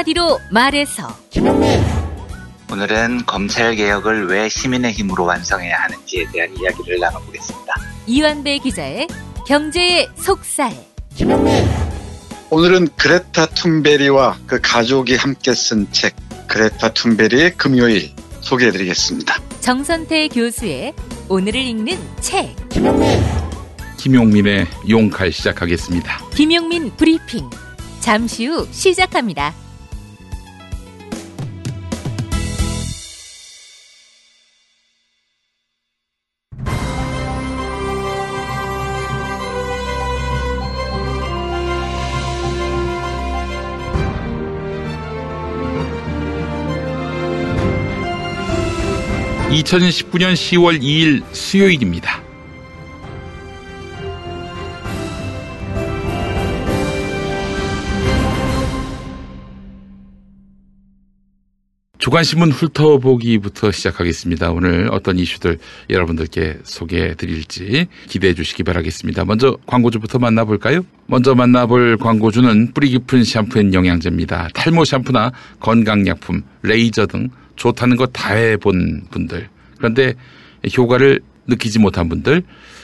한마디로 말해서 오늘은 검찰 개혁을 왜 시민의 힘으로 완성해야 하는지에 대한 이야기를 나눠보겠습니다. 이완배 기자의 경제의 속살 오늘은 그레타 툰베리와 그 가족이 함께 쓴 책 그레타 툰베리의 금요일 소개해드리겠습니다. 정선태 교수의 오늘을 읽는 책 김용민의 용칼 시작하겠습니다. 김용민 브리핑 잠시 후 시작합니다. (2019년 10월 2일) 수요일입니다. 주간신문 훑어보기부터 시작하겠습니다. 오늘 어떤 이슈들 여러분들께 소개해 드릴지 기대해 주시기 바라겠습니다. 먼저 광고주부터 만나볼까요? 먼저 만나볼 광고주는 뿌리 깊은 샴푸 앤 영양제입니다. 탈모 샴푸나 건강약품, 레이저 등 좋다는 거 다 해본 분들. 그런데 효과를 느끼지 못한 분들,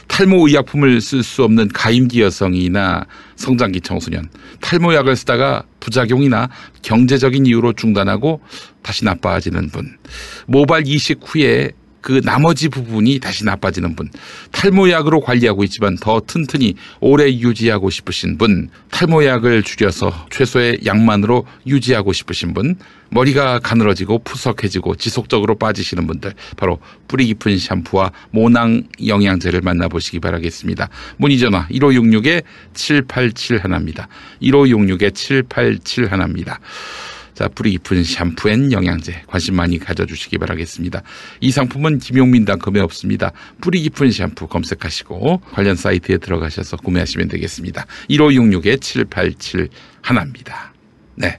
탈모 의약품을 쓸 수 없는 가임기 여성이나 성장기 청소년, 탈모약을 쓰다가 부작용이나 경제적인 이유로 중단하고 다시 나빠지는 분, 모발 이식 후에 그 나머지 부분이 다시 나빠지는 분, 탈모약으로 관리하고 있지만 더 튼튼히 오래 유지하고 싶으신 분, 탈모약을 줄여서 최소의 양만으로 유지하고 싶으신 분, 머리가 가늘어지고 푸석해지고 지속적으로 빠지시는 분들, 바로 뿌리 깊은 샴푸와 모낭 영양제를 만나보시기 바라겠습니다. 문의 전화 1566-787 하나입니다. 1566-787 하나입니다. 자, 뿌리 깊은 샴푸 앤 영양제 관심 많이 가져주시기 바라겠습니다. 이 상품은 김용민닷컴에 없습니다. 뿌리 깊은 샴푸 검색하시고 관련 사이트에 들어가셔서 구매하시면 되겠습니다. 1566-787 하나입니다. 네.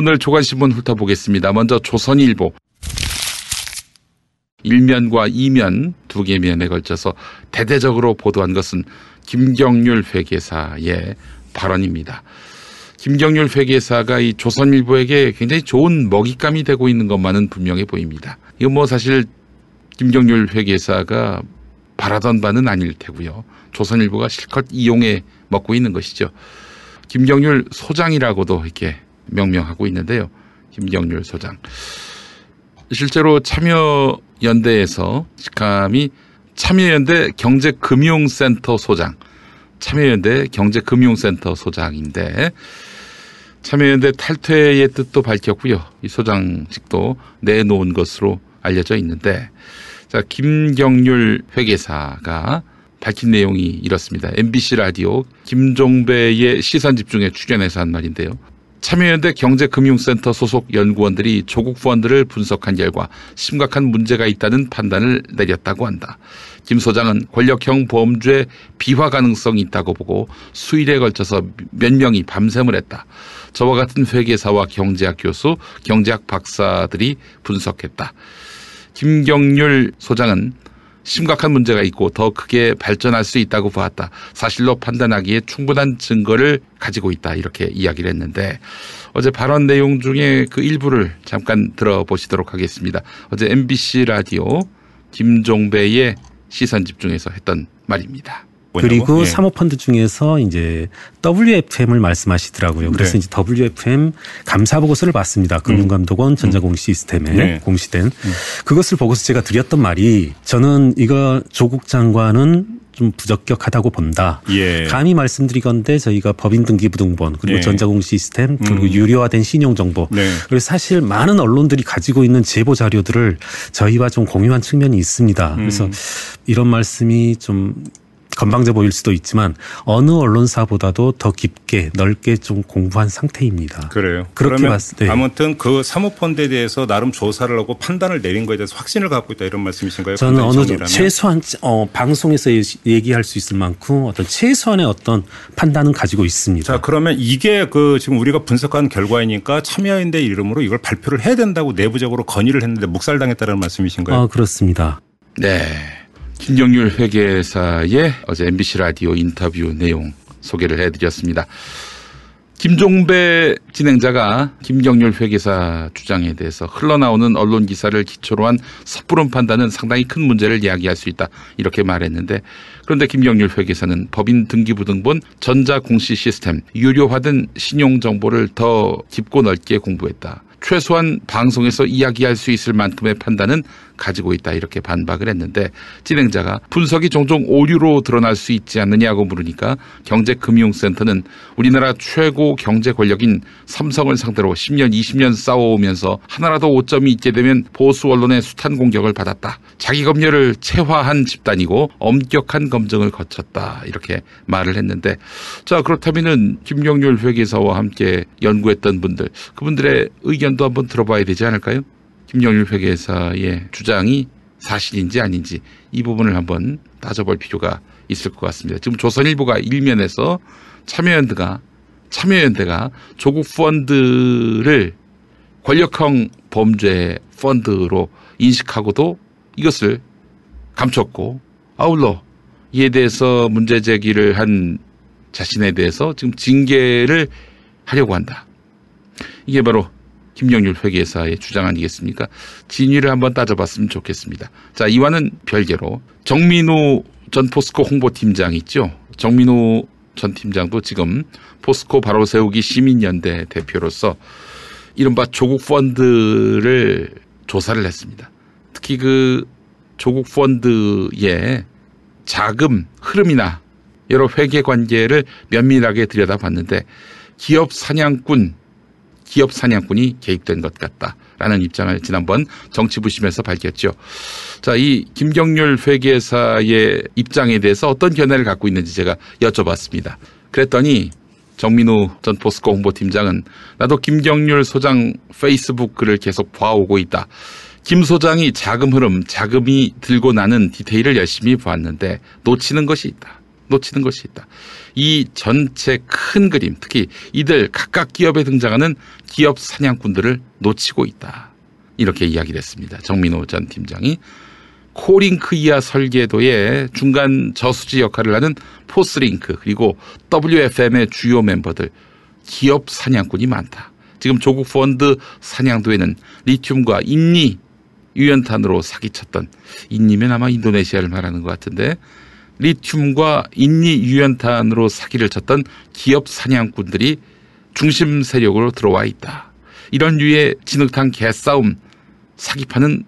오늘 조간신문 훑어보겠습니다. 먼저 조선일보. 일면과 이면 두 개 면에 걸쳐서 대대적으로 보도한 것은 김경률 회계사의 발언입니다. 김경률 회계사가 이 조선일보에게 굉장히 좋은 먹잇감이 되고 있는 것만은 분명해 보입니다. 이거 뭐 사실 김경률 회계사가 바라던 바는 아닐 테고요. 조선일보가 실컷 이용해 먹고 있는 것이죠. 김경률 소장이라고도 이렇게 명명하고 있는데요. 김경률 소장. 실제로 참여연대에서 직함이 참여연대 경제금융센터 소장, 참여연대 경제금융센터 소장인데 참여연대 탈퇴의 뜻도 밝혔고요. 이 소장직도 내놓은 것으로 알려져 있는데 자 김경률 회계사가 밝힌 내용이 이렇습니다. MBC 라디오 김종배의 시선 집중에 출연해서 한 말인데요. 참여연대 경제금융센터 소속 연구원들이 조국 펀드를 분석한 결과 심각한 문제가 있다는 판단을 내렸다고 한다. 김 소장은 권력형 범죄 비화 가능성이 있다고 보고 수일에 걸쳐서 몇 명이 밤샘을 했다. 저와 같은 회계사와 경제학 교수, 경제학 박사들이 분석했다. 김경률 소장은 심각한 문제가 있고 더 크게 발전할 수 있다고 보았다. 사실로 판단하기에 충분한 증거를 가지고 있다. 이렇게 이야기를 했는데 어제 발언 내용 중에 그 일부를 잠깐 들어보시도록 하겠습니다. 어제 MBC 라디오 김종배의 시선 집중해서 했던 말입니다. 그리고 예. 사모펀드 중에서 이제 WFM을 말씀하시더라고요. 그래서 네. 이제 WFM 감사 보고서를 봤습니다. 금융감독원 전자공시 시스템에 네. 공시된 그것을 보고서 제가 드렸던 말이 저는 이거 조국 장관은 좀 부적격하다고 본다. 예. 감히 말씀드리건데 저희가 법인 등기부등본 그리고 예. 전자공시 시스템 그리고 음. 유료화된 신용정보 네. 그리고 사실 많은 언론들이 가지고 있는 제보 자료들을 저희와 좀 공유한 측면이 있습니다. 그래서 음. 이런 말씀이 좀 건방져 보일 수도 있지만 어느 언론사보다도 더 깊게 넓게 좀 공부한 상태입니다. 그래요. 그렇게 봤을 때 아무튼 그 사모펀드에 대해서 나름 조사를 하고 판단을 내린 거에 대해서 확신을 갖고 있다 이런 말씀이신가요? 저는 어느 정도? 최소한 어, 방송에서 예- 얘기할 수 있을 만큼 어떤 최소한의 어떤 판단은 가지고 있습니다. 자 그러면 이게 그 지금 우리가 분석한 결과이니까 참여연대 이름으로 이걸 발표를 해야 된다고 내부적으로 건의를 했는데 묵살당했다는 말씀이신가요? 어, 그렇습니다. 네. 김경률 회계사의 어제 MBC 라디오 인터뷰 내용 소개를 해드렸습니다. 김종배 진행자가 김경률 회계사 주장에 대해서 흘러나오는 언론 기사를 기초로 한 섣부른 판단은 상당히 큰 문제를 이야기할 수 있다. 이렇게 말했는데 그런데 김경률 회계사는 법인 등기부등본 전자공시 시스템 유료화된 신용 정보를 더 깊고 넓게 공부했다. 최소한 방송에서 이야기할 수 있을 만큼의 판단은 가지고 있다 이렇게 반박을 했는데 진행자가 분석이 종종 오류로 드러날 수 있지 않느냐고 물으니까 경제금융센터는 우리나라 최고 경제 권력인 삼성을 상대로 10년 20년 싸워오면서 하나라도 오점이 있게 되면 보수 언론의 숱한 공격을 받았다. 자기 검열을 체화한 집단이고 엄격한 검증을 거쳤다 이렇게 말을 했는데 자 그렇다면은 김경률 회계사와 함께 연구했던 분들 그분들의 의견도 한번 들어봐야 되지 않을까요? 김영일 회계사의 주장이 사실인지 아닌지 이 부분을 한번 따져볼 필요가 있을 것 같습니다. 지금 조선일보가 일면에서 참여연대가 참여연대가 조국 펀드를 권력형 범죄 펀드로 인식하고도 이것을 감췄고 아울러 이에 대해서 문제 제기를 한 자신에 대해서 지금 징계를 하려고 한다. 이게 바로 김영률 회계사의 주장 아니겠습니까? 진위를 한번 따져봤으면 좋겠습니다. 자, 이와는 별개로 정민우 전 포스코 홍보팀장 있죠. 정민우 전 팀장도 지금 포스코 바로 세우기 시민연대 대표로서 이른바 조국 펀드를 조사를 했습니다. 특히 그 조국 펀드의 자금 흐름이나 여러 회계 관계를 면밀하게 들여다봤는데 기업 사냥꾼 기업 사냥꾼이 개입된 것 같다라는 입장을 지난번 정치부심에서 밝혔죠. 자, 이 김경률 회계사의 입장에 대해서 어떤 견해를 갖고 있는지 제가 여쭤봤습니다. 그랬더니 정민우 전 포스코 홍보팀장은 나도 김경률 소장 페이스북 글을 계속 봐오고 있다. 김 소장이 자금 흐름, 자금이 들고 나는 디테일을 열심히 보았는데 놓치는 것이 있다. 놓치는 것이 있다. 이 전체 큰 그림, 특히 이들 각각 기업에 등장하는 기업 사냥꾼들을 놓치고 있다. 이렇게 이야기를 했습니다. 정민호 전 팀장이 코링크 이하 설계도의 중간 저수지 역할을 하는 포스링크 그리고 WFM의 주요 멤버들 기업 사냥꾼이 많다. 지금 조국 펀드 사냥도에는 리튬과 인니 유연탄으로 사기쳤던 인니면 아마 인도네시아를 말하는 것 같은데 리튬과 인니 유연탄으로 사기를 쳤던 기업 사냥꾼들이 중심 세력으로 들어와 있다. 이런 류의 진흙탕 개싸움 사기파는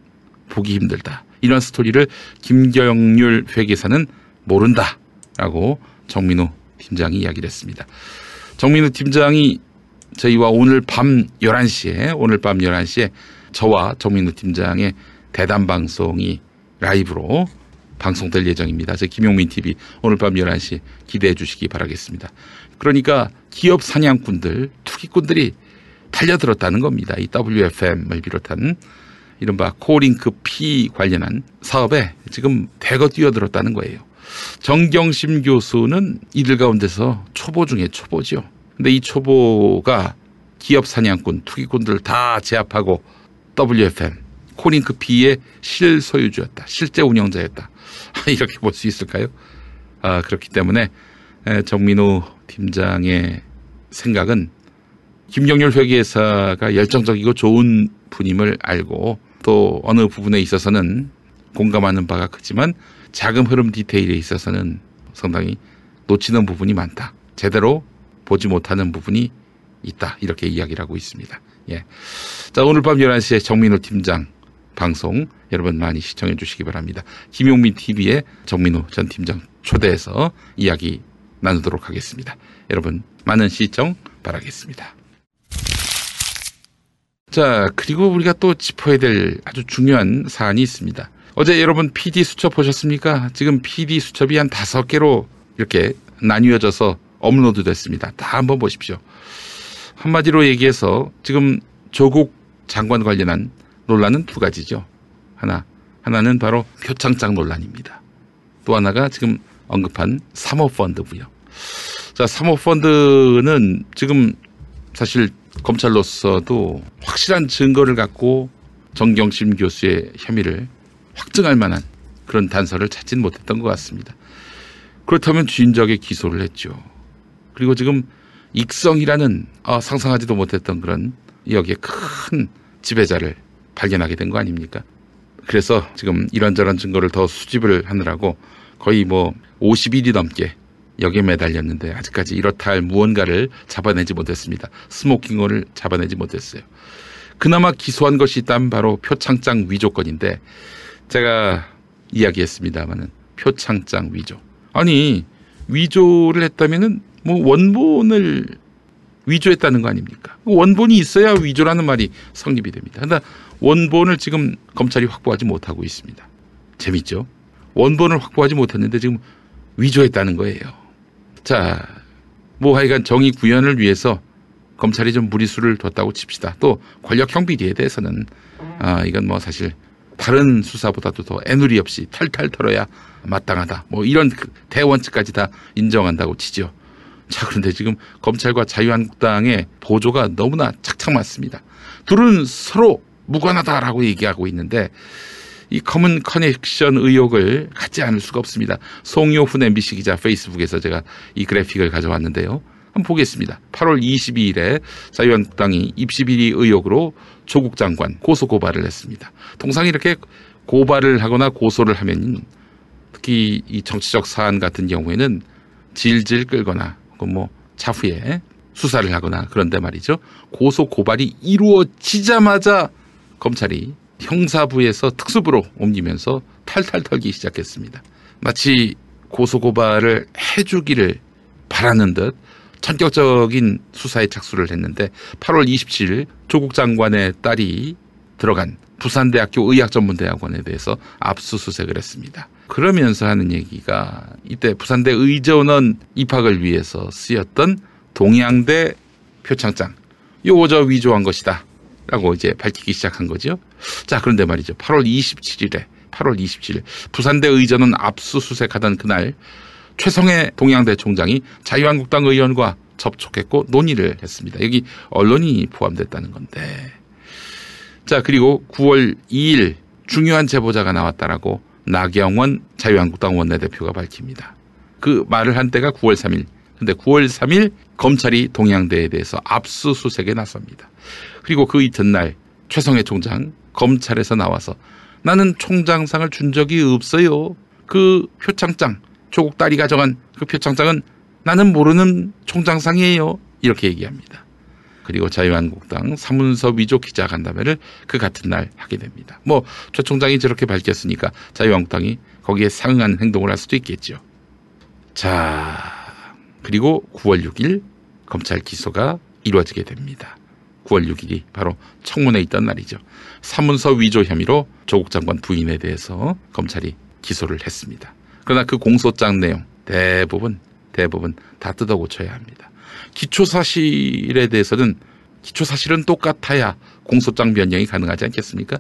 보기 힘들다. 이런 스토리를 김경률 회계사는 모른다 라고 정민우 팀장이 이야기를 했습니다. 정민우 팀장이 저희와 오늘 밤 11시에 오늘 밤 11시에 저와 정민우 팀장의 대담 방송이 라이브로 방송될 예정입니다. 제 김용민 TV 오늘 밤 11시 기대해 주시기 바라겠습니다. 그러니까 기업 사냥꾼들, 투기꾼들이 달려들었다는 겁니다. 이 WFM을 비롯한 이른바 코링크 P 관련한 사업에 지금 대거 뛰어들었다는 거예요. 정경심 교수는 이들 가운데서 초보 중에 초보죠. 근데 이 초보가 기업 사냥꾼, 투기꾼들을 다 제압하고 WFM, 코링크 P의 실소유주였다. 실제 운영자였다. 이렇게 볼 수 있을까요? 아, 그렇기 때문에 정민호 팀장의 생각은 김경률 회계사가 열정적이고 좋은 분임을 알고 또 어느 부분에 있어서는 공감하는 바가 크지만 자금 흐름 디테일에 있어서는 상당히 놓치는 부분이 많다. 제대로 보지 못하는 부분이 있다. 이렇게 이야기를 하고 있습니다. 예. 자, 오늘 밤 11시에 정민호 팀장 방송 여러분 많이 시청해 주시기 바랍니다. 김용민 TV의 정민호 전 팀장 초대해서 이야기 나누도록 하겠습니다. 여러분 많은 시청 바라겠습니다. 자, 그리고 우리가 또 짚어야 될 아주 중요한 사안이 있습니다. 어제 여러분 PD 수첩 보셨습니까? 지금 PD 수첩이 한 다섯 개로 이렇게 나뉘어져서 업로드 됐습니다. 다 한번 보십시오. 한마디로 얘기해서 지금 조국 장관 관련한 논란은 두 가지죠. 하나, 하나는 바로 표창장 논란입니다. 또 하나가 지금 언급한 사모펀드고요. 자, 사모펀드는 지금 사실 검찰로서도 확실한 증거를 갖고 정경심 교수의 혐의를 확증할 만한 그런 단서를 찾진 못했던 것 같습니다. 그렇다면 주인적에 기소를 했죠. 그리고 지금 익성이라는 어, 상상하지도 못했던 그런 여기에 큰 지배자를 발견하게 된 거 아닙니까? 그래서 지금 이런저런 증거를 더 수집을 하느라고 거의 뭐 50일이 넘게 여기에 매달렸는데 아직까지 이렇다 할 무언가를 잡아내지 못했습니다. 스모킹건을 잡아내지 못했어요. 그나마 기소한 것이 있다면 바로 표창장 위조건인데 제가 이야기했습니다마는 표창장 위조. 아니 위조를 했다면은 뭐 원본을 위조했다는 거 아닙니까? 원본이 있어야 위조라는 말이 성립이 됩니다. 그러나 원본을 지금 검찰이 확보하지 못하고 있습니다. 재밌죠? 원본을 확보하지 못했는데 지금 위조했다는 거예요. 자, 뭐 하여간 정의 구현을 위해서 검찰이 좀 무리수를 뒀다고 칩시다. 또 권력형 비리에 대해서는 아 이건 뭐 사실 다른 수사보다도 더 애누리 없이 탈탈 털어야 마땅하다. 뭐 이런 그 대원칙까지 다 인정한다고 치죠. 자 그런데 지금 검찰과 자유한국당의 보조가 너무나 착착 맞습니다. 둘은 서로 무관하다라고 얘기하고 있는데 이 검은 커넥션 의혹을 갖지 않을 수가 없습니다. 송요훈 MBC 기자 페이스북에서 제가 이 그래픽을 가져왔는데요. 한번 보겠습니다. 8월 22일에 자유한국당이 입시비리 의혹으로 조국 장관 고소 고발을 했습니다. 통상 이렇게 고발을 하거나 고소를 하면 특히 이 정치적 사안 같은 경우에는 질질 끌거나 혹은 뭐 차후에 수사를 하거나 그런데 말이죠. 고소 고발이 이루어지자마자 검찰이 형사부에서 특수부로 옮기면서 탈탈 털기 시작했습니다. 마치 고소고발을 해주기를 바라는 듯 전격적인 수사에 착수를 했는데 8월 27일 조국 장관의 딸이 들어간 부산대학교 의학전문대학원에 대해서 압수수색을 했습니다. 그러면서 하는 얘기가 이때 부산대 의전원 입학을 위해서 쓰였던 동양대 표창장 요거 저 위조한 것이다. 라고 이제 밝히기 시작한 거죠. 자, 그런데 말이죠. 8월 27일에 8월 27일 부산대 의전은 압수수색하던 그날 최성해 동양대 총장이 자유한국당 의원과 접촉했고 논의를 했습니다. 여기 언론이 포함됐다는 건데. 자, 그리고 9월 2일 중요한 제보자가 나왔다라고 나경원 자유한국당 원내대표가 밝힙니다. 그 말을 한 때가 9월 3일. 근데 9월 3일 검찰이 동양대에 대해서 압수수색에 나섭니다. 그리고 그 이튿날 최성해 총장 검찰에서 나와서 나는 총장상을 준 적이 없어요. 그 표창장 조국 딸이 가져간 그 표창장은 나는 모르는 총장상이에요. 이렇게 얘기합니다. 그리고 자유한국당 사문서 위조 기자 간담회를 그 같은 날 하게 됩니다. 뭐 최 총장이 저렇게 밝혔으니까 자유한국당이 거기에 상응한 행동을 할 수도 있겠죠. 자 그리고 9월 6일 검찰 기소가 이루어지게 됩니다. 9월 6일이 바로 청문회 있던 날이죠. 사문서 위조 혐의로 조국 장관 부인에 대해서 검찰이 기소를 했습니다. 그러나 그 공소장 내용 대부분 대부분 다 뜯어 고쳐야 합니다. 기초 사실에 대해서는 기초 사실은 똑같아야 공소장 변경이 가능하지 않겠습니까?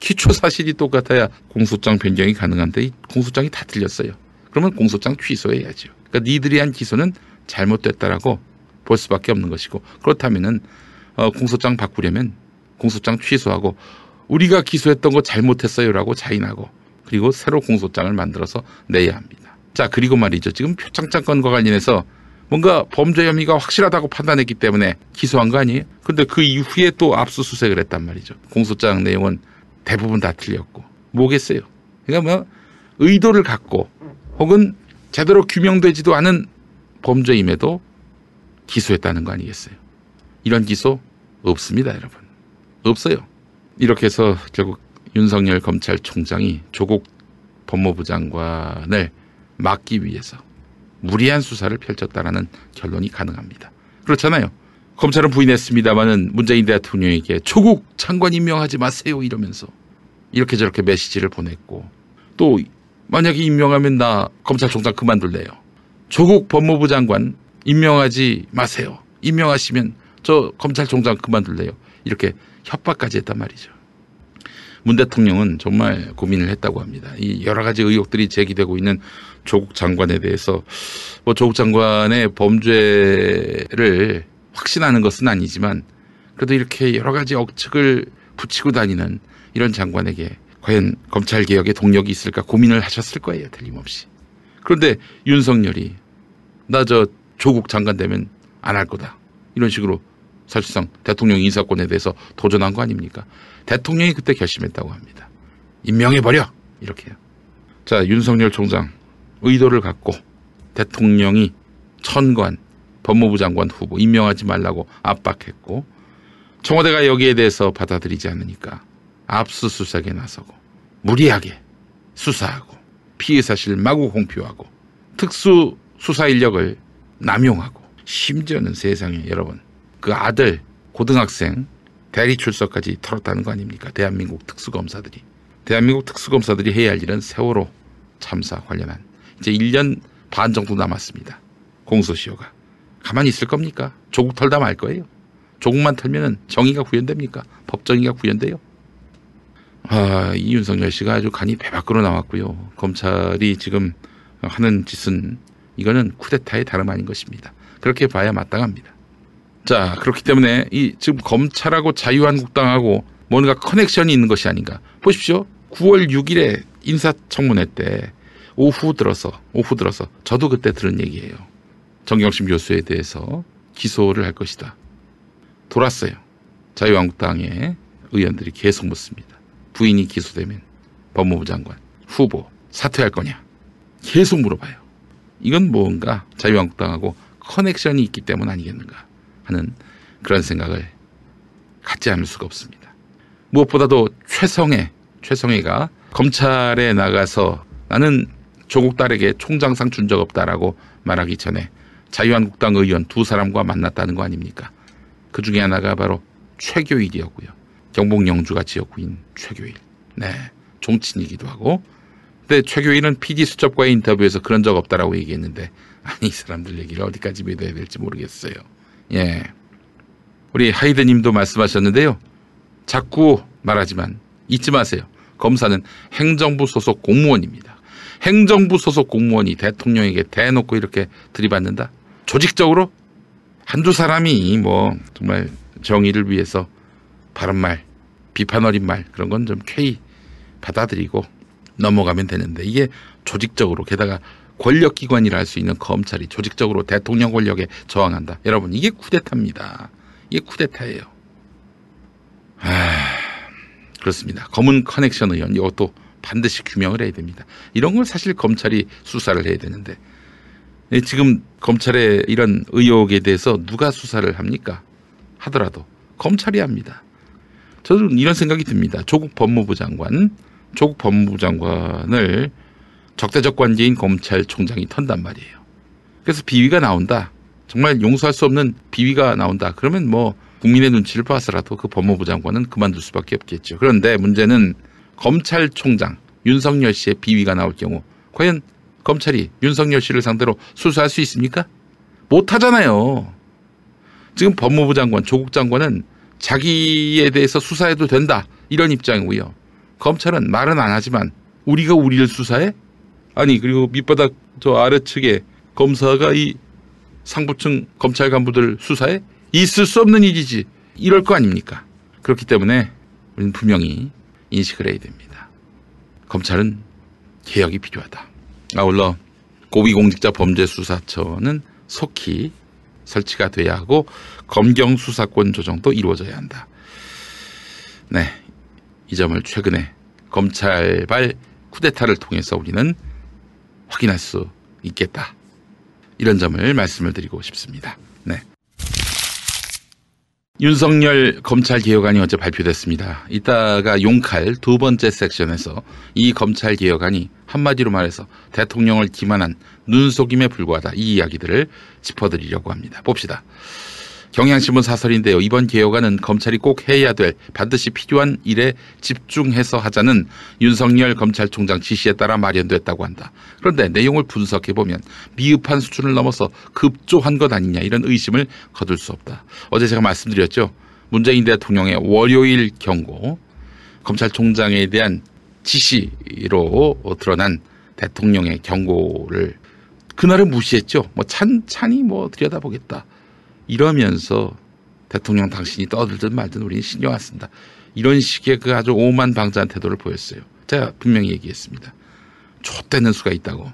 기초 사실이 똑같아야 공소장 변경이 가능한데 공소장이 다 틀렸어요. 그러면 공소장 취소해야죠. 그러니까 니들이 한 기소는 잘못됐다라고 볼 수밖에 없는 것이고 그렇다면은 어, 공소장 바꾸려면 공소장 취소하고 우리가 기소했던 거 잘못했어요라고 자인하고 그리고 새로 공소장을 만들어서 내야 합니다. 자 그리고 말이죠. 지금 표창장 건과 관련해서 뭔가 범죄 혐의가 확실하다고 판단했기 때문에 기소한 거 아니에요? 근데 그 이후에 또 압수수색을 했단 말이죠. 공소장 내용은 대부분 다 틀렸고 뭐겠어요? 그러니까 뭐 의도를 갖고 혹은 제대로 규명되지도 않은 범죄임에도 기소했다는 거 아니겠어요? 이런 기소 없습니다, 여러분. 없어요. 이렇게 해서 결국 윤석열 검찰총장이 조국 법무부 장관을 막기 위해서 무리한 수사를 펼쳤다라는 결론이 가능합니다. 그렇잖아요. 검찰은 부인했습니다마는 문재인 대통령에게 조국 장관 임명하지 마세요 이러면서 이렇게 저렇게 메시지를 보냈고 또 만약에 임명하면 나 검찰총장 그만둘래요. 조국 법무부 장관 임명하지 마세요. 임명하시면 저 검찰총장 그만둘래요. 이렇게 협박까지 했단 말이죠. 문 대통령은 정말 고민을 했다고 합니다. 이 여러 가지 의혹들이 제기되고 있는 조국 장관에 대해서 뭐 조국 장관의 범죄를 확신하는 것은 아니지만 그래도 이렇게 여러 가지 억측을 붙이고 다니는 이런 장관에게 과연 검찰 개혁의 동력이 있을까 고민을 하셨을 거예요. 틀림없이. 그런데 윤석열이 나 저 조국 장관 되면 안 할 거다. 이런 식으로 사실상 대통령 인사권에 대해서 도전한 거 아닙니까? 대통령이 그때 결심했다고 합니다. 임명해버려! 이렇게요. 자, 윤석열 총장 의도를 갖고 대통령이 천관 법무부 장관 후보 임명하지 말라고 압박했고 청와대가 여기에 대해서 받아들이지 않으니까 압수수색에 나서고 무리하게 수사하고 피해 사실 마구 공표하고 특수 수사 인력을 남용하고 심지어는 세상에 여러분 그 아들 고등학생 대리 출석까지 털었다는 거 아닙니까? 대한민국 특수검사들이 대한민국 특수검사들이 해야 할 일은 세월호 참사 관련한 이제 1년 반 정도 남았습니다. 공소시효가 가만히 있을 겁니까? 조국 털다 말 거예요. 조국만 털면은 정의가 구현됩니까? 법정의가 구현돼요. 아, 이 윤석열 씨가 아주 간이 배 밖으로 나왔고요. 검찰이 지금 하는 짓은 이거는 쿠데타의 다름 아닌 것입니다. 그렇게 봐야 마땅합니다. 자, 그렇기 때문에 이 지금 검찰하고 자유한국당하고 뭔가 커넥션이 있는 것이 아닌가. 보십시오. 9월 6일에 인사청문회 때 오후 들어서 오후 들어서 저도 그때 들은 얘기예요. 정경심 교수에 대해서 기소를 할 것이다. 돌았어요. 자유한국당의 의원들이 계속 묻습니다. 부인이 기소되면 법무부 장관 후보 사퇴할 거냐? 계속 물어봐요. 이건 뭔가 자유한국당하고 커넥션이 있기 때문 아니겠는가 하는 그런 생각을 갖지 않을 수가 없습니다. 무엇보다도 최성애, 최성애가 검찰에 나가서 나는 조국 딸에게 총장상 준 적 없다라고 말하기 전에 자유한국당 의원 두 사람과 만났다는 거 아닙니까? 그 중에 하나가 바로 최교일이었고요. 경북 영주가 지역구인 최교일. 네. 종친이기도 하고. 근데 최교일은 PD 수첩과의 인터뷰에서 그런 적 없다라고 얘기했는데 아니 이 사람들 얘기를 어디까지 믿어야 될지 모르겠어요. 예. 우리 하이드 님도 말씀하셨는데요. 자꾸 말하지만 잊지 마세요. 검사는 행정부 소속 공무원입니다. 행정부 소속 공무원이 대통령에게 대놓고 이렇게 들이받는다? 조직적으로 한두 사람이 뭐 정말 정의를 위해서 바른 말, 비판 어린 말 그런 건 좀 쾌히 받아들이고 넘어가면 되는데 이게 조직적으로 게다가 권력기관이라 할 수 있는 검찰이 조직적으로 대통령 권력에 저항한다. 여러분 이게 쿠데타입니다. 이게 쿠데타예요. 아, 그렇습니다. 검은 커넥션 의원 이것도 반드시 규명을 해야 됩니다. 이런 걸 사실 검찰이 수사를 해야 되는데 네, 지금 검찰의 이런 의혹에 대해서 누가 수사를 합니까? 하더라도 검찰이 합니다. 저는 이런 생각이 듭니다. 조국 법무부 장관, 조국 법무부 장관을 적대적 관계인 검찰총장이 턴단 말이에요. 그래서 비위가 나온다. 정말 용서할 수 없는 비위가 나온다. 그러면 뭐 국민의 눈치를 봐서라도 그 법무부 장관은 그만둘 수밖에 없겠죠. 그런데 문제는 검찰총장 윤석열 씨의 비위가 나올 경우 과연 검찰이 윤석열 씨를 상대로 수사할 수 있습니까? 못 하잖아요. 지금 법무부 장관, 조국 장관은 자기에 대해서 수사해도 된다. 이런 입장이고요. 검찰은 말은 안 하지만 우리가 우리를 수사해? 아니, 그리고 밑바닥 저 아래측에 검사가 이 상부층 검찰 간부들 수사해? 있을 수 없는 일이지. 이럴 거 아닙니까? 그렇기 때문에 우리는 분명히 인식을 해야 됩니다. 검찰은 개혁이 필요하다. 아울러 고위공직자 범죄수사처는 속히 설치가 돼야 하고 검경 수사권 조정도 이루어져야 한다. 네. 이 점을 최근에 검찰발 쿠데타를 통해서 우리는 확인할 수 있겠다. 이런 점을 말씀을 드리고 싶습니다. 네. 윤석열 검찰 개혁안이 어제 발표됐습니다. 이따가 용칼 두 번째 섹션에서 이 검찰 개혁안이 한마디로 말해서 대통령을 기만한 눈속임에 불과하다 이 이야기들을 짚어드리려고 합니다. 봅시다. 경향신문 사설인데요. 이번 개혁안은 검찰이 꼭 해야 될 반드시 필요한 일에 집중해서 하자는 윤석열 검찰총장 지시에 따라 마련됐다고 한다. 그런데 내용을 분석해 보면 미흡한 수준을 넘어서 급조한 것 아니냐 이런 의심을 거둘 수 없다. 어제 제가 말씀드렸죠. 문재인 대통령의 월요일 경고 검찰총장에 대한 지시로 드러난 대통령의 경고를 그날은 무시했죠. 뭐 찬찬히 뭐 들여다보겠다. 이러면서 대통령 당신이 떠들든 말든 우리는 신경 안 쓴다. 이런 식의 그 아주 오만 방자한 태도를 보였어요. 제가 분명히 얘기했습니다. 좆되는 수가 있다고.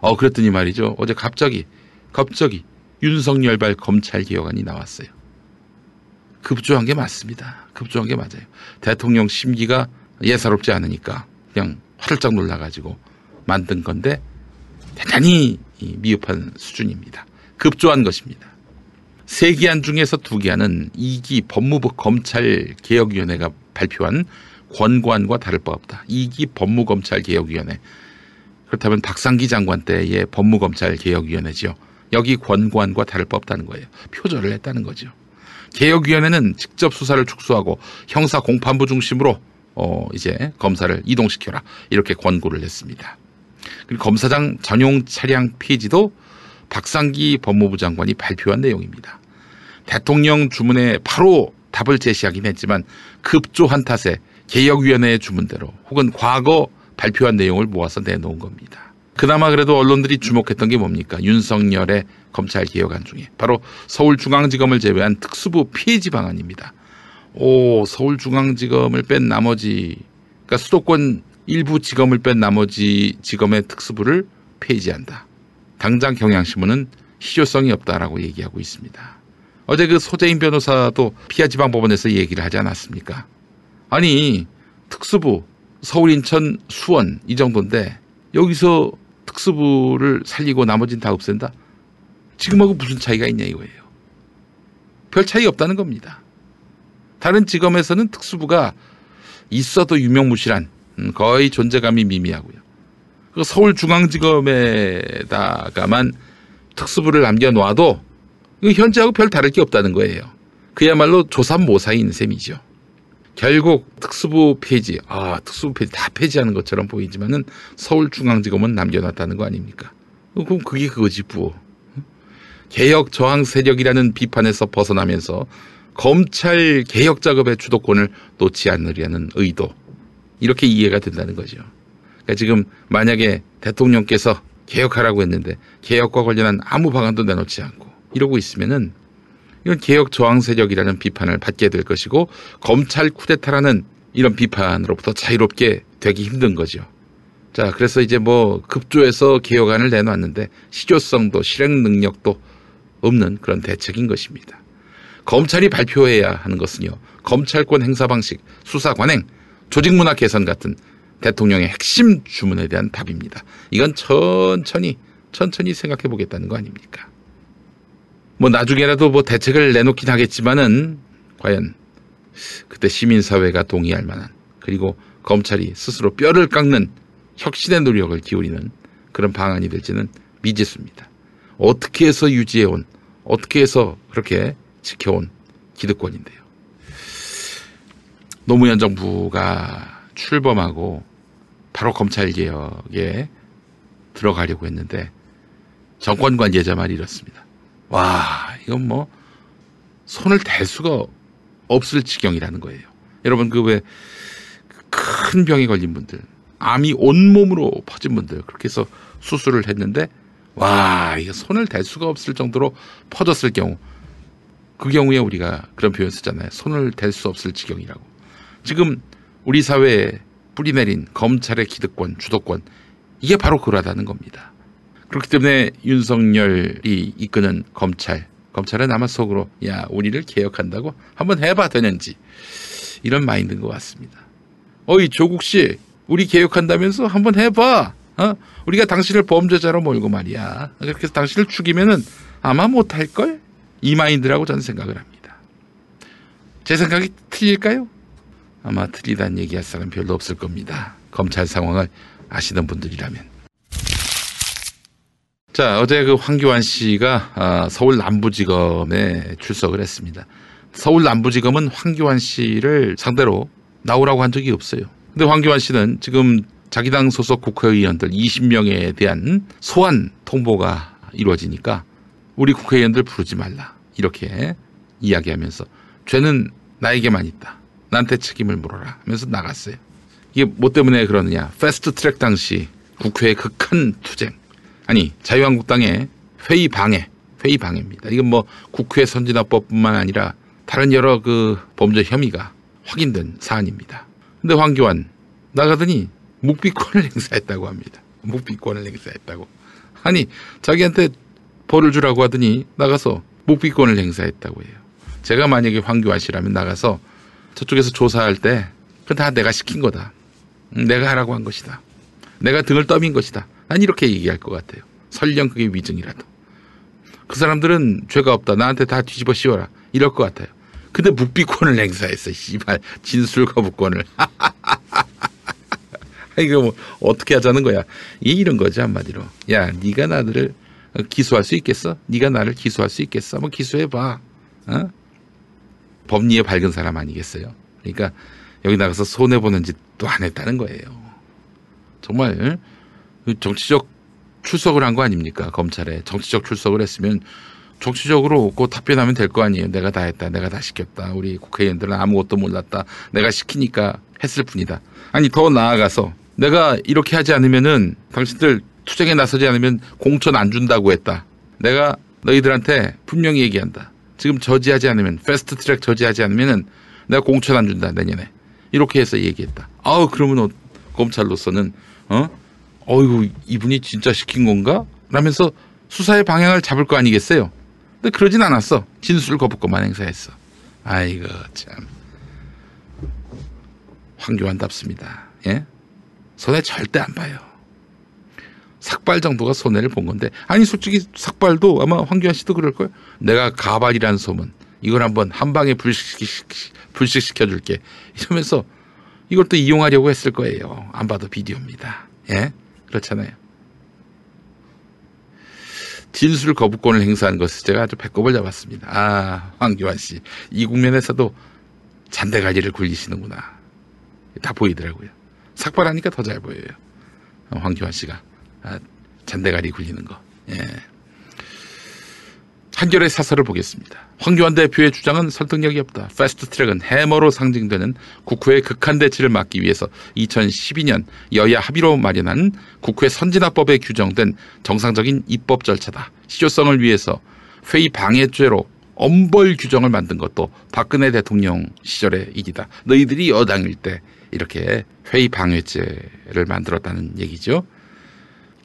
어, 그랬더니 말이죠. 어제 갑자기, 갑자기 윤석열발 검찰 개혁안이 나왔어요. 급조한 게 맞습니다. 급조한 게 맞아요. 대통령 심기가 예사롭지 않으니까 그냥 화들짝 놀라가지고 만든 건데 대단히 미흡한 수준입니다. 급조한 것입니다. 세 기한 중에서 두 기한은 2기 법무부 검찰개혁위원회가 발표한 권고안과 다를 바 없다. 2기 법무검찰개혁위원회. 그렇다면 박상기 장관 때의 법무검찰개혁위원회지요. 여기 권고안과 다를 바 없다는 거예요. 표절을 했다는 거죠. 개혁위원회는 직접 수사를 축소하고 형사 공판부 중심으로 어 이제 검사를 이동시켜라 이렇게 권고를 했습니다. 그리고 검사장 전용 차량 폐지도 박상기 법무부 장관이 발표한 내용입니다. 대통령 주문에 바로 답을 제시하긴 했지만 급조한 탓에 개혁위원회의 주문대로 혹은 과거 발표한 내용을 모아서 내놓은 겁니다. 그나마 그래도 언론들이 주목했던 게 뭡니까? 윤석열의 검찰 개혁안 중에 바로 서울중앙지검을 제외한 특수부 폐지 방안입니다. 오, 서울중앙지검을 뺀 나머지 그러니까 수도권 일부 지검을 뺀 나머지 지검의 특수부를 폐지한다. 당장 경향신문은 실효성이 없다라고 얘기하고 있습니다. 어제 그 소재인 변호사도 피하 지방법원에서 얘기를 하지 않았습니까? 아니 특수부 서울, 인천, 수원 이 정도인데 여기서 특수부를 살리고 나머지는 다 없앤다? 지금하고 무슨 차이가 있냐 이거예요. 별 차이 없다는 겁니다. 다른 지검에서는 특수부가 있어도 유명무실한 음, 거의 존재감이 미미하고요. 그 서울중앙지검에다가만 특수부를 남겨놓아도 현재하고 별 다를 게 없다는 거예요. 그야말로 조삼모사인 셈이죠. 결국 특수부 폐지, 아 특수부 폐지 다 폐지하는 것처럼 보이지만은 서울중앙지검은 남겨놨다는 거 아닙니까? 그럼 그게 그거지 뭐. 개혁 저항 세력이라는 비판에서 벗어나면서 검찰 개혁 작업의 주도권을 놓지 않으려는 의도 이렇게 이해가 된다는 거죠. 그러니까 지금 만약에 대통령께서 개혁하라고 했는데 개혁과 관련한 아무 방안도 내놓지 않고 이러고 있으면은 이건 개혁 저항 세력이라는 비판을 받게 될 것이고 검찰 쿠데타라는 이런 비판으로부터 자유롭게 되기 힘든 거죠. 자, 그래서 이제 뭐 급조해서 개혁안을 내놨는데 실효성도 실행 능력도 없는 그런 대책인 것입니다. 검찰이 발표해야 하는 것은요. 검찰권 행사 방식, 수사 관행, 조직 문화 개선 같은 대통령의 핵심 주문에 대한 답입니다. 이건 천천히 천천히 생각해 보겠다는 거 아닙니까? 뭐 나중에라도 뭐 대책을 내놓긴 하겠지만은 과연 그때 시민사회가 동의할 만한 그리고 검찰이 스스로 뼈를 깎는 혁신의 노력을 기울이는 그런 방안이 될지는 미지수입니다. 어떻게 해서 유지해온 어떻게 해서 그렇게 지켜온 기득권인데요. 노무현 정부가 출범하고 바로 검찰개혁에 들어가려고 했는데 정권 관계자 말이 이렇습니다. 와, 이건 뭐 손을 댈 수가 없을 지경이라는 거예요. 여러분 그 왜 큰 병에 걸린 분들, 암이 온몸으로 퍼진 분들 그렇게 해서 수술을 했는데 와, 이거 손을 댈 수가 없을 정도로 퍼졌을 경우 그 경우에 우리가 그런 표현 쓰잖아요. 손을 댈 수 없을 지경이라고. 지금 우리 사회에 뿌리내린 검찰의 기득권, 주도권 이게 바로 그러하다는 겁니다. 그렇기 때문에 윤석열이 이끄는 검찰, 검찰은 아마 속으로 야 우리를 개혁한다고 한번 해봐 되는지 이런 마인드인 것 같습니다. 어이 조국 씨, 우리 개혁한다면서 한번 해봐. 어? 우리가 당신을 범죄자로 몰고 말이야. 그렇게 해서 당신을 죽이면은 아마 못할 걸. 이 마인드라고 저는 생각을 합니다. 제 생각이 틀릴까요? 아마 틀리다는 얘기할 사람 별로 없을 겁니다. 검찰 상황을 아시는 분들이라면. 자, 어제 그 황교안 씨가 아, 서울 남부지검에 출석을 했습니다. 서울 남부지검은 황교안 씨를 상대로 나오라고 한 적이 없어요. 근데 황교안 씨는 지금 자기 당 소속 국회의원들 20명에 대한 소환 통보가 이루어지니까 우리 국회의원들 부르지 말라. 이렇게 이야기하면서 죄는 나에게만 있다. 나한테 책임을 물어라 하면서 나갔어요. 이게 뭐 때문에 그러느냐. 패스트 트랙 당시 국회의 극한 투쟁. 아니, 자유한국당의 회의 방해, 회의 방해입니다. 이건 뭐 국회 선진화법뿐만 아니라 다른 여러 그 범죄 혐의가 확인된 사안입니다. 근데 황교안 나가더니 묵비권을 행사했다고 합니다. 묵비권을 행사했다고. 아니, 자기한테 벌을 주라고 하더니 나가서 묵비권을 행사했다고 해요. 제가 만약에 황교안 씨라면 나가서 저쪽에서 조사할 때 그건 다 내가 시킨 거다. 음, 내가 하라고 한 것이다. 내가 등을 떠민 것이다. 난 이렇게 얘기할 것 같아요. 설령 그게 위증이라도. 그 사람들은 죄가 없다. 나한테 다 뒤집어 씌워라. 이럴 것 같아요. 근데 묵비권을 행사했어. 씨발 진술 거부권을. 이거 뭐 어떻게 하자는 거야? 이 이런 거지 한마디로. 야, 네가 나를 기소할 수 있겠어? 네가 나를 기소할 수 있겠어? 한번 기소해 봐. 어? 법리에 밝은 사람 아니겠어요? 그러니까 여기 나가서 손해 보는 짓도 안 했다는 거예요. 정말 어? 정치적 출석을 한 거 아닙니까? 검찰에 정치적 출석을 했으면 정치적으로 그 답변하면 될 거 아니에요. 내가 다 했다. 내가 다 시켰다. 우리 국회의원들은 아무것도 몰랐다. 내가 시키니까 했을 뿐이다. 아니 더 나아가서 내가 이렇게 하지 않으면은 당신들 투쟁에 나서지 않으면 공천 안 준다고 했다. 내가 너희들한테 분명히 얘기한다. 지금 저지하지 않으면 패스트 트랙 저지하지 않으면은 내가 공천 안 준다 내년에 이렇게 해서 얘기했다. 아우 그러면 어, 검찰로서는 어 어이구 이분이 진짜 시킨 건가? 라면서 수사의 방향을 잡을 거 아니겠어요? 근데 그러진 않았어. 진술 거부권만 행사했어. 아이고 참 황교안답습니다. 예? 손해 절대 안 봐요. 삭발 정도가 손해를 본 건데 아니 솔직히 삭발도 아마 황교안 씨도 그럴 거예요. 내가 가발이라는 소문 이걸 한번 한 방에 불식시, 불식시켜 줄게 이러면서 이걸 또 이용하려고 했을 거예요. 안 봐도 비디오입니다. 예? 그렇잖아요. 진술 거부권을 행사한 것을 제가 아주 배꼽을 잡았습니다. 아, 황교안 씨. 이 국면에서도 잔대가리를 굴리시는구나. 다 보이더라고요. 삭발하니까 더 잘 보여요. 어, 황교안 씨가. 아, 잔대가리 굴리는 거. 예. 한결의 사설을 보겠습니다. 황교안 대표의 주장은 설득력이 없다. 패스트 트랙은 해머로 상징되는 국회의 극한 대치를 막기 위해서 2012년 여야 합의로 마련한 국회 선진화법에 규정된 정상적인 입법 절차다. 실효성을 위해서 회의 방해죄로 엄벌 규정을 만든 것도 박근혜 대통령 시절의 일이다. 너희들이 여당일 때 이렇게 회의 방해죄를 만들었다는 얘기죠.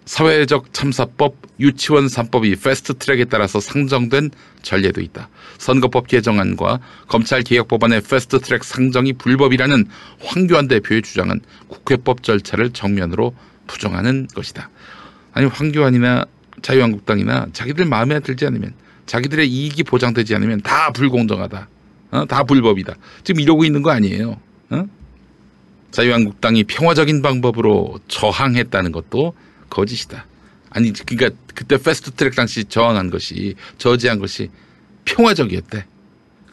사회적 참사법, 유치원 3법이 패스트 트랙에 따라서 상정된 전례도 있다. 선거법 개정안과 검찰 개혁 법안의 패스트 트랙 상정이 불법이라는 황교안 대표의 주장은 국회법 절차를 정면으로 부정하는 것이다. 아니 황교안이나 자유한국당이나 자기들 마음에 들지 않으면 자기들의 이익이 보장되지 않으면 다 불공정하다. 어? 다 불법이다. 지금 이러고 있는 거 아니에요. 어? 자유한국당이 평화적인 방법으로 저항했다는 것도 거짓이다. 아니 그러니까 그때 패스트트랙 당시 저항한 것이 저지한 것이 평화적이었대.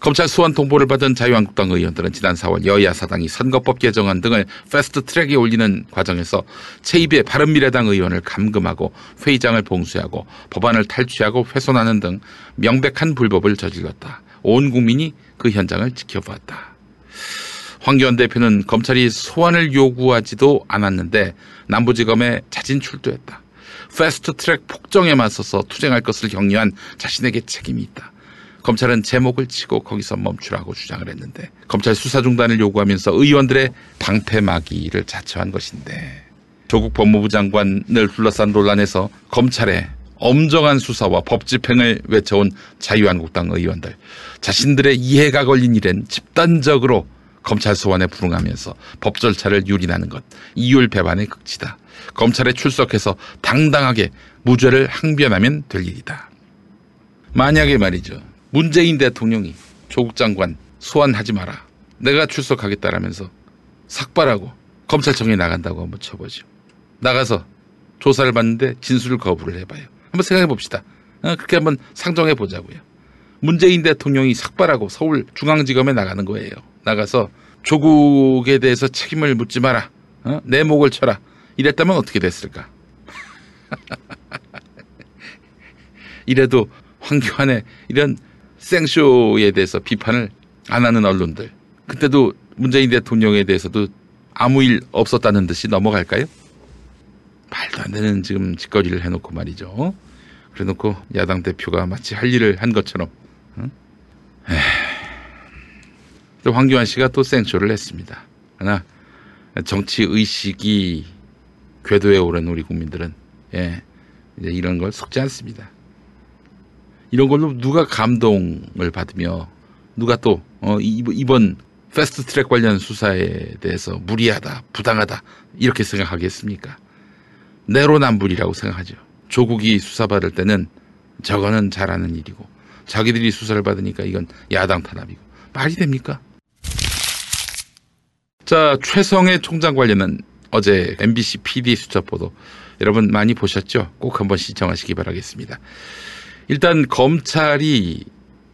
검찰 소환 통보를 받은 자유한국당 의원들은 지난 4월 여야 사당이 선거법 개정안 등을 패스트트랙에 올리는 과정에서 제2의 바른미래당 의원을 감금하고 회의장을 봉쇄하고 법안을 탈취하고 훼손하는 등 명백한 불법을 저질렀다. 온 국민이 그 현장을 지켜보았다. 황교안 대표는 검찰이 소환을 요구하지도 않았는데 남부지검에 자진 출두했다. 패스트트랙 폭정에 맞서서 투쟁할 것을 격려한 자신에게 책임이 있다. 검찰은 제목을 치고 거기서 멈추라고 주장을 했는데 검찰 수사 중단을 요구하면서 의원들의 방패막이를 자처한 것인데 조국 법무부 장관을 둘러싼 논란에서 검찰의 엄정한 수사와 법 집행을 외쳐온 자유한국당 의원들 자신들의 이해가 걸린 일엔 집단적으로 검찰 소환에 불응하면서 법 절차를 유린하는 것 이율 배반의 극치다. 검찰에 출석해서 당당하게 무죄를 항변하면 될 일이다. 만약에 말이죠. 문재인 대통령이 조국 장관 소환하지 마라. 내가 출석하겠다라면서 삭발하고 검찰청에 나간다고 한번 쳐보죠. 나가서 조사를 받는데 진술을 거부를 해봐요. 한번 생각해 봅시다. 어, 그렇게 한번 상정해 보자고요. 문재인 대통령이 삭발하고 서울 중앙지검에 나가는 거예요. 나가서 조국에 대해서 책임을 묻지 마라. 어? 내 목을 쳐라. 이랬다면 어떻게 됐을까? 이래도 황교안의 이런 생쇼에 대해서 비판을 안 하는 언론들. 그때도 문재인 대통령에 대해서도 아무 일 없었다는 듯이 넘어갈까요? 말도 안 되는 지금 짓거리를 해놓고 말이죠. 그래 놓고 야당 대표가 마치 할 일을 한 것처럼. 응? 또 황교안 씨가 또 생쇼를 했습니다. 하나 정치 의식이 궤도에 오른 우리 국민들은 예 이런 걸 속지 않습니다. 이런 걸로 누가 감동을 받으며 누가 또 어, 이- 이번 패스트 트랙 관련 수사에 대해서 무리하다, 부당하다 이렇게 생각하겠습니까? 내로남불이라고 생각하죠. 조국이 수사받을 때는 저거는 잘하는 일이고 자기들이 수사를 받으니까 이건 야당 탄압이고 말이 됩니까? 자 최성해 총장 관련은 어제 MBC PD 수첩 보도 여러분 많이 보셨죠? 꼭 한번 시청하시기 바라겠습니다. 일단 검찰이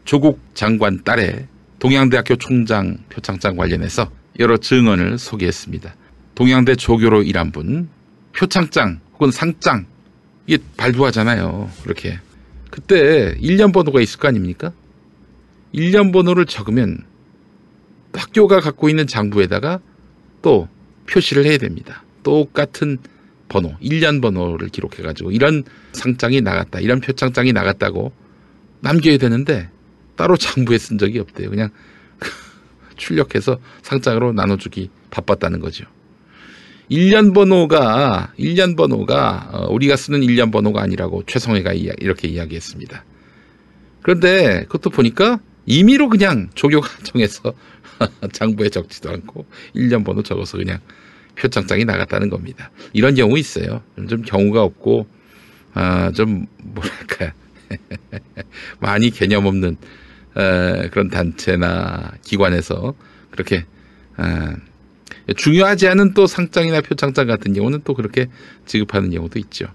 조국 장관 딸의 동양대학교 총장 표창장 관련해서 여러 증언을 소개했습니다. 동양대 조교로 일한 분 표창장 혹은 상장 이게 발부하잖아요. 그렇게 그때 1년 번호가 있을 거 아닙니까? 1년 번호를 적으면 학교가 갖고 있는 장부에다가 또 표시를 해야 됩니다. 똑같은 번호, 1년 번호를 기록해가지고 이런 상장이 나갔다, 이런 표창장이 나갔다고 남겨야 되는데 따로 장부에 쓴 적이 없대요. 그냥 출력해서 상장으로 나눠주기 바빴다는 거죠. 1년 번호가 1년 번호가 어, 우리가 쓰는 1년 번호가 아니라고 최성해가 이야- 이렇게 이야기했습니다. 그런데 그것도 보니까 임의로 그냥 조교가 정해서 장부에 적지도 않고 1년 번호 적어서 그냥 표창장이 나갔다는 겁니다. 이런 경우 있어요. 좀 경우가 없고 아, 좀 뭐랄까 많이 개념 없는 에, 그런 단체나 기관에서 그렇게 아, 중요하지 않은 또 상장이나 표창장 같은 경우는 또 그렇게 지급하는 경우도 있죠.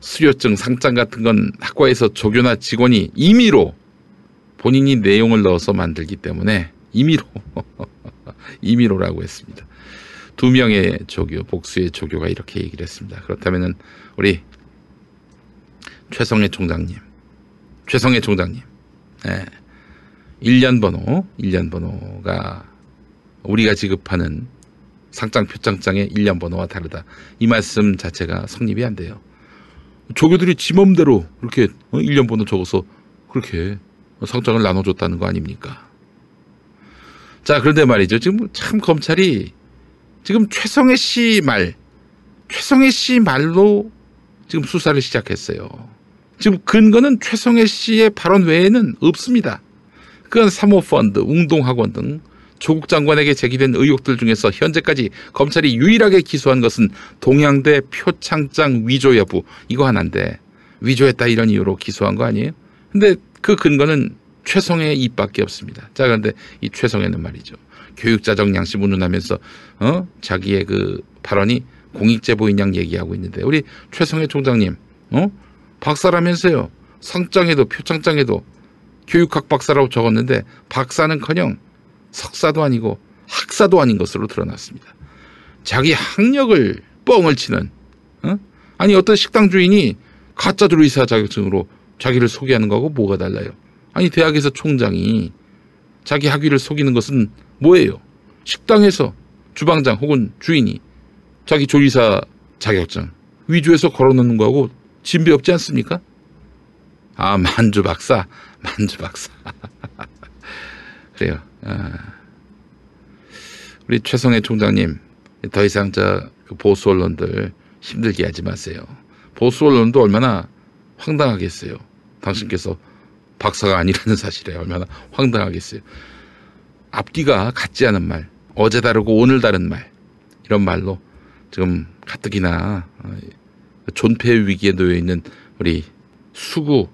수료증, 상장 같은 건 학과에서 조교나 직원이 임의로 본인이 내용을 넣어서 만들기 때문에 임의로 임의로라고 했습니다. 두 명의 조교, 복수의 조교가 이렇게 얘기를 했습니다. 그렇다면은 우리 최성애 총장님, 최성애 총장님, 예, 1년 번호, 1년 번호가 우리가 지급하는 상장 표창장의 1년 번호와 다르다. 이 말씀 자체가 성립이 안 돼요. 조교들이 지 맘대로 이렇게 1년 번호 적어서 그렇게 상장을 나눠줬다는 거 아닙니까? 자, 그런데 말이죠. 지금 참 검찰이 지금 최성애 씨 말, 최성애 씨 말로 지금 수사를 시작했어요. 지금 근거는 최성애 씨의 발언 외에는 없습니다. 그건 사모펀드, 웅동학원 등 조국 장관에게 제기된 의혹들 중에서 현재까지 검찰이 유일하게 기소한 것은 동양대 표창장 위조 여부 이거 하나인데 위조했다 이런 이유로 기소한 거 아니에요? 근데 그 근거는 최성의 입밖에 없습니다. 자 그런데 이 최성애는 말이죠. 교육자적 양심 운운하면서 어 자기의 그 발언이 공익제보인 양 얘기하고 있는데 우리 최성애 총장님 어 박사라면서요 상장에도 표창장에도 교육학 박사라고 적었는데 박사는커녕 석사도 아니고 학사도 아닌 것으로 드러났습니다. 자기 학력을 뻥을 치는 어? 아니 어떤 식당 주인이 가짜 조리사 자격증으로 자기를 소개하는 거하고 뭐가 달라요? 아니 대학에서 총장이 자기 학위를 속이는 것은 뭐예요? 식당에서 주방장 혹은 주인이 자기 조리사 자격증 위조해서 걸어놓는 거하고 진배 없지 않습니까? 아 만주 박사, 만주 박사. 그래요. 아. 우리 최성애 총장님 더 이상 저그 보수 언론들 힘들게 하지 마세요. 보수 언론도 얼마나 황당하겠어요. 당신께서 박사가 아니라는 사실에 얼마나 황당하겠어요. 앞뒤가 같지 않은 말, 어제 다르고 오늘 다른 말 이런 말로 지금 가뜩이나 어, 존폐 위기에 놓여 있는 우리 수구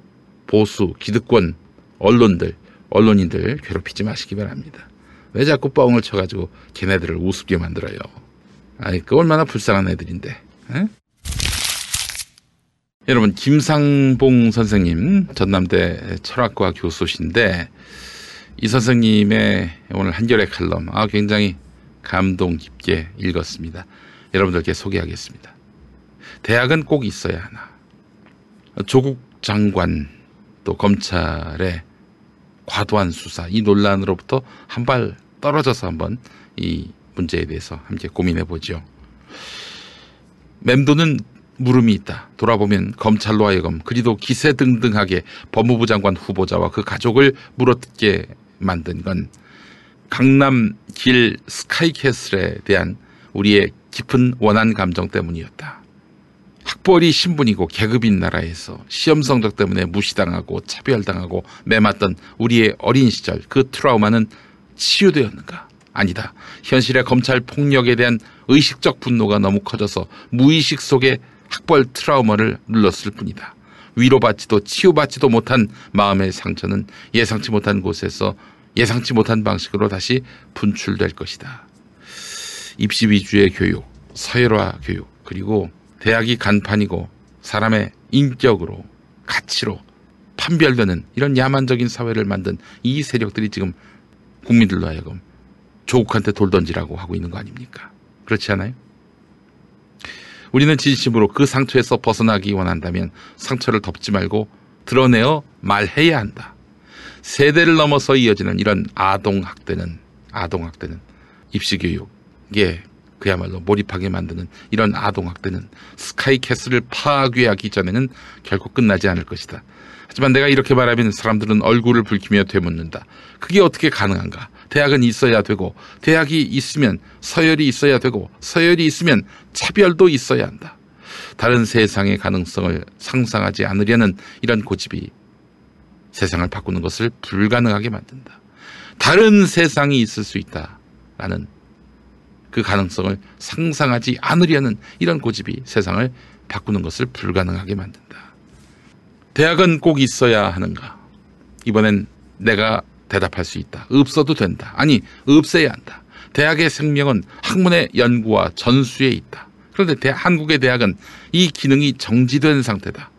보수 기득권 언론들 언론인들 괴롭히지 마시기 바랍니다. 왜 자꾸 뻥을 쳐가지고 걔네들을 우습게 만들어요? 아이 그 얼마나 불쌍한 애들인데. 에? 여러분 김상봉 선생님 전남대 철학과 교수신데 이 선생님의 오늘 한결의 칼럼 아 굉장히 감동 깊게 읽었습니다. 여러분들께 소개하겠습니다. 대학은 꼭 있어야 하나. 조국 장관 또 검찰의 과도한 수사 이 논란으로부터 한 발 떨어져서 한번 이 문제에 대해서 함께 고민해 보죠. 맴도는 물음이 있다. 돌아보면 검찰로 하여금 그리도 기세등등하게 법무부 장관 후보자와 그 가족을 물어뜯게 만든 건 강남 길 스카이캐슬에 대한 우리의 깊은 원한 감정 때문이었다. 학벌이 신분이고 계급인 나라에서 시험 성적 때문에 무시당하고 차별당하고 매맞던 우리의 어린 시절 그 트라우마는 치유되었는가? 아니다. 현실의 검찰 폭력에 대한 의식적 분노가 너무 커져서 무의식 속에 학벌 트라우마를 눌렀을 뿐이다. 위로받지도 치유받지도 못한 마음의 상처는 예상치 못한 곳에서 예상치 못한 방식으로 다시 분출될 것이다. 입시 위주의 교육, 서열화 교육, 그리고 대학이 간판이고 사람의 인격으로 가치로 판별되는 이런 야만적인 사회를 만든 이 세력들이 지금 국민들로 하여금 조국한테 돌 던지라고 하고 있는 거 아닙니까? 그렇지 않아요? 우리는 진심으로 그 상처에서 벗어나기 원한다면 상처를 덮지 말고 드러내어 말해야 한다. 세대를 넘어서 이어지는 이런 아동학대는 아동학대는 입시교육에 그야말로 몰입하게 만드는 이런 아동학대는 스카이캐슬을 파괴하기 전에는 결코 끝나지 않을 것이다. 하지만 내가 이렇게 말하면 사람들은 얼굴을 붉히며 되묻는다. 그게 어떻게 가능한가? 대학은 있어야 되고 대학이 있으면 서열이 있어야 되고 서열이 있으면 차별도 있어야 한다. 다른 세상의 가능성을 상상하지 않으려는 이런 고집이 세상을 바꾸는 것을 불가능하게 만든다. 다른 세상이 있을 수 있다라는 그 가능성을 상상하지 않으려는 이런 고집이 세상을 바꾸는 것을 불가능하게 만든다. 대학은 꼭 있어야 하는가? 이번엔 내가 대답할 수 있다. 없어도 된다. 아니, 없애야 한다. 대학의 생명은 학문의 연구와 전수에 있다. 그런데 대, 한국의 대학은 이 기능이 정지된 상태다.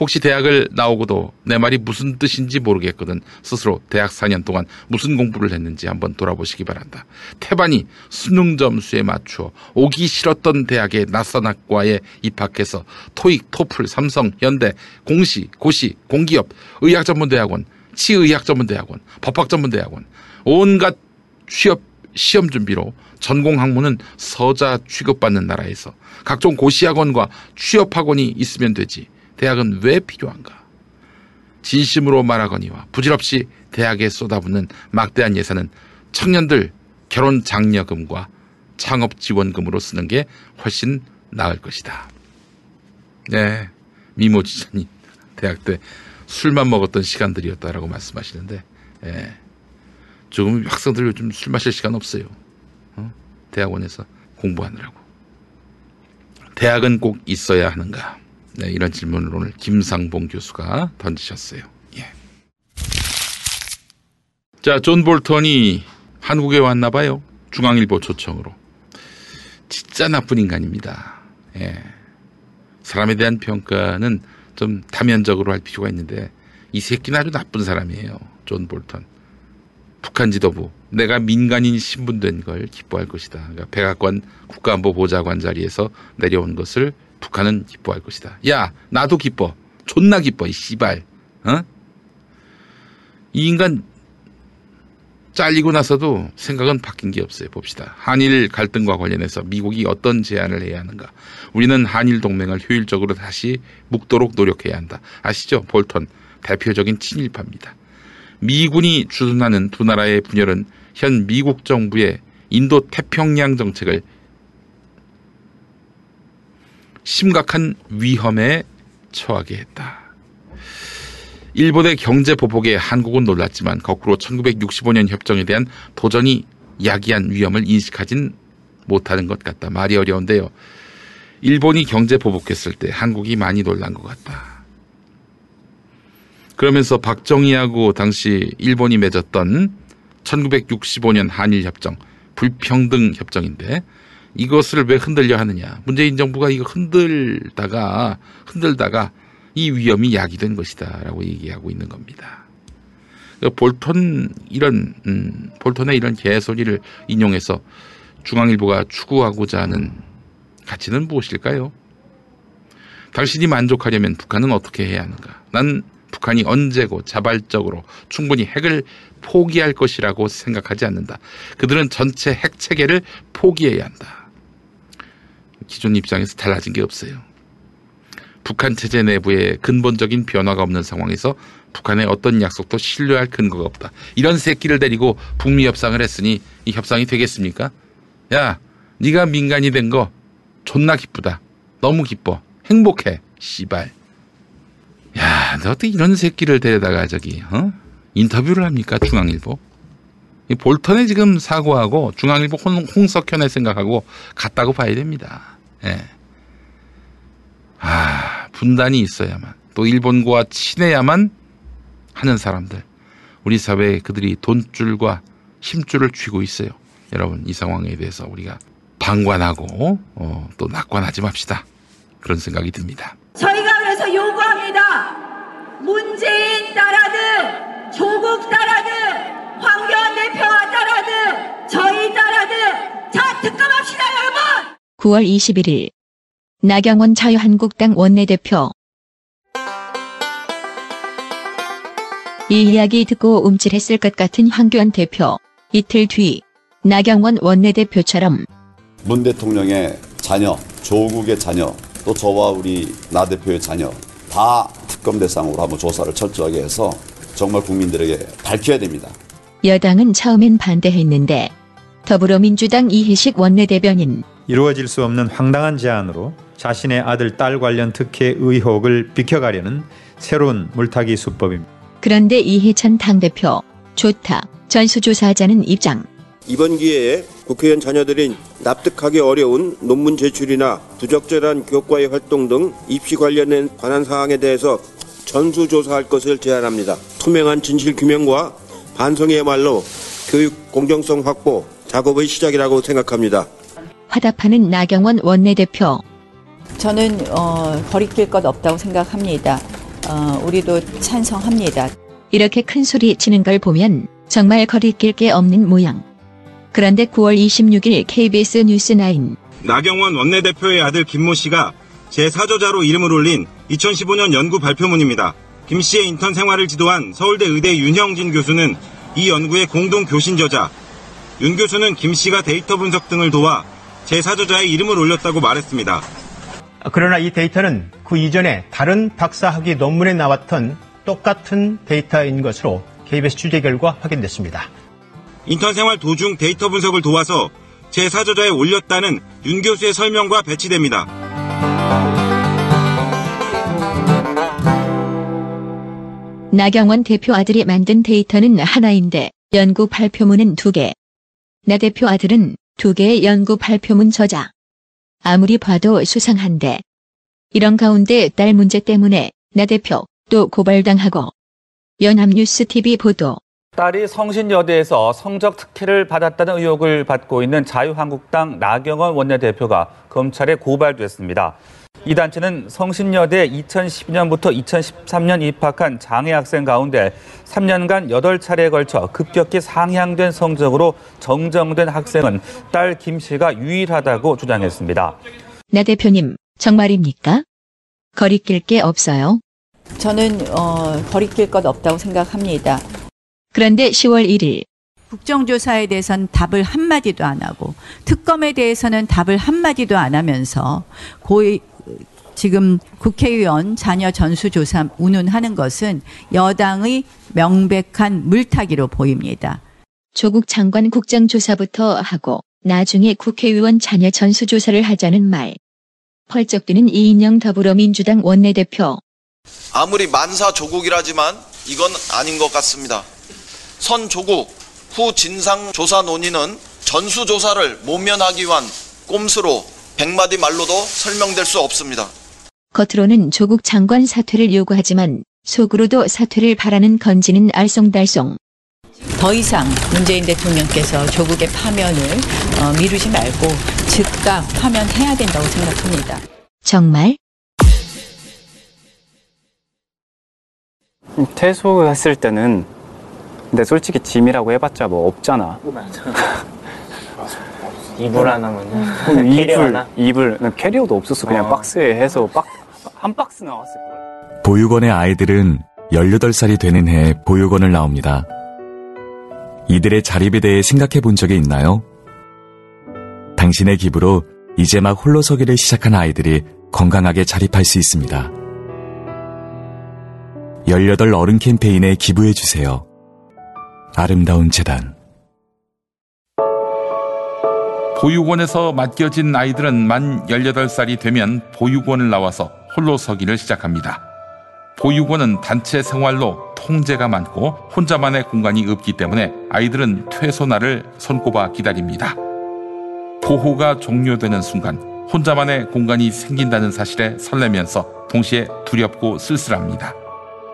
혹시 대학을 나오고도 내 말이 무슨 뜻인지 모르겠거든 스스로 대학 4년 동안 무슨 공부를 했는지 한번 돌아보시기 바란다. 태반이 수능 점수에 맞추어 오기 싫었던 대학의 낯선 학과에 입학해서 토익, 토플, 삼성, 현대, 공시, 고시, 공기업, 의학전문대학원, 치의학전문대학원, 법학전문대학원 온갖 취업 시험 준비로 전공 학문은 서자 취급받는 나라에서 각종 고시학원과 취업학원이 있으면 되지 대학은 왜 필요한가? 진심으로 말하거니와 부질없이 대학에 쏟아붓는 막대한 예산은 청년들 결혼 장려금과 창업 지원금으로 쓰는 게 훨씬 나을 것이다. 네, 미모 지사님 대학 때 술만 먹었던 시간들이었다라고 말씀하시는데, 예, 조금 학생들 요즘 술 마실 시간 없어요. 어? 대학원에서 공부하느라고. 대학은 꼭 있어야 하는가? 네, 이런 질문을 오늘 김상봉 교수가 던지셨어요. 예. 자, 존 볼턴이 한국에 왔나 봐요. 중앙일보 초청으로. 진짜 나쁜 인간입니다. 예. 사람에 대한 평가는 좀 다면적으로 할 필요가 있는데 이 새끼는 아주 나쁜 사람이에요. 존 볼턴. 북한 지도부 내가 민간인 신분된 걸 기뻐할 것이다. 그러니까 백악관 국가안보 보좌관 자리에서 내려온 것을 북한은 기뻐할 것이다. 야, 나도 기뻐. 존나 기뻐, 이 씨발. 어? 이 인간 잘리고 나서도 생각은 바뀐 게 없어요. 봅시다. 한일 갈등과 관련해서 미국이 어떤 제안을 해야 하는가. 우리는 한일 동맹을 효율적으로 다시 묵도록 노력해야 한다. 아시죠? 볼턴. 대표적인 친일파입니다. 미군이 주둔하는 두 나라의 분열은 현 미국 정부의 인도 태평양 정책을 심각한 위험에 처하게 했다. 일본의 경제 보복에 한국은 놀랐지만 거꾸로 1965년 협정에 대한 도전이 야기한 위험을 인식하진 못하는 것 같다. 말이 어려운데요. 일본이 경제 보복했을 때 한국이 많이 놀란 것 같다. 그러면서 박정희하고 당시 일본이 맺었던 1965년 한일협정, 불평등 협정인데 이것을 왜 흔들려 하느냐. 문재인 정부가 이거 흔들다가, 흔들다가 이 위험이 야기된 것이다. 라고 얘기하고 있는 겁니다. 볼턴, 이런, 음, 볼턴의 이런 개소리를 인용해서 중앙일보가 추구하고자 하는 가치는 무엇일까요? 당신이 만족하려면 북한은 어떻게 해야 하는가? 난 북한이 언제고 자발적으로 충분히 핵을 포기할 것이라고 생각하지 않는다. 그들은 전체 핵 체계를 포기해야 한다. 기존 입장에서 달라진 게 없어요. 북한 체제 내부에 근본적인 변화가 없는 상황에서 북한의 어떤 약속도 신뢰할 근거가 없다. 이런 새끼를 데리고 북미 협상을 했으니 이 협상이 되겠습니까? 야, 네가 민간이 된 거 존나 기쁘다. 너무 기뻐. 행복해. 씨발. 야, 너 어떻게 이런 새끼를 데려다가 저기 어? 인터뷰를 합니까 중앙일보? 이 볼턴에 지금 사고하고 중앙일보 홍, 홍석현의 생각하고 같다고 봐야 됩니다. 예. 아, 분단이 있어야만 또 일본과 친해야만 하는 사람들. 우리 사회에 그들이 돈줄과 힘줄을 쥐고 있어요. 여러분 이 상황에 대해서 우리가 방관하고 어, 또 낙관하지 맙시다. 그런 생각이 듭니다. 저희가 그래서 요구합니다. 문재인 따라든 조국 따라든 황교안 대표와 따라든 저희 따라든 자 특검합시다 여러분. 9월 21일 나경원 자유한국당 원내대표 이 이야기 듣고 움찔했을 것 같은 황교안 대표. 이틀 뒤 나경원 원내대표처럼 문 대통령의 자녀, 조국의 자녀, 또 저와 우리 나 대표의 자녀 다 특검 대상으로 한번 조사를 철저하게 해서 정말 국민들에게 밝혀야 됩니다. 여당은 처음엔 반대했는데 더불어민주당 이희식 원내대변인 이루어질 수 없는 황당한 제안으로 자신의 아들 딸 관련 특혜 의혹을 비켜가려는 새로운 물타기 수법입니다. 그런데 이해찬 당대표 좋다 전수조사하자는 입장 이번 기회에 국회의원 자녀들인 납득하기 어려운 논문 제출이나 부적절한 교과의 활동 등 입시 관련된 관한 사항에 대해서 전수조사할 것을 제안합니다. 투명한 진실 규명과 반성의야말로 교육 공정성 확보 작업의 시작이라고 생각합니다. 화답하는 나경원 원내대표 저는 어, 거리낄 것 없다고 생각합니다. 어, 우리도 찬성합니다. 이렇게 큰 소리 치는 걸 보면 정말 거리낄 게 없는 모양. 그런데 9월 26일 KBS 뉴스9 나경원 원내대표의 아들 김모 씨가 제 사저자로 이름을 올린 2015년 연구 발표문입니다. 김 씨의 인턴 생활을 지도한 서울대 의대 윤형진 교수는 이 연구의 공동 교신 저자. 윤 교수는 김 씨가 데이터 분석 등을 도와 제 사저자의 이름을 올렸다고 말했습니다. 그러나 이 데이터는 그 이전에 다른 박사학위 논문에 나왔던 똑같은 데이터인 것으로 KBS 취재 결과 확인됐습니다. 인턴 생활 도중 데이터 분석을 도와서 제 사저자에 올렸다는 윤 교수의 설명과 배치됩니다. 나경원 대표 아들이 만든 데이터는 하나인데 연구 발표문은 두 개. 나 대표 아들은 두 개의 연구 발표문 저자. 아무리 봐도 수상한데. 이런 가운데 딸 문제 때문에 나 대표 또 고발당하고. 연합뉴스 TV 보도. 딸이 성신여대에서 성적 특혜를 받았다는 의혹을 받고 있는 자유한국당 나경원 원내대표가 검찰에 고발됐습니다. 이 단체는 성신여대 2012년부터 2013년 입학한 장애 학생 가운데 3년간 8차례에 걸쳐 급격히 상향된 성적으로 정정된 학생은 딸 김 씨가 유일하다고 주장했습니다. 나 대표님, 정말입니까? 거리낄 게 없어요. 저는 어, 거리낄 것 없다고 생각합니다. 그런데 10월 1일 국정조사에 대해서는 답을 한마디도 안 하고 특검에 대해서는 답을 한마디도 안 하면서 고의 지금 국회의원 자녀 전수조사 운운하는 것은 여당의 명백한 물타기로 보입니다. 조국 장관 국정조사부터 하고 나중에 국회의원 자녀 전수조사를 하자는 말. 펄쩍 뛰는 이인영 더불어민주당 원내대표. 아무리 만사 조국이라지만 이건 아닌 것 같습니다. 선 조국 후 진상 조사 논의는 전수 조사를 모면하기 위한 꼼수로 백마디 말로도 설명될 수 없습니다. 겉으로는 조국 장관 사퇴를 요구하지만 속으로도 사퇴를 바라는 건지는 알쏭달쏭. 더 이상 문재인 대통령께서 조국의 파면을 어, 미루지 말고 즉각 파면해야 된다고 생각합니다. 정말? 퇴소했을 때는 근데 솔직히 짐이라고 해봤자 뭐 없잖아. 이불 캐리어 이불? 이불 캐리어도 없었어. 그냥 어. 박스에 해서 박 한 박스 나왔을 거야. 보육원의 아이들은 18살이 되는 해 보육원을 나옵니다. 이들의 자립에 대해 생각해 본 적이 있나요? 당신의 기부로 이제 막 홀로 서기를 시작한 아이들이 건강하게 자립할 수 있습니다. 18 어른 캠페인에 기부해 주세요. 아름다운 재단 보육원에서 맡겨진 아이들은 만 18살이 되면 보육원을 나와서 홀로 서기를 시작합니다. 보육원은 단체 생활로 통제가 많고 혼자만의 공간이 없기 때문에 아이들은 퇴소 날을 손꼽아 기다립니다. 보호가 종료되는 순간 혼자만의 공간이 생긴다는 사실에 설레면서 동시에 두렵고 쓸쓸합니다.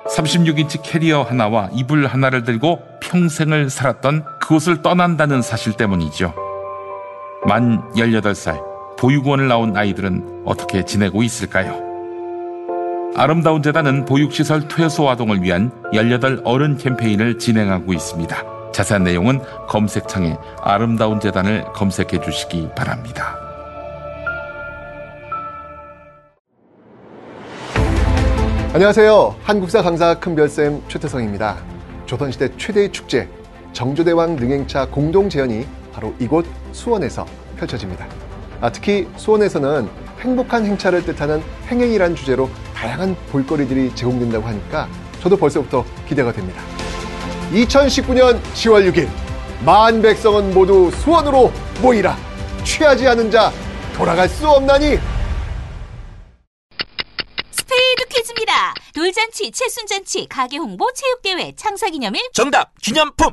36인치 캐리어 하나와 이불 하나를 들고 평생을 살았던 그곳을 떠난다는 사실 때문이죠. 만 18살 보육원을 나온 아이들은 어떻게 지내고 있을까요? 아름다운 재단은 보육시설 퇴소 아동을 위한 18 어른 캠페인을 진행하고 있습니다. 자세한 내용은 검색창에 아름다운 재단을 검색해 주시기 바랍니다. 안녕하세요. 한국사 강사 큰별쌤 최태성입니다. 조선시대 최대의 축제 정조대왕 능행차 공동 재현이 바로 이곳 수원에서 펼쳐집니다. 아, 특히 수원에서는 행복한 행차를 뜻하는 행행이란 주제로 다양한 볼거리들이 제공된다고 하니까 저도 벌써부터 기대가 됩니다. 2019년 10월 6일 만 백성은 모두 수원으로 모이라 취하지 않은 자 돌아갈 수 없나니 스피드 퀴즈입니다. 돌잔치, 칠순잔치, 가게 홍보, 체육대회, 창사기념일. 정답 기념품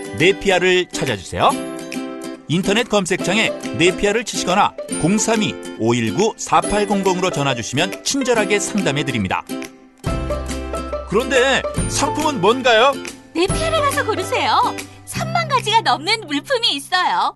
네피아를 찾아주세요. 인터넷 검색창에 네피아를 치시거나 032-519-4800으로 전화 주시면 친절하게 상담해 드립니다. 그런데 상품은 뭔가요? 네피아를 가서 고르세요. 3만 가지가 넘는 물품이 있어요.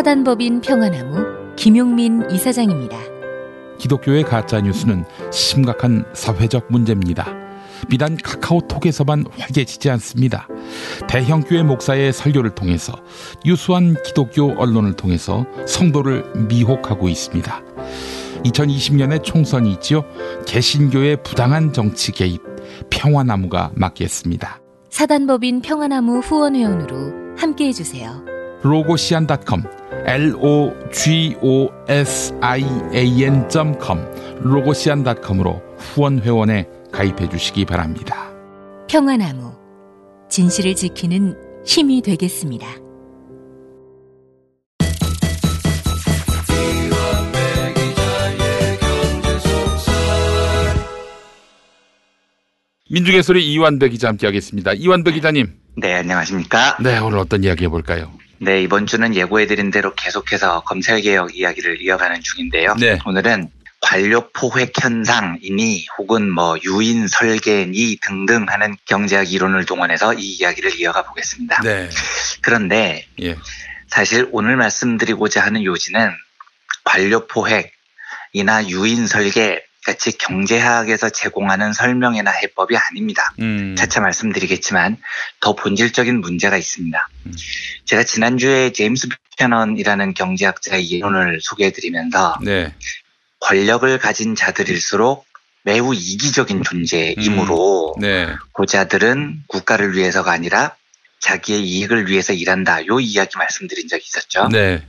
사단법인 평화나무 김용민 이사장입니다. 기독교의 가짜 뉴스는 심각한 사회적 문제입니다. 비단 카카오톡에서만 활개치지 않습니다. 대형 교회 목사의 설교를 통해서 유수한 기독교 언론을 통해서 성도를 미혹하고 있습니다. 2020년에 총선이 있지요. 개신교의 부당한 정치 개입 평화나무가 막겠습니다. 사단법인 평화나무 후원회원으로 함께해 주세요. 로고시안.com logosian.com 로고시안.com으로 후원 회원에 가입해 주시기 바랍니다. 평화나무 진실을 지키는 힘이 되겠습니다. 민중의 소리 이완배 기자 함께하겠습니다. 이완배 기자님. 네, 안녕하십니까? 네, 오늘 어떤 이야기 해볼까요? 네, 이번 주는 예고해드린 대로 계속해서 검찰개혁 이야기를 이어가는 중인데요. 네. 오늘은 관료 포획 현상이니 혹은 뭐 유인 설계니 등등 하는 경제학 이론을 동원해서 이 이야기를 이어가 보겠습니다. 네. 그런데 예. 사실 오늘 말씀드리고자 하는 요지는 관료 포획이나 유인 설계 같이 경제학에서 제공하는 설명이나 해법이 아닙니다. 음. 차차 말씀드리겠지만 더 본질적인 문제가 있습니다. 제가 지난주에 제임스 뷰캐넌이라는 경제학자의 이론을 소개해드리면서 네. 권력을 가진 자들일수록 매우 이기적인 존재이므로 네. 그 자들은 국가를 위해서가 아니라 자기의 이익을 위해서 일한다. 요 이야기 말씀드린 적이 있었죠. 네.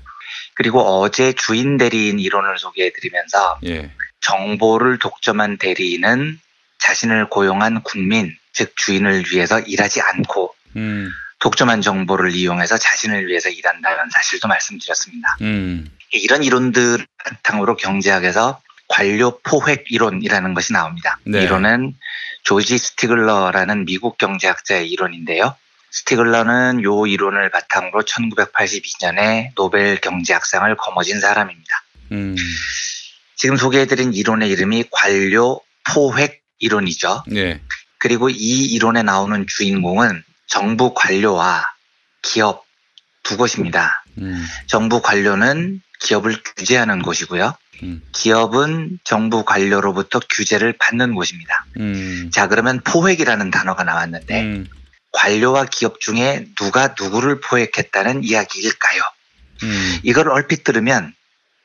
그리고 어제 주인 대리인 이론을 소개해드리면서 예. 정보를 독점한 대리인은 자신을 고용한 국민, 즉 주인을 위해서 일하지 않고 음. 독점한 정보를 이용해서 자신을 위해서 일한다는 사실도 말씀드렸습니다. 음. 이런 이론들 바탕으로 경제학에서 관료 포획 이론이라는 것이 나옵니다. 네. 이론은 조지 스티글러라는 미국 경제학자의 이론인데요. 스티글러는 요 이론을 바탕으로 1982년에 노벨 경제학상을 거머쥔 사람입니다. 음. 지금 소개해드린 이론의 이름이 관료 포획 이론이죠. 네. 그리고 이 이론에 나오는 주인공은 정부 관료와 기업 두 곳입니다. 음. 정부 관료는 기업을 규제하는 곳이고요. 음. 기업은 정부 관료로부터 규제를 받는 곳입니다. 음. 자, 그러면 포획이라는 단어가 나왔는데 음. 관료와 기업 중에 누가 누구를 포획했다는 이야기일까요? 음. 이걸 얼핏 들으면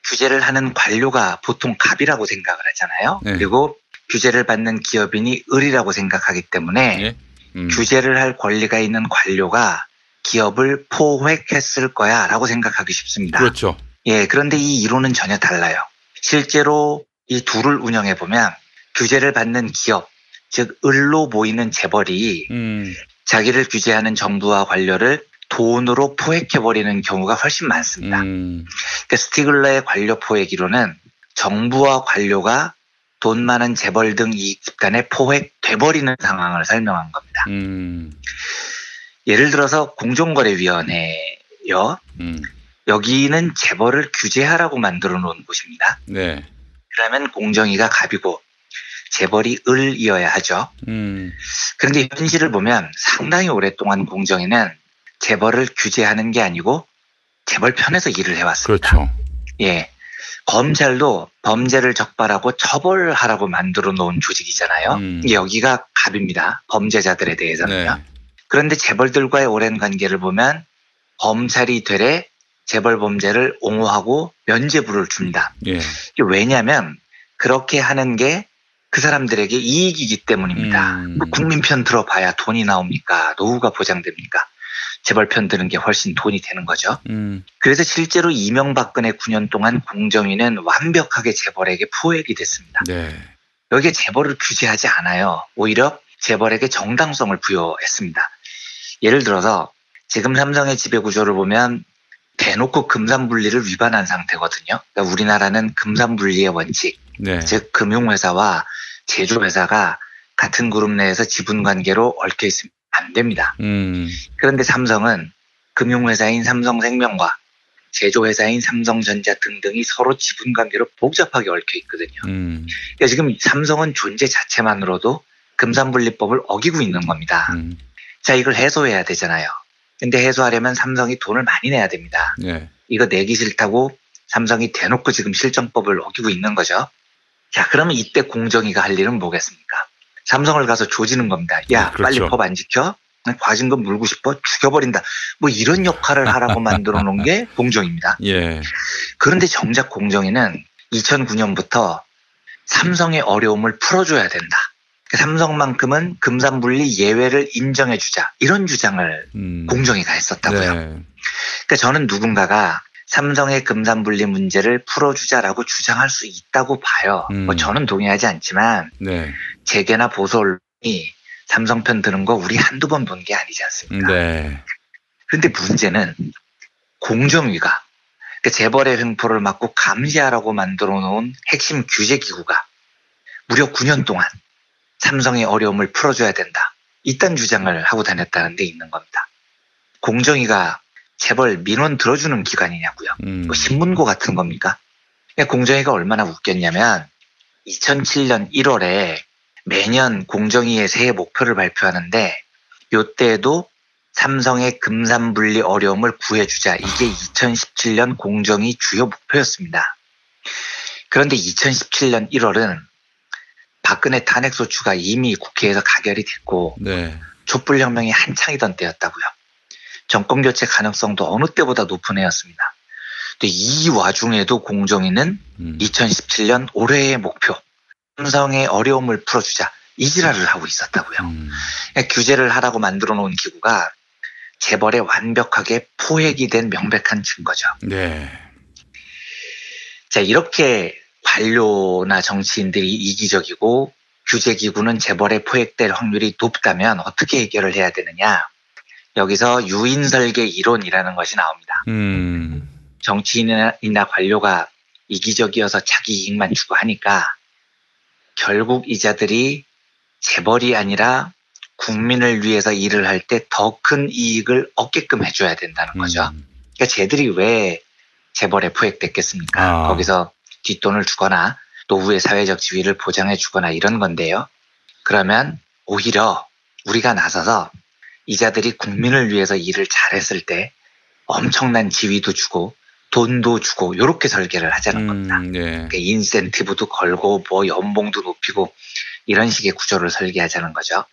규제를 하는 관료가 보통 갑이라고 생각을 하잖아요. 네. 그리고 규제를 받는 기업인이 을이라고 생각하기 때문에 예. 음. 규제를 할 권리가 있는 관료가 기업을 포획했을 거야 라고 생각하기 쉽습니다. 그렇죠. 예, 그런데 이 이론은 전혀 달라요. 실제로 이 둘을 운영해 보면 규제를 받는 기업, 즉 을로 보이는 재벌이 음. 자기를 규제하는 정부와 관료를 돈으로 포획해 버리는 경우가 훨씬 많습니다. 음. 그러니까 스티글러의 관료 포획 이론은 정부와 관료가 돈 많은 재벌 등 이익 집단에 포획돼 버리는 상황을 설명한 겁니다. 음. 예를 들어서 공정거래위원회요. 음. 여기는 재벌을 규제하라고 만들어 놓은 곳입니다. 네. 그러면 공정위가 갑이고 재벌이 을이어야 하죠. 음. 그런데 현실을 보면 상당히 오랫동안 공정위는 재벌을 규제하는 게 아니고 재벌 편에서 일을 해왔습니다. 그렇죠. 예. 검찰도 범죄를 적발하고 처벌하라고 만들어 놓은 조직이잖아요. 음. 여기가 갑입니다. 범죄자들에 대해서는요. 네. 그런데 재벌들과의 오랜 관계를 보면 검찰이 되레 재벌 범죄를 옹호하고 면죄부를 줍니다. 예. 왜냐하면 그렇게 하는 게 그 사람들에게 이익이기 때문입니다. 음. 뭐 국민 편 들어봐야 돈이 나옵니까? 노후가 보장됩니까? 재벌 편 드는 게 훨씬 돈이 되는 거죠. 음. 그래서 실제로 이명박근혜 9년 동안 공정위는 완벽하게 재벌에게 포획이 됐습니다. 네. 여기에 재벌을 규제하지 않아요. 오히려 재벌에게 정당성을 부여했습니다. 예를 들어서 지금 삼성의 지배 구조를 보면 대놓고 금산분리를 위반한 상태거든요. 그러니까 우리나라는 금산분리의 원칙, 네. 즉 금융회사와 제조회사가 같은 그룹 내에서 지분 관계로 얽혀 있으면 안 됩니다. 음. 그런데 삼성은 금융회사인 삼성생명과 제조회사인 삼성전자 등등이 서로 지분 관계로 복잡하게 얽혀 있거든요. 음. 그러니까 지금 삼성은 존재 자체만으로도 금산분리법을 어기고 있는 겁니다. 음. 자, 이걸 해소해야 되잖아요. 근데 해소하려면 삼성이 돈을 많이 내야 됩니다. 네. 이거 내기 싫다고 삼성이 대놓고 지금 실정법을 어기고 있는 거죠. 자, 그러면 이때 공정위가 할 일은 뭐겠습니까? 삼성을 가서 조지는 겁니다. 야, 네, 그렇죠. 빨리 법 안 지켜? 과징금 물고 싶어? 죽여버린다. 뭐 이런 역할을 하라고 만들어 놓은 게 공정입니다. 예. 그런데 정작 공정위는 2009년부터 삼성의 어려움을 풀어줘야 된다. 삼성만큼은 금산분리 예외를 인정해주자. 이런 주장을 음. 공정위가 했었다고요. 네. 그러니까 저는 누군가가 삼성의 금산 분리 문제를 풀어주자라고 주장할 수 있다고 봐요. 음. 뭐 저는 동의하지 않지만 네. 재계나 보수 언론이 삼성 편 드는 거 우리 한두 번 본 게 아니지 않습니까? 네. 그런데 문제는 공정위가 그 재벌의 횡포를 막고 감시하라고 만들어 놓은 핵심 규제 기구가 무려 9년 동안 삼성의 어려움을 풀어줘야 된다. 이딴 주장을 하고 다녔다는 데 있는 겁니다. 공정위가 재벌 민원 들어주는 기관이냐고요. 음. 뭐 신문고 같은 겁니까? 그러니까 공정위가 얼마나 웃겼냐면 2007년 1월에 매년 공정위의 새해 목표를 발표하는데 요때에도 삼성의 금산 분리 어려움을 구해주자 이게 2017년 공정위 주요 목표였습니다. 그런데 2017년 1월은 박근혜 탄핵소추가 이미 국회에서 가결이 됐고 네. 촛불혁명이 한창이던 때였다고요. 정권 교체 가능성도 어느 때보다 높은 해였습니다. 근데 이 와중에도 공정위는 음. 2017년 올해의 목표 삼성의 어려움을 풀어주자 이 지랄을 하고 있었다고요. 음. 그러니까 규제를 하라고 만들어 놓은 기구가 재벌에 완벽하게 포획이 된 명백한 증거죠. 네. 자, 이렇게 관료나 정치인들이 이기적이고 규제기구는 재벌에 포획될 확률이 높다면 어떻게 해결을 해야 되느냐? 여기서 유인설계 이론이라는 것이 나옵니다. 음. 정치인이나 관료가 이기적이어서 자기 이익만 추구하니까 결국 이자들이 재벌이 아니라 국민을 위해서 일을 할 때 더 큰 이익을 얻게끔 해줘야 된다는 거죠. 그러니까 쟤들이 왜 재벌에 포획됐겠습니까? 아. 거기서 뒷돈을 주거나 노후의 사회적 지위를 보장해 주거나 이런 건데요. 그러면 오히려 우리가 나서서 이 자들이 국민을 위해서 일을 잘했을 때 엄청난 지위도 주고 돈도 주고 이렇게 설계를 하자는 겁니다. 음, 예. 그러니까 인센티브도 걸고 뭐 연봉도 높이고 이런 식의 구조를 설계하자는 거죠.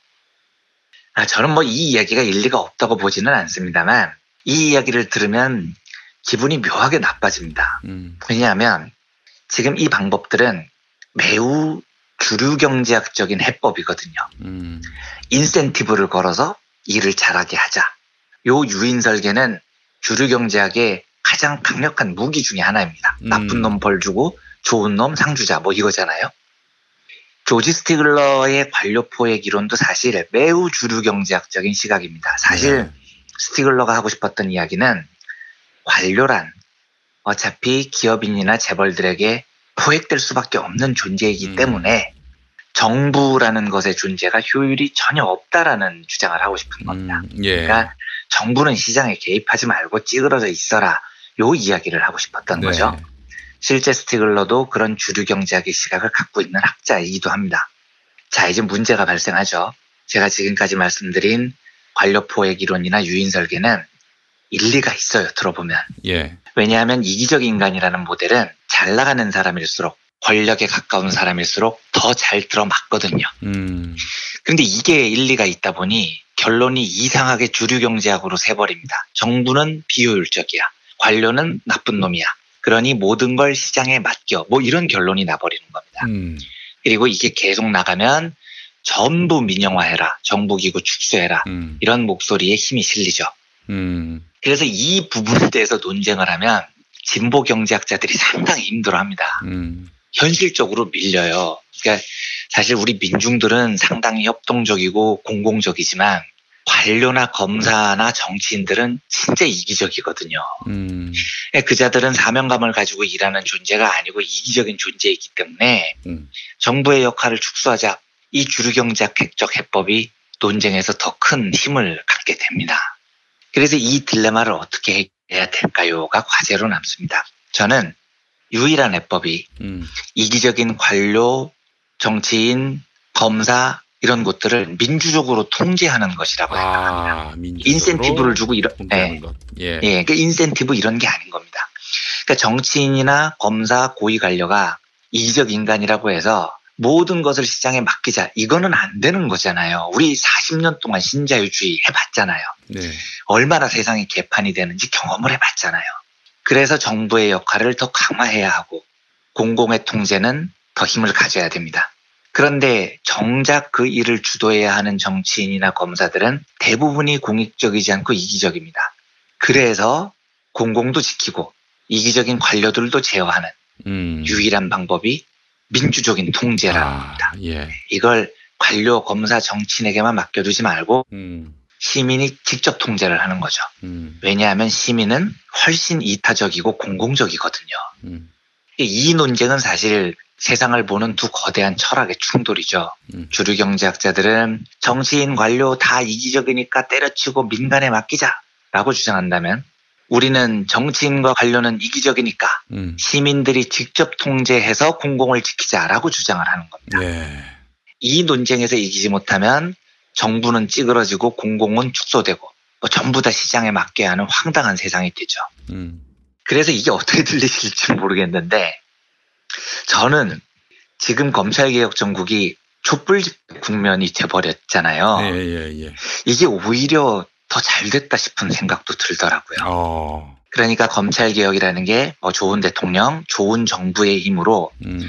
아, 저는 뭐 이 이야기가 일리가 없다고 보지는 않습니다만 이 이야기를 들으면 기분이 묘하게 나빠집니다. 음. 왜냐하면 지금 이 방법들은 매우 주류 경제학적인 해법이거든요. 음. 인센티브를 걸어서 일을 잘하게 하자. 요 유인 설계는 주류 경제학의 가장 강력한 무기 중의 하나입니다. 음. 나쁜 놈 벌 주고 좋은 놈 상 주자 뭐 이거잖아요. 조지 스티글러의 관료 포획 이론도 사실 매우 주류 경제학적인 시각입니다. 사실 스티글러가 하고 싶었던 이야기는 관료란 어차피 기업인이나 재벌들에게 포획될 수밖에 없는 존재이기 때문에 정부라는 것의 존재가 효율이 전혀 없다라는 주장을 하고 싶은 겁니다. 예. 그러니까 정부는 시장에 개입하지 말고 찌그러져 있어라. 요 이야기를 하고 싶었던 네. 거죠. 실제 스티글러도 그런 주류 경제학의 시각을 갖고 있는 학자이기도 합니다. 자, 이제 문제가 발생하죠. 제가 지금까지 말씀드린 관료 포획 이론이나 유인 설계는 일리가 있어요. 들어보면. 예. 왜냐하면 이기적 인간이라는 모델은 잘 나가는 사람일수록 권력에 가까운 사람일수록 더 잘 들어맞거든요. 음. 근데 이게 일리가 있다 보니 결론이 이상하게 주류 경제학으로 새버립니다. 정부는 비효율적이야. 관료는 나쁜 놈이야. 그러니 모든 걸 시장에 맡겨. 뭐 이런 결론이 나버리는 겁니다. 음. 그리고 이게 계속 나가면 전부 민영화해라. 정부기구 축소해라. 음. 이런 목소리에 힘이 실리죠. 음. 그래서 이 부분에 대해서 논쟁을 하면 진보 경제학자들이 상당히 힘들어합니다. 음. 현실적으로 밀려요. 그러니까 사실 우리 민중들은 상당히 협동적이고 공공적이지만 관료나 검사나 정치인들은 진짜 이기적이거든요. 음. 그자들은 사명감을 가지고 일하는 존재가 아니고 이기적인 존재이기 때문에 음. 정부의 역할을 축소하자 이 주류경제학 핵적 해법이 논쟁에서 더 큰 힘을 갖게 됩니다. 그래서 이 딜레마를 어떻게 해야 될까요가 과제로 남습니다. 저는 유일한 해법이 음. 이기적인 관료, 정치인, 검사 이런 곳들을 민주적으로 통제하는 것이라고 생각합니다. 아, 인센티브를 주고 이런 통제하는 예. 것. 예. 예, 그 인센티브 이런 게 아닌 겁니다. 그러니까 정치인이나 검사, 고위 관료가 이기적 인간이라고 해서 모든 것을 시장에 맡기자 이거는 안 되는 거잖아요. 우리 40년 동안 신자유주의 해봤잖아요. 네. 얼마나 세상이 개판이 되는지 경험을 해봤잖아요. 그래서 정부의 역할을 더 강화해야 하고 공공의 통제는 더 힘을 가져야 됩니다. 그런데 정작 그 일을 주도해야 하는 정치인이나 검사들은 대부분이 공익적이지 않고 이기적입니다. 그래서 공공도 지키고 이기적인 관료들도 제어하는 음. 유일한 방법이 민주적인 통제라는 겁니다. 예. 이걸 관료, 검사, 정치인에게만 맡겨두지 말고 음. 시민이 직접 통제를 하는 거죠. 음. 왜냐하면 시민은 훨씬 이타적이고 공공적이거든요. 음. 이 논쟁은 사실 세상을 보는 두 거대한 철학의 충돌이죠. 음. 주류 경제학자들은 정치인 관료 다 이기적이니까 때려치고 민간에 맡기자라고 주장한다면 우리는 정치인과 관료는 이기적이니까 음. 시민들이 직접 통제해서 공공을 지키자라고 주장을 하는 겁니다. 예. 이 논쟁에서 이기지 못하면 정부는 찌그러지고 공공은 축소되고 뭐 전부 다 시장에 맡겨야 하는 황당한 세상이 되죠. 음. 그래서 이게 어떻게 들리실지 모르겠는데 저는 지금 검찰개혁 정국이 촛불 국면이 돼버렸잖아요. 예, 예, 예. 이게 오히려 더 잘 됐다 싶은 생각도 들더라고요. 어. 그러니까 검찰개혁이라는 게 뭐 좋은 대통령, 좋은 정부의 힘으로 음.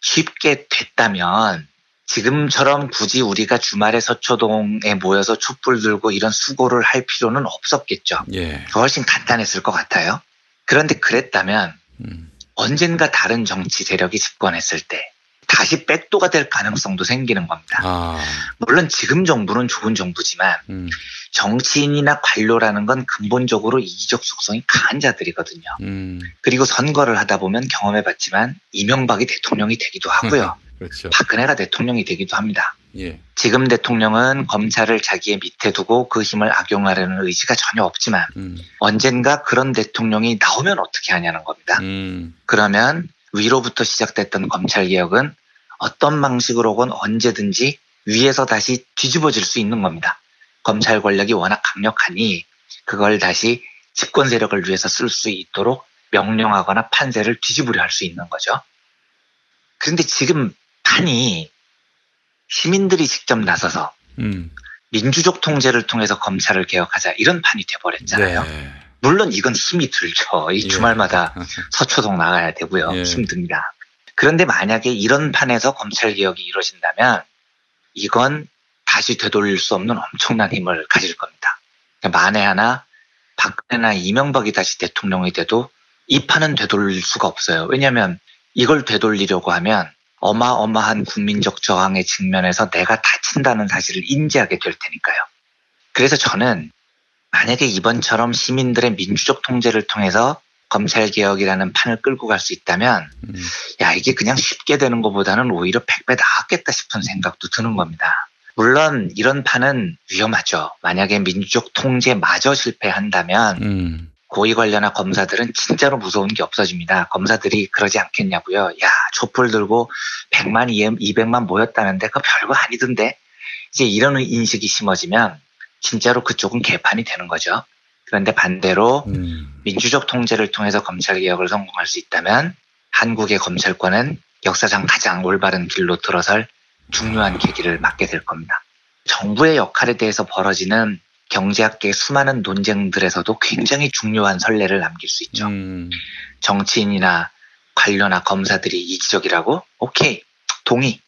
쉽게 됐다면 지금처럼 굳이 우리가 주말에 서초동에 모여서 촛불 들고 이런 수고를 할 필요는 없었겠죠. 예. 훨씬 간단했을 것 같아요. 그런데 그랬다면 음. 언젠가 다른 정치 세력이 집권했을 때 다시 백도가 될 가능성도 생기는 겁니다. 아. 물론 지금 정부는 좋은 정부지만 음. 정치인이나 관료라는 건 근본적으로 이기적 속성이 강한 자들이거든요. 음. 그리고 선거를 하다 보면 경험해봤지만 이명박이 대통령이 되기도 하고요. 그렇죠. 박근혜가 대통령이 되기도 합니다. 예. 지금 대통령은 검찰을 자기의 밑에 두고 그 힘을 악용하려는 의지가 전혀 없지만 음. 언젠가 그런 대통령이 나오면 어떻게 하냐는 겁니다. 음. 그러면 위로부터 시작됐던 검찰 개혁은 어떤 방식으로건 언제든지 위에서 다시 뒤집어질 수 있는 겁니다. 검찰 권력이 워낙 강력하니 그걸 다시 집권 세력을 위해서 쓸 수 있도록 명령하거나 판세를 뒤집으려 할 수 있는 거죠. 그런데 지금 판이 시민들이 직접 나서서 음. 민주적 통제를 통해서 검찰을 개혁하자 이런 판이 돼버렸잖아요. 네. 물론 이건 힘이 들죠. 이 예. 주말마다 서초동 나가야 되고요. 예. 힘듭니다. 그런데 만약에 이런 판에서 검찰 개혁이 이루어진다면 이건 다시 되돌릴 수 없는 엄청난 힘을 가질 겁니다. 그러니까 만에 하나 박근혜나 이명박이 다시 대통령이 돼도 이 판은 되돌릴 수가 없어요. 왜냐하면 이걸 되돌리려고 하면 어마어마한 국민적 저항의 측면에서 내가 다친다는 사실을 인지하게 될 테니까요. 그래서 저는 만약에 이번처럼 시민들의 민주적 통제를 통해서 검찰 개혁이라는 판을 끌고 갈 수 있다면 야 이게 그냥 쉽게 되는 것보다는 오히려 100배 나았겠다 싶은 생각도 드는 겁니다. 물론 이런 판은 위험하죠. 만약에 민주적 통제마저 실패한다면 음. 고위 관련한 검사들은 진짜로 무서운 게 없어집니다. 검사들이 그러지 않겠냐고요. 야 촛불 들고 100만, 200만 모였다는데 그거 별거 아니던데. 이제 이런 인식이 심어지면 진짜로 그쪽은 개판이 되는 거죠. 그런데 반대로 민주적 통제를 통해서 검찰 개혁을 성공할 수 있다면 한국의 검찰권은 역사상 가장 올바른 길로 들어설 중요한 계기를 맞게 될 겁니다. 정부의 역할에 대해서 벌어지는 경제학계의 수많은 논쟁들에서도 굉장히 중요한 선례를 남길 수 있죠. 정치인이나 관료나 검사들이 이기적이라고? 오케이, 동의.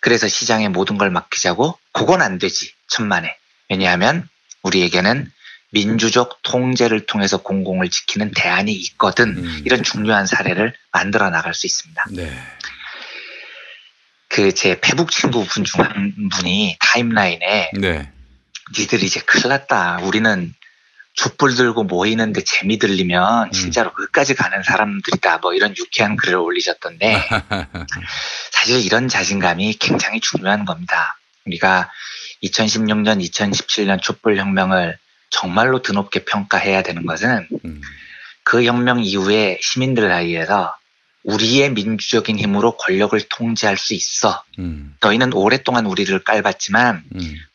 그래서 시장에 모든 걸 맡기자고? 그건 안 되지, 천만에. 왜냐하면 우리에게는 민주적 통제를 통해서 공공을 지키는 대안이 있거든. 이런 중요한 사례를 만들어 나갈 수 있습니다. 네. 그 제 페북 친구분 중 한 분이 타임라인에 네. 니들 이제 큰일 났다. 우리는 촛불 들고 모이는데 재미 들리면 진짜로 끝까지 가는 사람들이다. 뭐 이런 유쾌한 글을 올리셨던데 사실 이런 자신감이 굉장히 중요한 겁니다. 우리가 2016년, 2017년 촛불 혁명을 정말로 드높게 평가해야 되는 것은 그 혁명 이후에 시민들 사이에서 우리의 민주적인 힘으로 권력을 통제할 수 있어. 너희는 오랫동안 우리를 깔봤지만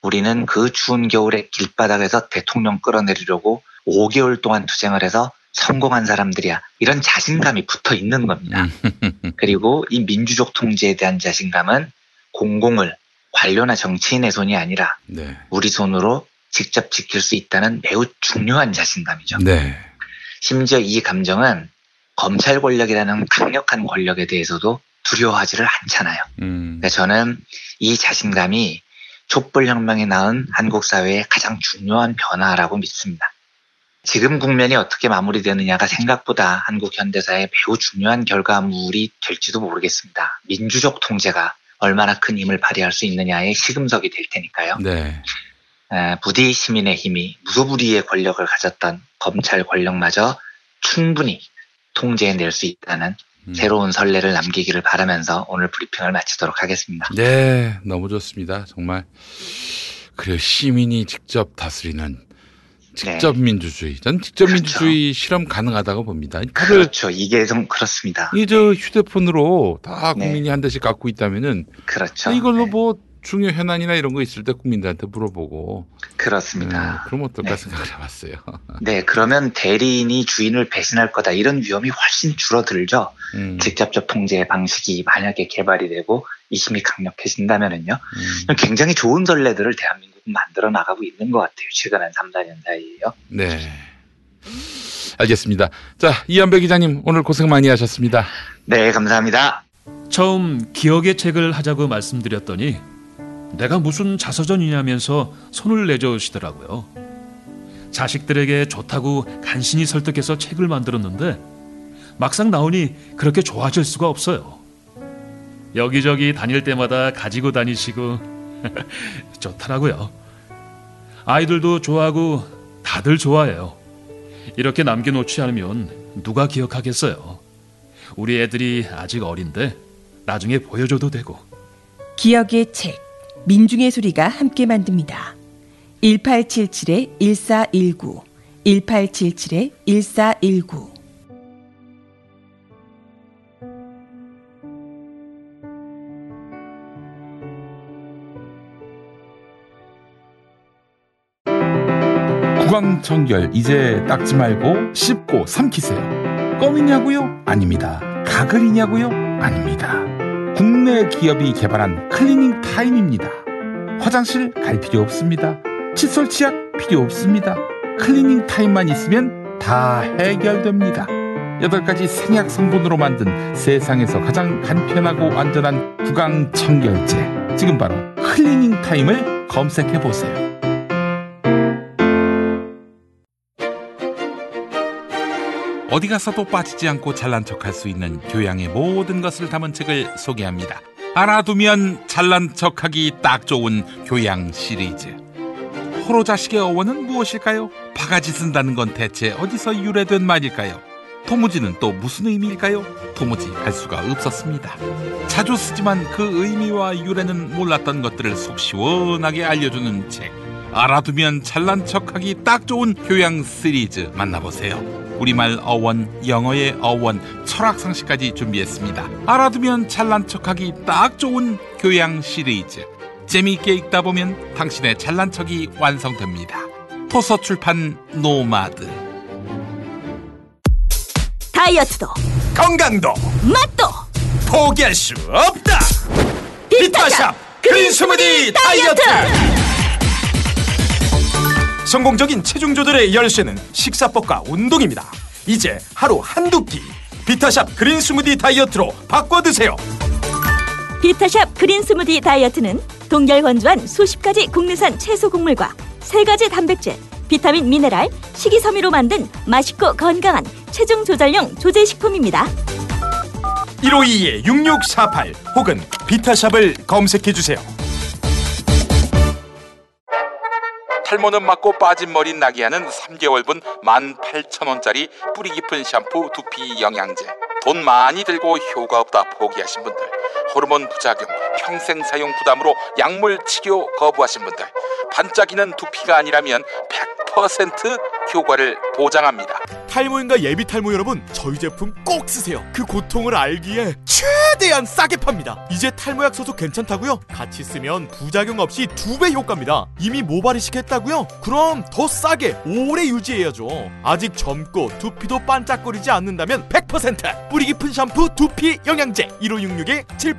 우리는 그 추운 겨울에 길바닥에서 대통령 끌어내리려고 5개월 동안 투쟁을 해서 성공한 사람들이야. 이런 자신감이 붙어 있는 겁니다. 그리고 이 민주적 통제에 대한 자신감은 공공을 관료나 정치인의 손이 아니라 네. 우리 손으로 직접 지킬 수 있다는 매우 중요한 자신감이죠. 네. 심지어 이 감정은 검찰 권력이라는 강력한 권력에 대해서도 두려워하지를 않잖아요. 음. 그러니까 저는 이 자신감이 촛불 혁명이 낳은 한국 사회의 가장 중요한 변화라고 믿습니다. 지금 국면이 어떻게 마무리되느냐가 생각보다 한국 현대사의 매우 중요한 결과물이 될지도 모르겠습니다. 민주적 통제가 얼마나 큰 힘을 발휘할 수 있느냐의 시금석이 될 테니까요. 네. 에, 부디 시민의 힘이 무소불위의 권력을 가졌던 검찰 권력마저 충분히 통제해낼 수 있다는 새로운 선례를 남기기를 바라면서 오늘 브리핑을 마치도록 하겠습니다. 네, 너무 좋습니다. 정말. 그래요. 시민이 직접 다스리는 직접 네. 민주주의. 전 직접 민주주의 실험 가능하다고 봅니다. 다들 그렇죠. 이게 좀 그렇습니다. 이저 휴대폰으로 다 국민이 한 대씩 갖고 있다면은 네. 그렇죠. 아, 이걸로 뭐 중요 현안이나 이런 거 있을 때 국민들한테 물어보고 그렇습니다. 음, 그럼 어떨까 생각을 해봤어요. 네, 그러면 대리인이 주인을 배신할 거다 이런 위험이 훨씬 줄어들죠. 음. 직접적 통제 방식이 만약에 개발이 되고 이 힘이 강력해진다면은요. 음. 굉장히 좋은 선례들을 대한민국은 만들어 나가고 있는 것 같아요. 최근 한 3, 4년 사이에요. 네. 알겠습니다. 자, 이한배 기자님 오늘 고생 많이 하셨습니다. 네, 감사합니다. 처음 기억의 책을 하자고 말씀드렸더니 내가 무슨 자서전이냐면서 손을 내저으시더라고요. 자식들에게 좋다고 간신히 설득해서 책을 만들었는데 막상 나오니 그렇게 좋아질 수가 없어요. 여기저기 다닐 때마다 가지고 다니시고 좋더라고요. 아이들도 좋아하고 다들 좋아해요. 이렇게 남겨놓지 않으면 누가 기억하겠어요. 우리 애들이 아직 어린데 나중에 보여줘도 되고. 기억의 책 민중의 소리가 함께 만듭니다. 1877-1419 1877-1419 구강청결 이제 닦지 말고 씹고 삼키세요. 껌이냐고요? 아닙니다. 가글이냐고요? 아닙니다. 국내 기업이 개발한 클리닝 타임입니다. 화장실 갈 필요 없습니다. 칫솔 치약 필요 없습니다. 클리닝 타임만 있으면 다 해결됩니다. 8가지 생약 성분으로 만든 세상에서 가장 간편하고 안전한 구강 청결제. 지금 바로 클리닝 타임을 검색해 보세요. 어디 가서도 빠지지 않고 잘난 척할 수 있는 교양의 모든 것을 담은 책을 소개합니다. 알아두면 잘난 척하기 딱 좋은 교양 시리즈. 호로 자식의 어원은 무엇일까요? 바가지 쓴다는 건 대체 어디서 유래된 말일까요? 도무지는 또 무슨 의미일까요? 도무지 알 수가 없었습니다. 자주 쓰지만 그 의미와 유래는 몰랐던 것들을 속 시원하게 알려주는 책. 알아두면 잘난 척하기 딱 좋은 교양 시리즈 만나보세요. 우리말 어원, 영어의 어원, 철학 상식까지 준비했습니다. 알아두면 잘난 척하기 딱 좋은 교양 시리즈. 재미있게 읽다 보면 당신의 잘난 척이 완성됩니다. 도서 출판 노마드. 다이어트도 건강도 맛도 포기할 수 없다. 비타샵 그린 스무디 다이어트. 성공적인 체중 조절의 열쇠는 식사법과 운동입니다. 이제 하루 한두 끼 비타샵 그린 스무디 다이어트로 바꿔 드세요. 비타샵 그린 스무디 다이어트는 동결 건조한 수십 가지 국내산 채소 곡물과 세 가지 단백질, 비타민, 미네랄, 식이섬유로 만든 맛있고 건강한 체중 조절용 조제 식품입니다. 152-6648 혹은 비타샵을 검색해 주세요. 탈모는 맞고 빠진 머리 나게 하는 3개월분 18,000원짜리 뿌리 깊은 샴푸 두피 영양제. 돈 많이 들고 효과 없다 포기하신 분들. 호르몬 부작용, 평생 사용 부담으로 약물 치료 거부하신 분들. 반짝이는 두피가 아니라면 100% 효과를 보장합니다. 탈모인가 예비 탈모 여러분, 저희 제품 꼭 쓰세요. 그 고통을 알기에 최대한 싸게 팝니다. 이제 탈모약 소속 괜찮다고요? 같이 쓰면 부작용 없이 두 배 효과입니다. 이미 모발이 식 했다고요? 그럼 더 싸게 오래 유지해야죠. 아직 젊고 두피도 반짝거리지 않는다면 100% 뿌리 깊은 샴푸 두피 영양제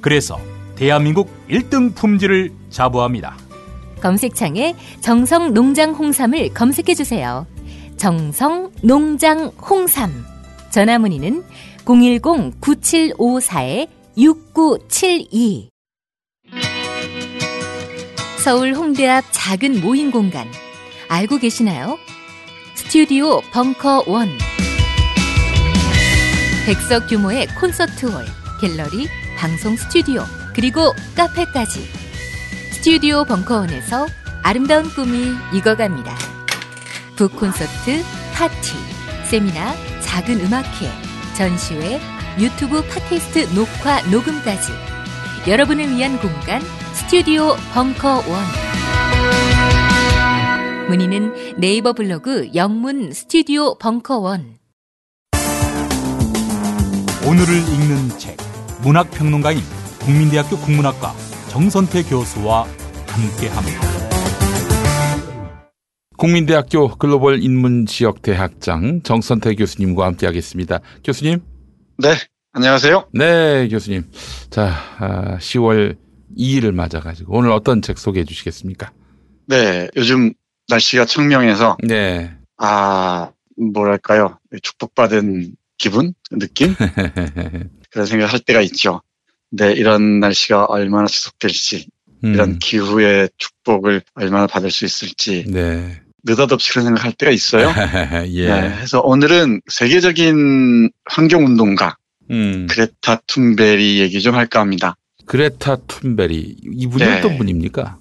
그래서 대한민국 1등 품질을 자부합니다. 검색창에 정성 농장 홍삼을 검색해 주세요. 정성 농장 홍삼. 전화 문의는 010-9754-6972. 서울 홍대 앞 작은 모임 공간. 알고 계시나요? 스튜디오 벙커 원. 백석 규모의 콘서트 홀, 갤러리, 방송 스튜디오, 그리고 카페까지. 스튜디오 벙커원에서 아름다운 꿈이 익어갑니다. 북 콘서트, 파티, 세미나, 작은 음악회, 전시회, 유튜브 팟캐스트 녹화, 녹음까지 여러분을 위한 공간 스튜디오 벙커원 문의는 네이버 블로그 영문 스튜디오 벙커원 오늘을 읽는 책 문학평론가인 국민대학교 국문학과 정선태 교수와 함께합니다. 국민대학교 글로벌 인문지역 대학장 정선태 교수님과 함께하겠습니다. 교수님. 네, 안녕하세요. 네, 교수님. 자, 아, 10월 2일을 맞아가지고 오늘 어떤 책 소개해 주시겠습니까? 네, 요즘 날씨가 청명해서 네. 아 뭐랄까요 축복받은 기분 느낌 그런 생각을 할 때가 있죠. 근데 이런 날씨가 얼마나 지속될지 음. 이런 음. 기후의 축복을 얼마나 받을 수 있을지 네. 느닷없이 그런 생각할 때가 있어요. 예. 네, 그래서 오늘은 세계적인 환경 운동가 음. 그레타 툰베리 얘기 좀 할까 합니다. 그레타 툰베리 이분이 네. 어떤 분입니까?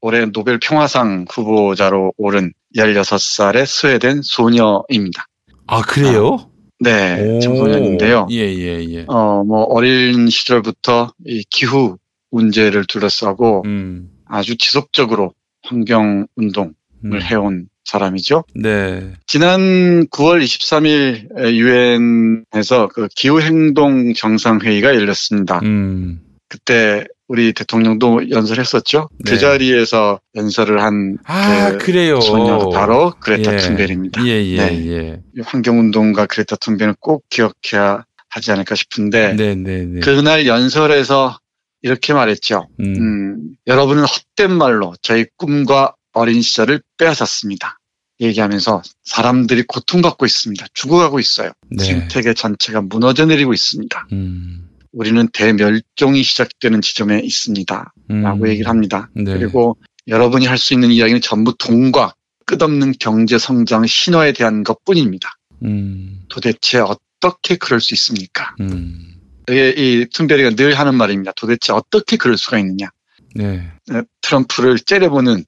올해 노벨 평화상 후보자로 오른 16살의 스웨덴 소녀입니다. 아 그래요? 네, 청소년인데요. 예 예 예. 어, 뭐 어린 시절부터 이 기후 문제를 둘러싸고 음. 아주 지속적으로 환경 운동을 해온 사람이죠. 네. 지난 9월 23일 유엔에서 그 기후 행동 정상 회의가 열렸습니다. 음. 그때 우리 대통령도 연설했었죠. 네. 그 자리에서 연설을 한 아 그 그래요. 소녀가 바로 그레타 예. 툰베리입니다. 예 예 네. 예. 이 환경운동가 그레타 툰베리는 꼭 기억해야 하지 않을까 싶은데 네 네 네. 그날 연설에서 이렇게 말했죠. 음. 음, 여러분은 헛된 말로 저희 꿈과 어린 시절을 빼앗았습니다. 얘기하면서 사람들이 고통받고 있습니다. 죽어가고 있어요. 네. 생태계 전체가 무너져 내리고 있습니다. 음. 우리는 대멸종이 시작되는 지점에 있습니다. 라고 음. 얘기를 합니다. 네. 그리고 여러분이 할 수 있는 이야기는 전부 돈과 끝없는 경제 성장 신화에 대한 것 뿐입니다. 음. 도대체 어떻게 그럴 수 있습니까? 음. 이게 이 툰베리가 늘 하는 말입니다. 도대체 어떻게 그럴 수가 있느냐? 네. 어, 트럼프를 째려보는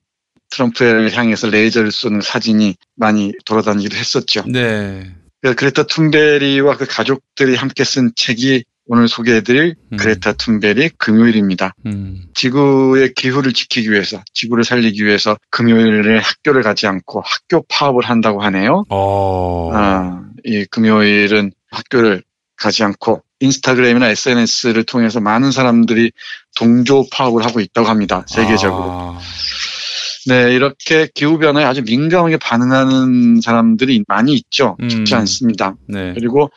트럼프를 향해서 레이저를 쏘는 사진이 많이 돌아다니기도 했었죠. 네. 그 그레타 툰베리와 그 가족들이 함께 쓴 책이 오늘 소개해드릴 음. 그레타 툰베리 금요일입니다. 음. 지구의 기후를 지키기 위해서, 지구를 살리기 위해서 금요일에 학교를 가지 않고 학교 파업을 한다고 하네요. 어. 아, 이 금요일은 학교를 가지 않고 인스타그램이나 SNS를 통해서 많은 사람들이 동조 파업을 하고 있다고 합니다. 세계적으로. 아. 네, 이렇게 기후변화에 아주 민감하게 반응하는 사람들이 많이 있죠. 음. 않습니다. 네. 그리고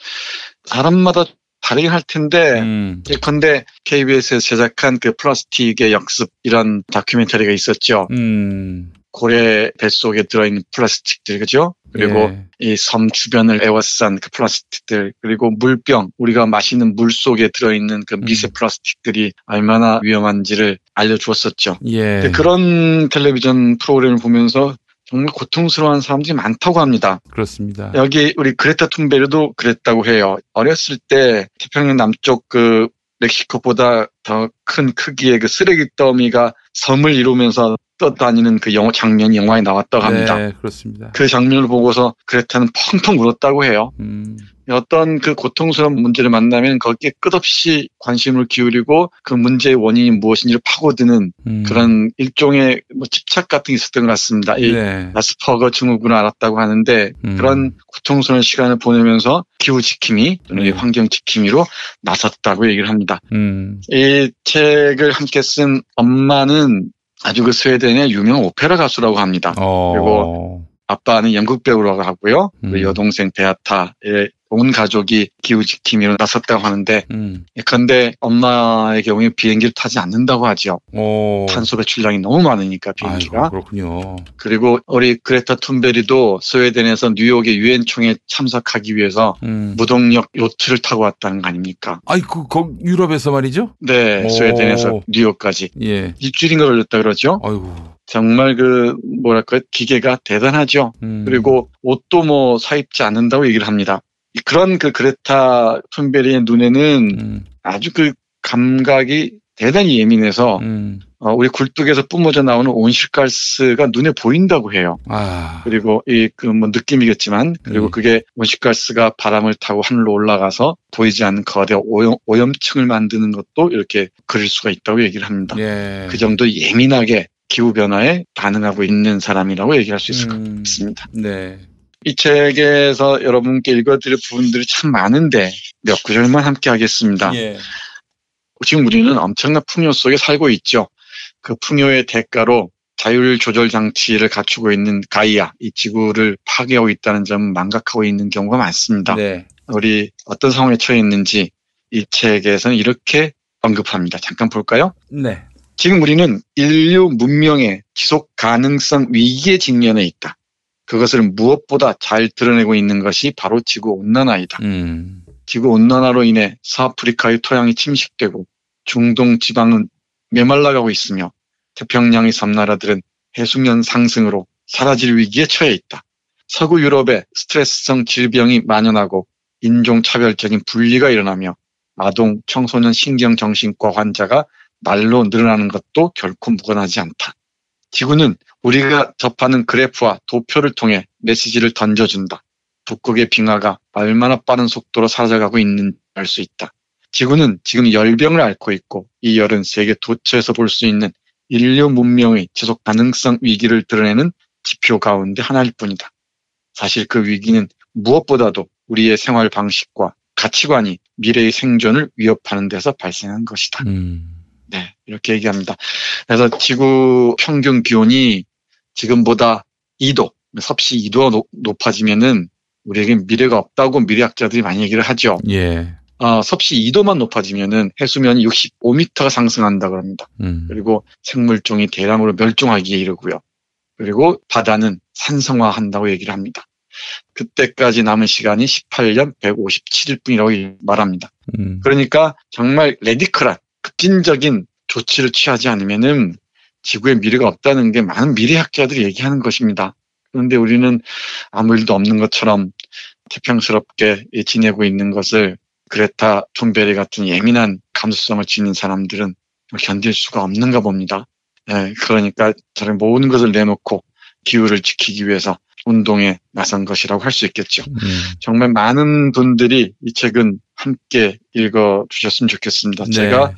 사람마다 다르긴 할 텐데, 음. 예컨대 KBS에서 제작한 그 플라스틱의 역습 이런 다큐멘터리가 있었죠. 음. 고래 뱃속에 들어있는 플라스틱들, 그죠? 그리고 예. 이섬 주변을 에워싼 그 플라스틱들, 그리고 물병, 우리가 마시는 물 속에 들어있는 그 미세 음. 플라스틱들이 얼마나 위험한지를 알려주었었죠. 예. 그런 텔레비전 프로그램을 보면서 정말 고통스러운 사람들이 많다고 합니다. 그렇습니다. 여기 우리 그레타 툰베르도 그랬다고 해요. 어렸을 때 태평양 남쪽 그 멕시코보다 더 큰 크기의 그 쓰레기 더미가 섬을 이루면서 떠다니는 그 영화 장면이 영화에 나왔다고 합니다. 네, 그렇습니다. 그 장면을 보고서 그레타는 펑펑 울었다고 해요. 음. 어떤 그 고통스러운 문제를 만나면 거기에 끝없이 관심을 기울이고 그 문제의 원인이 무엇인지를 파고드는 음. 그런 일종의 뭐 집착 같은 게 있었던 것 같습니다. 이 네. 아스퍼거 증후군을 알았다고 하는데 음. 그런 고통스러운 시간을 보내면서 기후 지킴이 또는 이 네. 환경 지킴이로 나섰다고 얘기를 합니다. 음. 이 책을 함께 쓴 엄마는 아주 그 스웨덴의 유명 오페라 가수라고 합니다. 어. 그리고 아빠는 연극 배우라고 하고요. 음. 그 여동생 베아타의 온 가족이 기후 지킴이로 나섰다고 하는데 음. 예컨대 엄마의 경우에 비행기를 타지 않는다고 하죠. 오. 탄소 배출량이 너무 많으니까 비행기가. 아이고, 그렇군요. 그리고 우리 그레타 툰베리도 스웨덴에서 뉴욕의 유엔 총회 참석하기 위해서 음. 무동력 요트를 타고 왔다는 거 아닙니까? 아이 그 거, 유럽에서 말이죠? 네, 오. 스웨덴에서 뉴욕까지 예. 일주일인가 걸렸다 그러죠. 아이고. 정말 그 뭐랄까 기계가 대단하죠. 음. 그리고 옷도 뭐 사 입지 않는다고 얘기를 합니다. 그런 그 그레타 툰베리의 눈에는 음. 아주 그 감각이 대단히 예민해서 음. 어, 우리 굴뚝에서 뿜어져 나오는 온실가스가 눈에 보인다고 해요. 아. 그리고 이 그 뭐 느낌이겠지만 그리고 음. 그게 온실가스가 바람을 타고 하늘로 올라가서 보이지 않는 거대 오염, 오염층을 만드는 것도 이렇게 그릴 수가 있다고 얘기를 합니다. 예. 그 정도 예민하게 기후 변화에 반응하고 있는 사람이라고 얘기할 수 있을 것 음. 같습니다. 네. 이 책에서 여러분께 읽어드릴 부분들이 참 많은데 몇 구절만 함께 하겠습니다. 예. 지금 우리는 엄청난 풍요 속에 살고 있죠. 그 풍요의 대가로 자율 조절 장치를 갖추고 있는 가이아, 이 지구를 파괴하고 있다는 점 망각하고 있는 경우가 많습니다. 네. 우리 어떤 상황에 처해 있는지 이 책에서는 이렇게 언급합니다. 잠깐 볼까요? 네. 지금 우리는 인류 문명의 지속 가능성 위기에 직면해 있다. 그것을 무엇보다 잘 드러내고 있는 것이 바로 지구 온난화이다. 음. 지구 온난화로 인해 서아프리카의 토양이 침식되고 중동 지방은 메말라가고 있으며 태평양의 섬나라들은 해수면 상승으로 사라질 위기에 처해 있다. 서구 유럽에 스트레스성 질병이 만연하고 인종차별적인 분리가 일어나며 아동, 청소년 신경정신과 환자가 날로 늘어나는 것도 결코 무관하지 않다. 지구는 우리가 접하는 그래프와 도표를 통해 메시지를 던져준다. 북극의 빙하가 얼마나 빠른 속도로 사라져가고 있는지 알 수 있다. 지구는 지금 열병을 앓고 있고 이 열은 세계 도처에서 볼 수 있는 인류 문명의 지속 가능성 위기를 드러내는 지표 가운데 하나일 뿐이다. 사실 그 위기는 무엇보다도 우리의 생활 방식과 가치관이 미래의 생존을 위협하는 데서 발생한 것이다. 네, 이렇게 얘기합니다. 그래서 지구 평균 기온이 지금보다 2도, 섭씨 2도가 높아지면은 우리에게 미래가 없다고 미래학자들이 많이 얘기를 하죠. 예. 어, 섭씨 2도만 높아지면은 해수면이 65m가 상승한다 그럽니다. 음. 그리고 생물종이 대량으로 멸종하기에 이르고요. 그리고 바다는 산성화한다고 얘기를 합니다. 그때까지 남은 시간이 18년 157일 뿐이라고 말합니다. 음. 그러니까 정말 레디컬한 급진적인 조치를 취하지 않으면은 지구의 미래가 없다는 게 많은 미래학자들이 얘기하는 것입니다. 그런데 우리는 아무 일도 없는 것처럼 태평스럽게 지내고 있는 것을 그레타 톤베리 같은 예민한 감수성을 지닌 사람들은 견딜 수가 없는가 봅니다. 예, 그러니까 저런 모든 것을 내놓고 기후를 지키기 위해서 운동에 나선 것이라고 할 수 있겠죠. 정말 많은 분들이 이 책은 함께 읽어 주셨으면 좋겠습니다. 네. 제가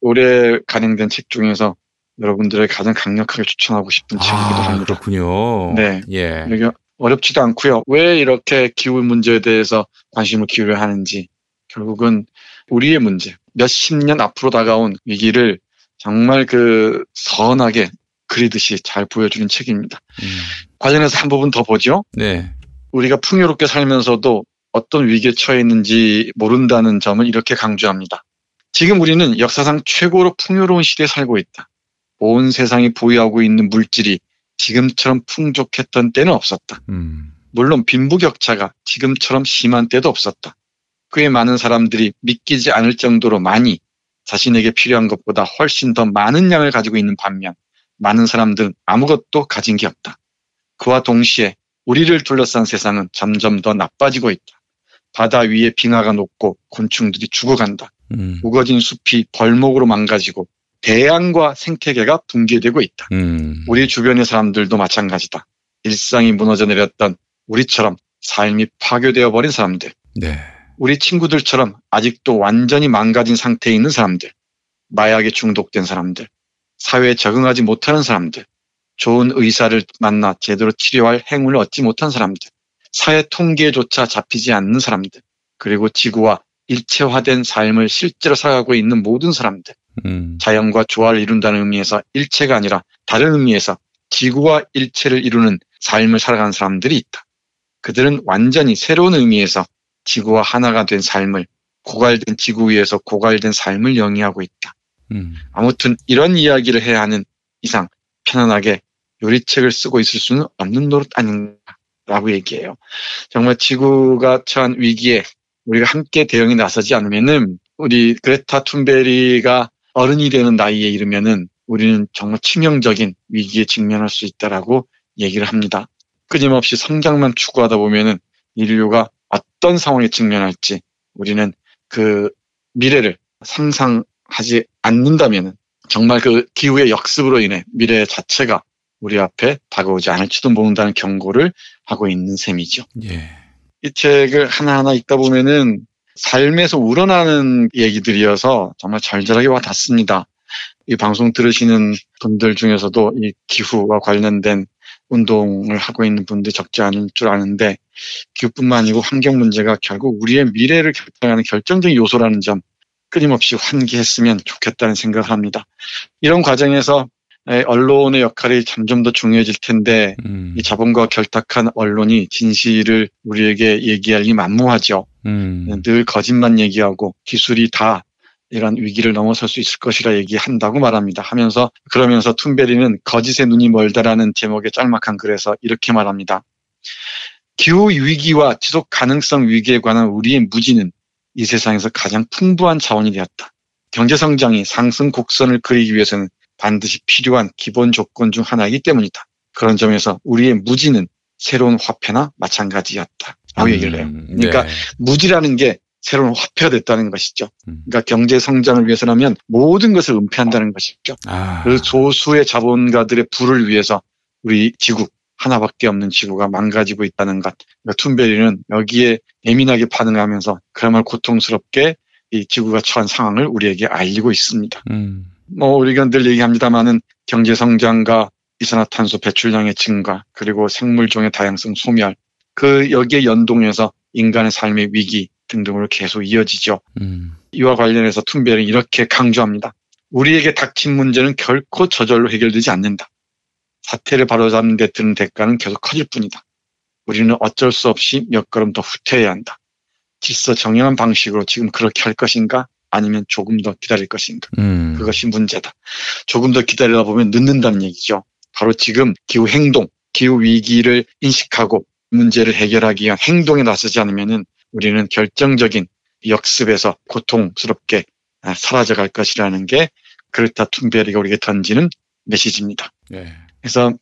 올해 간행된 책 중에서 여러분들에게 가장 강력하게 추천하고 싶은 책이기도 아, 합니다. 그렇군요. 네. 예. 이게 어렵지도 않고요. 왜 이렇게 기후 문제에 대해서 관심을 기울여야 하는지 결국은 우리의 문제, 몇십 년 앞으로 다가온 위기를 정말 그 선하게 그리듯이 잘 보여주는 책입니다. 관련해서 한 부분 더 보죠. 네. 우리가 풍요롭게 살면서도 어떤 위기에 처해 있는지 모른다는 점을 이렇게 강조합니다. 지금 우리는 역사상 최고로 풍요로운 시대에 살고 있다. 온 세상이 보유하고 있는 물질이 지금처럼 풍족했던 때는 없었다. 물론 빈부격차가 지금처럼 심한 때도 없었다. 꽤 많은 사람들이 믿기지 않을 정도로 많이 자신에게 필요한 것보다 훨씬 더 많은 양을 가지고 있는 반면 많은 사람들은 아무것도 가진 게 없다. 그와 동시에 우리를 둘러싼 세상은 점점 더 나빠지고 있다. 바다 위에 빙하가 녹고 곤충들이 죽어간다. 음. 우거진 숲이 벌목으로 망가지고 대양과 생태계가 붕괴되고 있다. 음. 우리 주변의 사람들도 마찬가지다. 일상이 무너져 내렸던 우리처럼 삶이 파괴되어 버린 사람들. 네. 우리 친구들처럼 아직도 완전히 망가진 상태에 있는 사람들. 마약에 중독된 사람들. 사회에 적응하지 못하는 사람들. 좋은 의사를 만나 제대로 치료할 행운을 얻지 못한 사람들. 사회 통계조차 잡히지 않는 사람들. 그리고 지구와 일체화된 삶을 실제로 살아가고 있는 모든 사람들. 음. 자연과 조화를 이룬다는 의미에서 일체가 아니라 다른 의미에서 지구와 일체를 이루는 삶을 살아가는 사람들이 있다. 그들은 완전히 새로운 의미에서 지구와 하나가 된 삶을 고갈된 지구 위에서 고갈된 삶을 영위하고 있다. 음. 아무튼 이런 이야기를 해야 하는 이상 편안하게 요리책을 쓰고 있을 수는 없는 노릇 아닌가라고 얘기해요. 정말 지구가 처한 위기에 우리가 함께 대응에 나서지 않으면은 우리 그레타 툰베리가 어른이 되는 나이에 이르면은 우리는 정말 치명적인 위기에 직면할 수 있다라고 얘기를 합니다. 끊임없이 성장만 추구하다 보면은 인류가 어떤 상황에 직면할지 우리는 그 미래를 상상하지 않는다면은 정말 그 기후의 역습으로 인해 미래 자체가 우리 앞에 다가오지 않을지도 모른다는 경고를 하고 있는 셈이죠. 예. 이 책을 하나하나 읽다 보면은 삶에서 우러나는 얘기들이어서 정말 절절하게 와 닿습니다. 이 방송 들으시는 분들 중에서도 이 기후와 관련된 운동을 하고 있는 분들이 적지 않을 줄 아는데 기후뿐만 아니고 환경 문제가 결국 우리의 미래를 결정하는 결정적인 요소라는 점 끊임없이 환기했으면 좋겠다는 생각을 합니다. 이런 과정에서 에, 언론의 역할이 점점 더 중요해질 텐데 이 자본과 결탁한 언론이 진실을 우리에게 얘기할 리 만무하죠. 음. 늘 거짓말 얘기하고 기술이 다 이런 위기를 넘어설 수 있을 것이라 얘기한다고 말합니다. 하면서 그러면서 툰베리는 거짓의 눈이 멀다라는 제목의 짤막한 글에서 이렇게 말합니다. 기후 위기와 지속 가능성 위기에 관한 우리의 무지는 이 세상에서 가장 풍부한 자원이 되었다. 경제 성장이 상승 곡선을 그리기 위해서는 반드시 필요한 기본 조건 중 하나이기 때문이다. 그런 점에서 우리의 무지는 새로운 화폐나 마찬가지였다. 라고 음, 얘기를 해요. 그러니까 네. 무지라는 게 새로운 화폐가 됐다는 것이죠. 음. 그러니까 경제 성장을 위해서라면 모든 것을 은폐한다는 것이죠. 아. 그 소수의 자본가들의 부를 위해서 우리 지구 하나밖에 없는 지구가 망가지고 있다는 것. 그러니까 툰베리는 여기에 예민하게 반응하면서 그야말로 고통스럽게 이 지구가 처한 상황을 우리에게 알리고 있습니다. 음. 뭐 우리가 늘 얘기합니다만은 경제 성장과 이산화탄소 배출량의 증가 그리고 생물종의 다양성 소멸 그 여기에 연동해서 인간의 삶의 위기 등등으로 계속 이어지죠. 음. 이와 관련해서 툰베는 이렇게 강조합니다. 우리에게 닥친 문제는 결코 저절로 해결되지 않는다. 사태를 바로잡는 데 드는 대가는 계속 커질 뿐이다. 우리는 어쩔 수 없이 몇 걸음 더 후퇴해야 한다. 질서 정연한 방식으로 지금 그렇게 할 것인가 아니면 조금 더 기다릴 것인가. 음. 그것이 문제다. 조금 더 기다리다 보면 늦는다는 얘기죠. 바로 지금 기후 행동, 기후 위기를 인식하고 문제를 해결하기 위한 행동에 나서지 않으면은 우리는 결정적인 역습에서 고통스럽게 아, 사라져갈 것이라는 게 그레타 툰베리가 우리에게 던지는 메시지입니다. 네. 그래서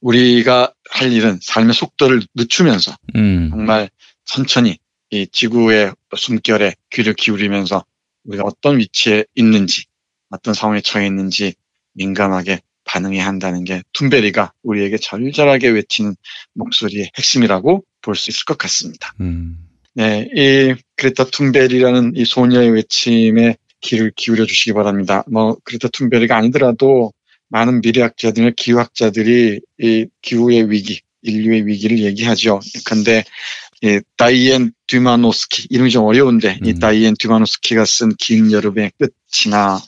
우리가 할 일은 삶의 속도를 늦추면서 음. 정말 천천히 이 지구의 숨결에 귀를 기울이면서 우리가 어떤 위치에 있는지 어떤 상황에 처해 있는지 민감하게 반응해야 한다는 게 툰베리가 우리에게 절절하게 외치는 목소리의 핵심이라고 볼 수 있을 것 같습니다. 음. 네, 이 그레타 툰베리라는 이 소녀의 외침에 귀를 기울여 주시기 바랍니다. 뭐 그레타 툰베리가 아니더라도 많은 미래학자들, 기후학자들이 이 기후의 위기, 인류의 위기를 얘기하죠. 근데 이 다이엔 듀마노스키 이름이 좀 어려운데 이 다이엔 듀마노스키가 쓴 긴 여름의 끝이나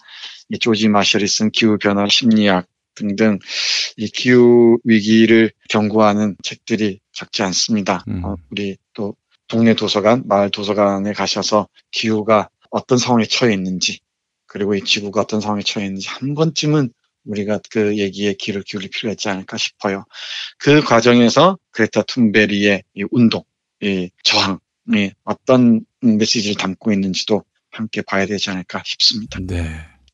이 조지 마셜이 쓴 기후 변화 심리학 등등 이 기후 위기를 경고하는 책들이 적지 않습니다. 어, 우리 또 동네 도서관, 마을 도서관에 가셔서 기후가 어떤 상황에 처해 있는지 그리고 이 지구가 어떤 상황에 처해 있는지 한 번쯤은 우리가 그 얘기에 귀를 기울일 필요가 있지 않을까 싶어요. 그 과정에서 그레타 툰베리의 이 운동, 이 저항이 어떤 메시지를 담고 있는지도 함께 봐야 되지 않을까 싶습니다. 네.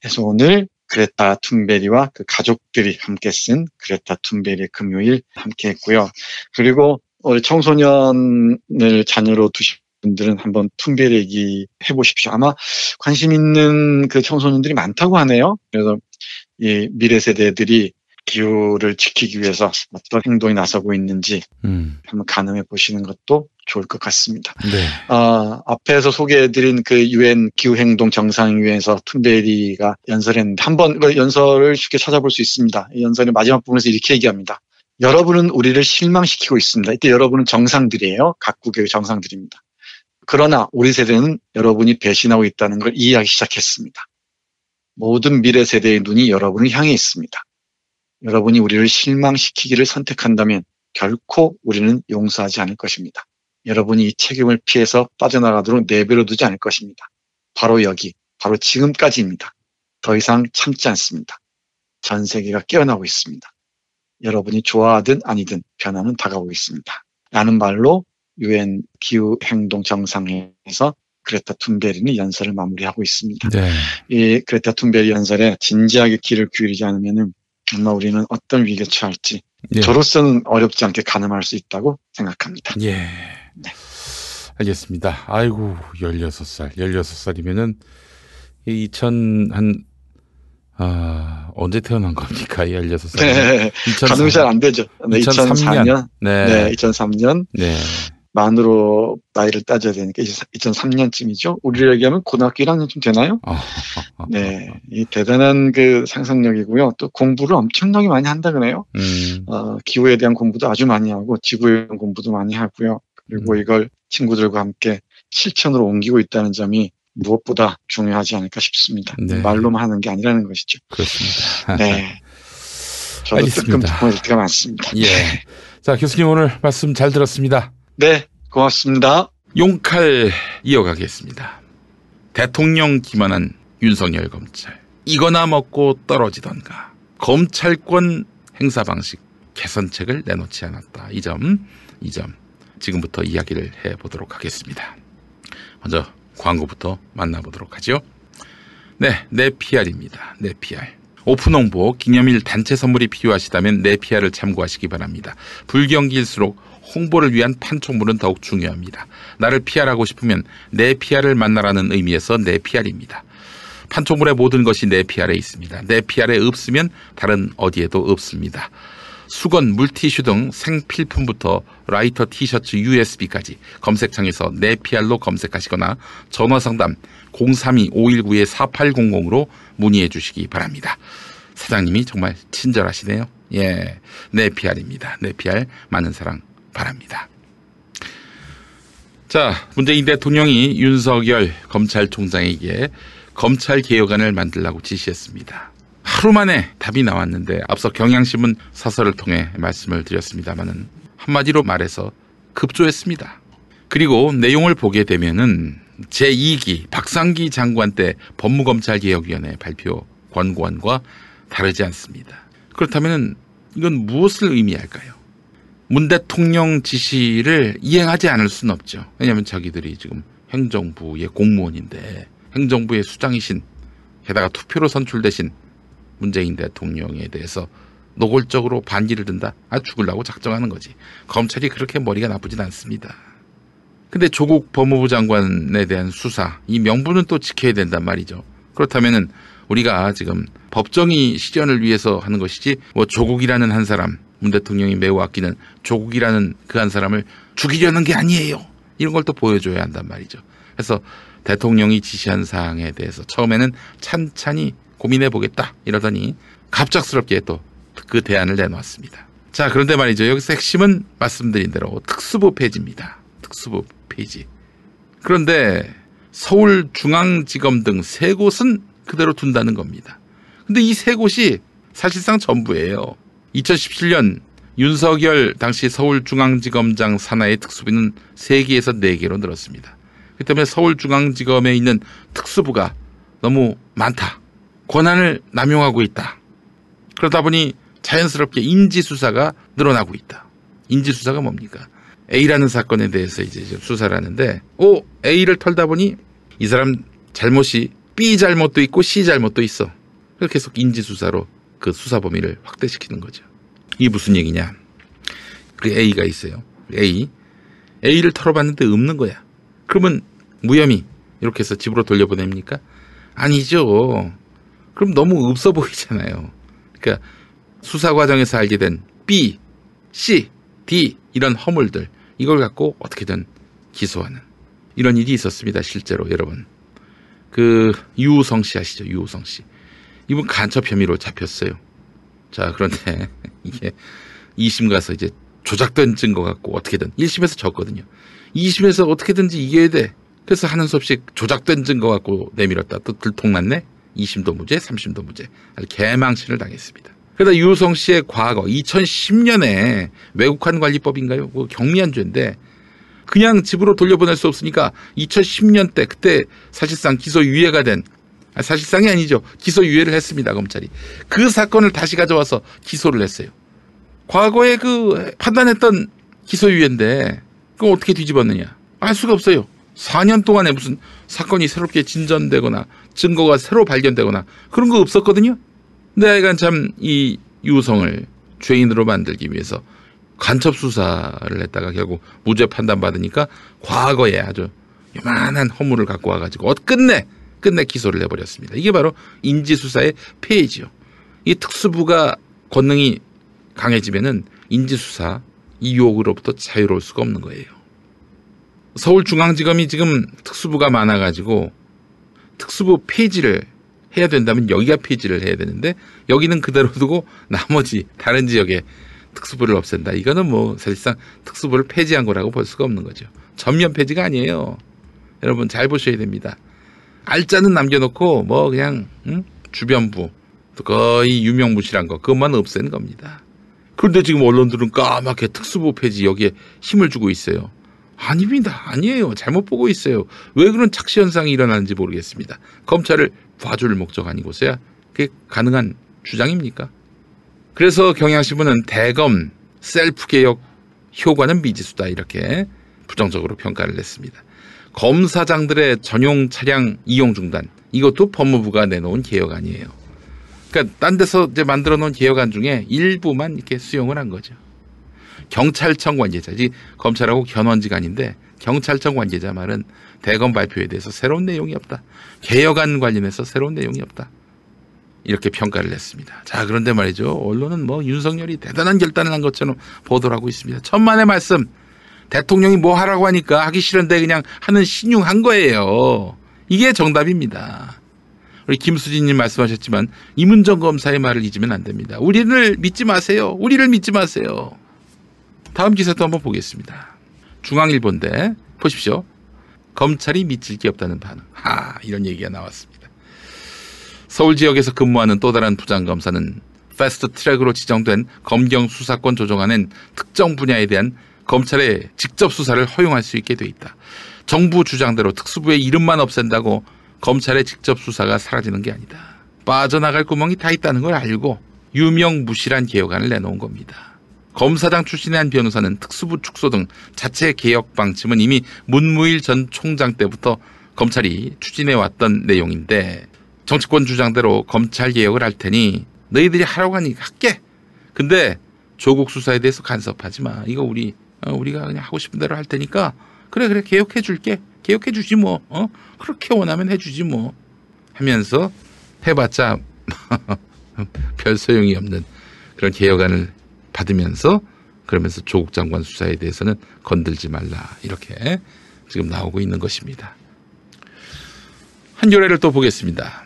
그래서 오늘 그레타 툰베리와 그 가족들이 함께 쓴 그레타 툰베리 금요일 함께 했고요. 그리고 우리 청소년을 자녀로 두신 분들은 한번 툰베리 얘기 해보십시오. 아마 관심 있는 그 청소년들이 많다고 하네요. 그래서 이 미래 세대들이 기후를 지키기 위해서 어떤 행동에 나서고 있는지 음. 한번 가늠해 보시는 것도 좋을 것 같습니다. 네. 어, 앞에서 소개해드린 그 유엔 기후행동 정상회의에서 툰베리가 연설했는데 한번 그 연설을 쉽게 찾아볼 수 있습니다. 이 연설의 마지막 부분에서 이렇게 얘기합니다. 여러분은 우리를 실망시키고 있습니다. 이때 여러분은 정상들이에요. 각국의 정상들입니다. 그러나 우리 세대는 여러분이 배신하고 있다는 걸 이해하기 시작했습니다. 모든 미래 세대의 눈이 여러분을 향해 있습니다. 여러분이 우리를 실망시키기를 선택한다면 결코 우리는 용서하지 않을 것입니다. 여러분이 이 책임을 피해서 빠져나가도록 내버려 두지 않을 것입니다. 바로 여기, 바로 지금까지입니다. 더 이상 참지 않습니다. 전 세계가 깨어나고 있습니다. 여러분이 좋아하든 아니든 변화는 다가오고 있습니다. 라는 말로 유엔 기후 행동 정상회에서 그레타 툰베리는 연설을 마무리하고 있습니다. 네. 이 그레타 툰베리 연설에 진지하게 귀를 기울이지 않으면은 정말 우리는 어떤 위기에 처할지 예. 저로서는 어렵지 않게 가늠할 수 있다고 생각합니다. 예. 알겠습니다. 아이고, 16살. 16살이면은 2000, 한, 아, 언제 태어난 겁니까? 이 16살. 네, 가늠이 잘 안 되죠. 네, 2004년. 네. 네, 2003년. 네. 만으로 나이를 따져야 되니까 2003년쯤이죠. 우리로 얘기하면 고등학교 1학년쯤 되나요? 아, 네, 이 대단한 그 상상력이고요. 또 공부를 엄청나게 많이 한다 그래요. 음. 어, 기후에 대한 공부도 아주 많이 하고 지구에 대한 공부도 많이 하고요. 그리고 음. 이걸 친구들과 함께 실천으로 옮기고 있다는 점이 무엇보다 중요하지 않을까 싶습니다. 네. 말로만 하는 게 아니라는 것이죠. 그렇습니다. 네. 저도 알겠습니다. 뜨끔뜨끔할 때가 많습니다. 예. 자, 교수님 오늘 말씀 잘 들었습니다. 네, 고맙습니다. 용칼 이어가겠습니다. 대통령 기만한 윤석열 검찰. 이거나 먹고 떨어지던가. 검찰권 행사 방식 개선책을 내놓지 않았다. 이 점, 이 점. 지금부터 이야기를 해보도록 하겠습니다. 먼저 광고부터 만나보도록 하죠. 네, 내 PR입니다. 내 PR. 오픈 홍보, 기념일 단체 선물이 필요하시다면 네피아를 참고하시기 바랍니다. 불경기일수록 홍보를 위한 판촉물은 더욱 중요합니다. 나를 피하라고 싶으면 네피아를 만나라는 의미에서 네피아입니다. 판촉물의 모든 것이 네피아에 있습니다. 네피아에 없으면 다른 어디에도 없습니다. 수건, 물티슈 등 생필품부터 라이터 티셔츠, USB까지 검색창에서 네피알로 검색하시거나 전화상담 032-519-4800으로 문의해 주시기 바랍니다. 사장님이 정말 친절하시네요. 예, 네피알입니다. 네피알 많은 사랑 바랍니다. 자, 문재인 대통령이 윤석열 검찰총장에게 검찰 개혁안을 만들라고 지시했습니다. 하루 만에 답이 나왔는데 앞서 경향신문 사설을 통해 말씀을 드렸습니다마는 한마디로 말해서 급조했습니다. 그리고 내용을 보게 되면은 제2기 박상기 장관 때 법무검찰개혁위원회 발표 권고안과 다르지 않습니다. 그렇다면 이건 무엇을 의미할까요? 문 대통령 지시를 이행하지 않을 수는 없죠. 왜냐하면 자기들이 지금 행정부의 공무원인데 행정부의 수장이신 게다가 투표로 선출되신 문재인 대통령에 대해서 노골적으로 반기를 든다? 아, 죽을라고 작정하는 거지. 검찰이 그렇게 머리가 나쁘진 않습니다. 근데 조국 법무부 장관에 대한 수사, 이 명분은 또 지켜야 된단 말이죠. 그렇다면은 우리가 지금 법정이 실현을 위해서 하는 것이지, 뭐 조국이라는 한 사람, 문 대통령이 매우 아끼는 조국이라는 그 한 사람을 죽이려는 게 아니에요. 이런 걸 또 보여줘야 한단 말이죠. 그래서 대통령이 지시한 사항에 대해서 처음에는 찬찬히 고민해 보겠다 이러더니 갑작스럽게 또 그 대안을 내놓았습니다. 자, 그런데 말이죠. 여기서 핵심은 말씀드린 대로 특수부 폐지입니다. 특수부 폐지. 그런데 서울중앙지검 등 세 곳은 그대로 둔다는 겁니다. 근데 이 세 곳이 사실상 전부예요. 2017년 윤석열 당시 서울중앙지검장 산하의 특수부는 3개에서 4개로 늘었습니다. 그 때문에 서울중앙지검에 있는 특수부가 너무 많다. 권한을 남용하고 있다. 그러다 보니 자연스럽게 인지수사가 늘어나고 있다. 인지수사가 뭡니까? A라는 사건에 대해서 이제 수사를 하는데, 오, A를 털다 보니 이 사람 잘못이 B 잘못도 있고 C 잘못도 있어. 계속 인지수사로 그 수사 범위를 확대시키는 거죠. 이게 무슨 얘기냐? 그 A가 있어요. A. A를 털어봤는데 없는 거야. 그러면 무혐의 이렇게 해서 집으로 돌려보냅니까? 아니죠. 그럼 너무 없어 보이잖아요. 그러니까 수사 과정에서 알게 된 B, C, D 이런 허물들 이걸 갖고 어떻게든 기소하는 이런 일이 있었습니다. 실제로 여러분. 그 유우성 씨 아시죠? 유우성 씨. 이분 간첩 혐의로 잡혔어요. 자, 그런데 이게 2심 가서 이제 조작된 증거 갖고 어떻게든 1심에서 졌거든요. 2심에서 어떻게든지 이겨야 돼. 그래서 하는 수 없이 조작된 증거 갖고 내밀었다. 또 들통났네. 2심도 무죄, 3심도 무죄. 개망신을 당했습니다. 그러다 유성 씨의 과거 2010년에 외국환 관리법인가요? 그 경미한 죄인데 그냥 집으로 돌려보낼 수 없으니까 2010년 때 그때 사실상 기소 유예가 된 아, 사실상이 아니죠. 기소 유예를 했습니다. 검찰이. 그 사건을 다시 가져와서 기소를 했어요. 과거에 그 판단했던 기소 유예인데 그거 어떻게 뒤집었느냐? 알 수가 없어요. 4년 동안에 무슨 사건이 새롭게 진전되거나 증거가 새로 발견되거나 그런 거 없었거든요. 근데 하여간 참 이 유성을 죄인으로 만들기 위해서 간첩 수사를 했다가 결국 무죄 판단 받으니까 과거에 아주 요만한 허물을 갖고 와가지고 어 끝내 끝내 기소를 해버렸습니다. 이게 바로 인지수사의 폐해지요. 이 특수부가 권능이 강해지면은 인지수사 이 유혹으로부터 자유로울 수가 없는 거예요. 서울중앙지검이 지금 특수부가 많아가지고 특수부 폐지를 해야 된다면 여기가 폐지를 해야 되는데 여기는 그대로 두고 나머지 다른 지역에 특수부를 없앤다. 이거는 뭐 사실상 특수부를 폐지한 거라고 볼 수가 없는 거죠. 전면 폐지가 아니에요. 여러분 잘 보셔야 됩니다. 알짜는 남겨놓고 뭐 그냥 응? 주변부 거의 유명무실한 거 그것만 없앤 겁니다. 그런데 지금 언론들은 까맣게 특수부 폐지 여기에 힘을 주고 있어요. 아닙니다. 아니에요. 잘못 보고 있어요. 왜 그런 착시 현상이 일어나는지 모르겠습니다. 검찰을 봐줄 목적 아니고서야 그게 가능한 주장입니까? 그래서 경향신문은 대검 셀프 개혁 효과는 미지수다 이렇게 부정적으로 평가를 냈습니다. 검사장들의 전용 차량 이용 중단 이것도 법무부가 내놓은 개혁 아니에요. 그러니까 딴 데서 이제 만들어 놓은 개혁안 중에 일부만 이렇게 수용을 한 거죠. 경찰청 관계자, 이 검찰하고 견원지간인데 경찰청 관계자 말은 대검 발표에 대해서 새로운 내용이 없다. 개혁안 관련해서 새로운 내용이 없다. 이렇게 평가를 했습니다. 자, 그런데 말이죠. 언론은 뭐 윤석열이 대단한 결단을 한 것처럼 보도를 하고 있습니다. 천만의 말씀. 대통령이 뭐 하라고 하니까 하기 싫은데 그냥 하는 신용한 거예요. 이게 정답입니다. 우리 김수진님 말씀하셨지만 이문정 검사의 말을 잊으면 안 됩니다. 우리를 믿지 마세요. 우리를 믿지 마세요. 다음 기사도 한번 보겠습니다. 중앙일보인데 보십시오. 검찰이 밑질 게 없다는 반응. 하 이런 얘기가 나왔습니다. 서울 지역에서 근무하는 또 다른 부장검사는 패스트 트랙으로 지정된 검경 수사권 조정안은 특정 분야에 대한 검찰의 직접 수사를 허용할 수 있게 돼 있다. 정부 주장대로 특수부의 이름만 없앤다고 검찰의 직접 수사가 사라지는 게 아니다. 빠져나갈 구멍이 다 있다는 걸 알고 유명무실한 개혁안을 내놓은 겁니다. 검사장 출신의 한 변호사는 특수부 축소 등 자체 개혁 방침은 이미 문무일 전 총장 때부터 검찰이 추진해 왔던 내용인데 정치권 주장대로 검찰 개혁을 할 테니 너희들이 하라고 하니 할게. 근데 조국 수사에 대해서 간섭하지 마. 이거 우리 어, 우리가 그냥 하고 싶은 대로 할 테니까 그래 그래 개혁해 줄게. 개혁해 주지 뭐. 어? 그렇게 원하면 해 주지 뭐. 하면서 해봤자 별 소용이 없는 그런 개혁안을 받으면서 그러면서 조국 장관 수사에 대해서는 건들지 말라 이렇게 지금 나오고 있는 것입니다. 한 요례를 또 보겠습니다.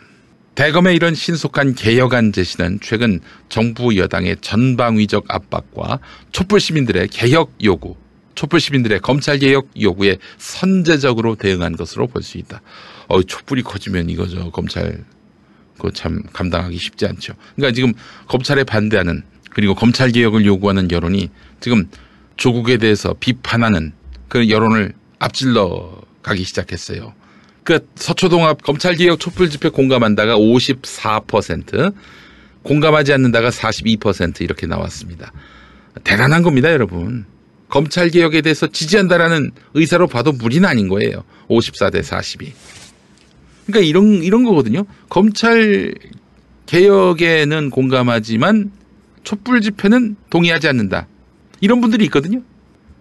대검의 이런 신속한 개혁안 제시는 최근 정부 여당의 전방위적 압박과 촛불 시민들의 개혁 요구, 촛불 시민들의 검찰 개혁 요구에 선제적으로 대응한 것으로 볼 수 있다. 어, 촛불이 커지면 이거죠. 검찰 그참 감당하기 쉽지 않죠. 그러니까 지금 검찰에 반대하는 그리고 검찰 개혁을 요구하는 여론이 지금 조국에 대해서 비판하는 그 여론을 앞질러 가기 시작했어요. 그 서초동합 검찰개혁 촛불 집회 공감한다가 54%, 공감하지 않는다가 42% 이렇게 나왔습니다. 대단한 겁니다, 여러분. 검찰개혁에 대해서 지지한다라는 의사로 봐도 무리는 아닌 거예요. 54대 42. 그러니까 이런, 이런 거거든요. 검찰 개혁에는 공감하지만 촛불 집회는 동의하지 않는다. 이런 분들이 있거든요.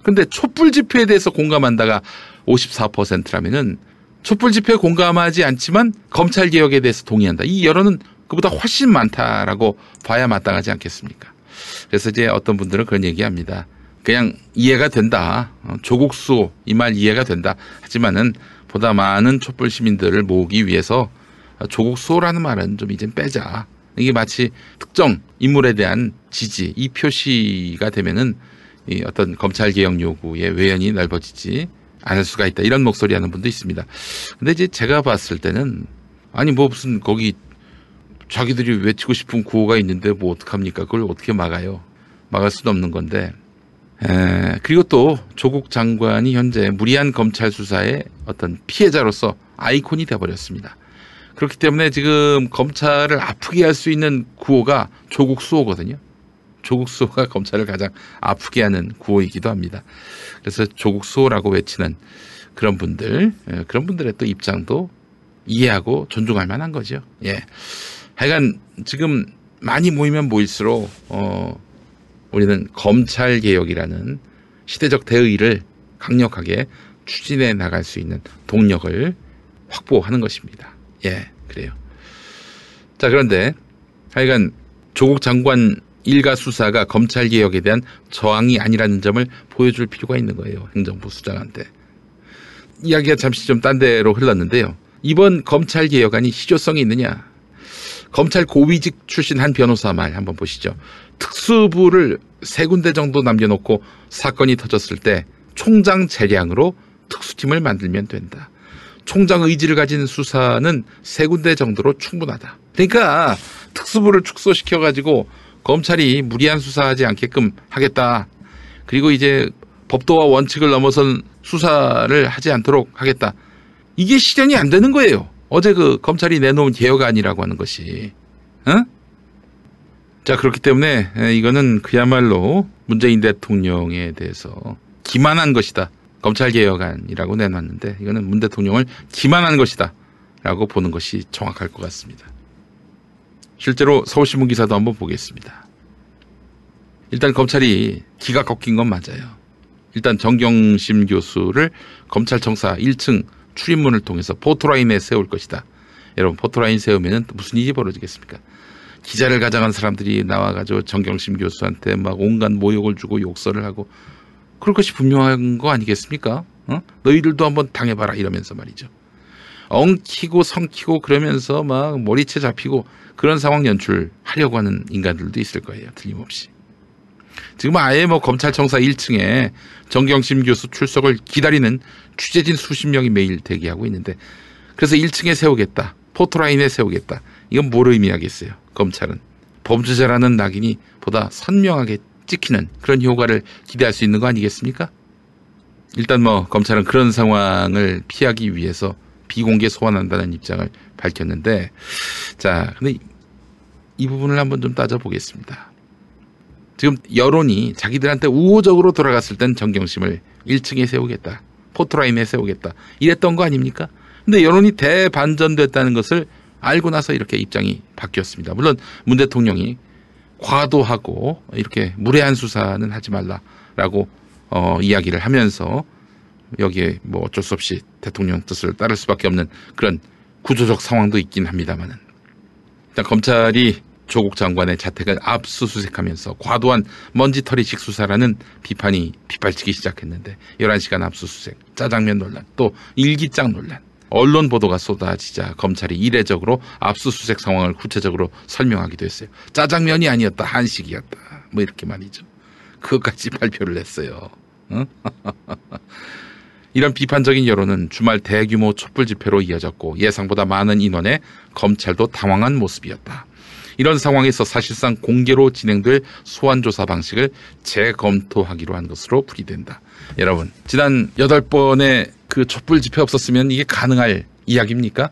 근데 촛불 집회에 대해서 공감한다가 54%라면은 촛불 집회에 공감하지 않지만 검찰 개혁에 대해서 동의한다. 이 여론은 그보다 훨씬 많다라고 봐야 마땅하지 않겠습니까? 그래서 이제 어떤 분들은 그런 얘기합니다. 그냥 이해가 된다. 어, 조국 수 이 말 이해가 된다. 하지만은 보다 많은 촛불 시민들을 모으기 위해서 조국 수호라는 말은 좀 이젠 빼자. 이게 마치 특정 인물에 대한 지지, 이 표시가 되면은 이 어떤 검찰 개혁 요구의 외연이 넓어지지 않을 수가 있다. 이런 목소리 하는 분도 있습니다. 근데 이제 제가 봤을 때는 아니 뭐 무슨 거기 자기들이 외치고 싶은 구호가 있는데 뭐 어떡합니까? 그걸 어떻게 막아요? 막을 수도 없는 건데. 에, 그리고 또 조국 장관이 현재 무리한 검찰 수사의 어떤 피해자로서 아이콘이 돼버렸습니다. 그렇기 때문에 지금 검찰을 아프게 할 수 있는 구호가 조국 수호거든요. 조국 수호가 검찰을 가장 아프게 하는 구호이기도 합니다. 그래서 조국 수호라고 외치는 그런 분들, 예, 그런 분들의 또 입장도 이해하고 존중할 만한 거죠. 예. 하여간 지금 많이 모이면 모일수록, 어, 우리는 검찰 개혁이라는 시대적 대의를 강력하게 추진해 나갈 수 있는 동력을 확보하는 것입니다. 예, 그래요. 자, 그런데 하여간 조국 장관 일가 수사가 검찰 개혁에 대한 저항이 아니라는 점을 보여줄 필요가 있는 거예요. 행정부 수장한테. 이야기가 잠시 좀 딴 데로 흘렀는데요. 이번 검찰 개혁안이 실효성이 있느냐? 검찰 고위직 출신 한 변호사 말 한번 보시죠. 특수부를 세 군데 정도 남겨놓고 사건이 터졌을 때 총장 재량으로 특수팀을 만들면 된다. 총장 의지를 가진 수사는 세 군데 정도로 충분하다. 그러니까 특수부를 축소시켜가지고 검찰이 무리한 수사하지 않게끔 하겠다. 그리고 이제 법도와 원칙을 넘어선 수사를 하지 않도록 하겠다. 이게 실현이 안 되는 거예요. 어제 그 검찰이 내놓은 개혁안이라고 하는 것이. 어? 자, 그렇기 때문에 이거는 그야말로 문재인 대통령에 대해서 기만한 것이다. 검찰 개혁안이라고 내놨는데 이거는 문 대통령을 기만한 것이다. 라고 보는 것이 정확할 것 같습니다. 실제로 서울신문 기사도 한번 보겠습니다. 일단 검찰이 기가 꺾인 건 맞아요. 일단 정경심 교수를 검찰청사 1층 출입문을 통해서 포토라인에 세울 것이다. 여러분 포토라인 세우면 무슨 일이 벌어지겠습니까? 기자를 가장한 사람들이 나와가지고 정경심 교수한테 막 온갖 모욕을 주고 욕설을 하고 그럴 것이 분명한 거 아니겠습니까? 어? 너희들도 한번 당해봐라 이러면서 말이죠. 엉키고 성키고 그러면서 막 머리채 잡히고 그런 상황 연출하려고 하는 인간들도 있을 거예요. 틀림없이. 지금 아예 뭐 검찰청사 1층에 정경심 교수 출석을 기다리는 취재진 수십 명이 매일 대기하고 있는데 그래서 1층에 세우겠다. 포토라인에 세우겠다. 이건 뭘 의미하겠어요. 검찰은. 범죄자라는 낙인이 보다 선명하게 찍히는 그런 효과를 기대할 수 있는 거 아니겠습니까? 일단 뭐 검찰은 그런 상황을 피하기 위해서 비공개 소환한다는 입장을 밝혔는데 자 근데 이 부분을 한번 좀 따져보겠습니다. 지금 여론이 자기들한테 우호적으로 돌아갔을 땐 정경심을 1층에 세우겠다. 포토라인에 세우겠다. 이랬던 거 아닙니까? 근데 여론이 대반전됐다는 것을 알고 나서 이렇게 입장이 바뀌었습니다. 물론 문 대통령이 과도하고 이렇게 무례한 수사는 하지 말라라고 어, 이야기를 하면서 여기에 뭐 어쩔 수 없이 대통령 뜻을 따를 수밖에 없는 그런 구조적 상황도 있긴 합니다만은 일단 검찰이 조국 장관의 자택을 압수수색하면서 과도한 먼지털이식 수사라는 비판이 빗발치기 시작했는데 11시간 압수수색, 짜장면 논란, 또 일기장 논란, 언론 보도가 쏟아지자 검찰이 이례적으로 압수수색 상황을 구체적으로 설명하기도 했어요. 짜장면이 아니었다, 한식이었다. 뭐 이렇게 말이죠. 그것까지 발표를 했어요. 어? 이런 비판적인 여론은 주말 대규모 촛불 집회로 이어졌고 예상보다 많은 인원에 검찰도 당황한 모습이었다. 이런 상황에서 사실상 공개로 진행될 소환조사 방식을 재검토하기로 한 것으로 풀이된다. 여러분, 지난 8번의 그 촛불 집회 없었으면 이게 가능할 이야기입니까?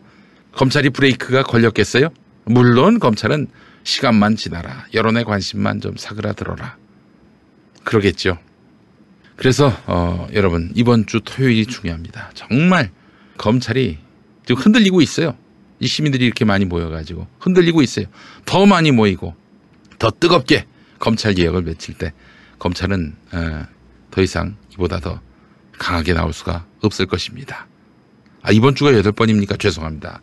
검찰이 브레이크가 걸렸겠어요? 물론 검찰은 시간만 지나라. 여론의 관심만 좀 사그라들어라. 그러겠죠. 그래서 어, 여러분 이번 주 토요일이 중요합니다. 정말 검찰이 지금 흔들리고 있어요. 이 시민들이 이렇게 많이 모여가지고 흔들리고 있어요. 더 많이 모이고 더 뜨겁게 검찰 개혁을 외칠 때 검찰은 어, 더 이상 이보다 더 강하게 나올 수가 없을 것입니다. 아 이번 주가 여덟 번입니까? 죄송합니다.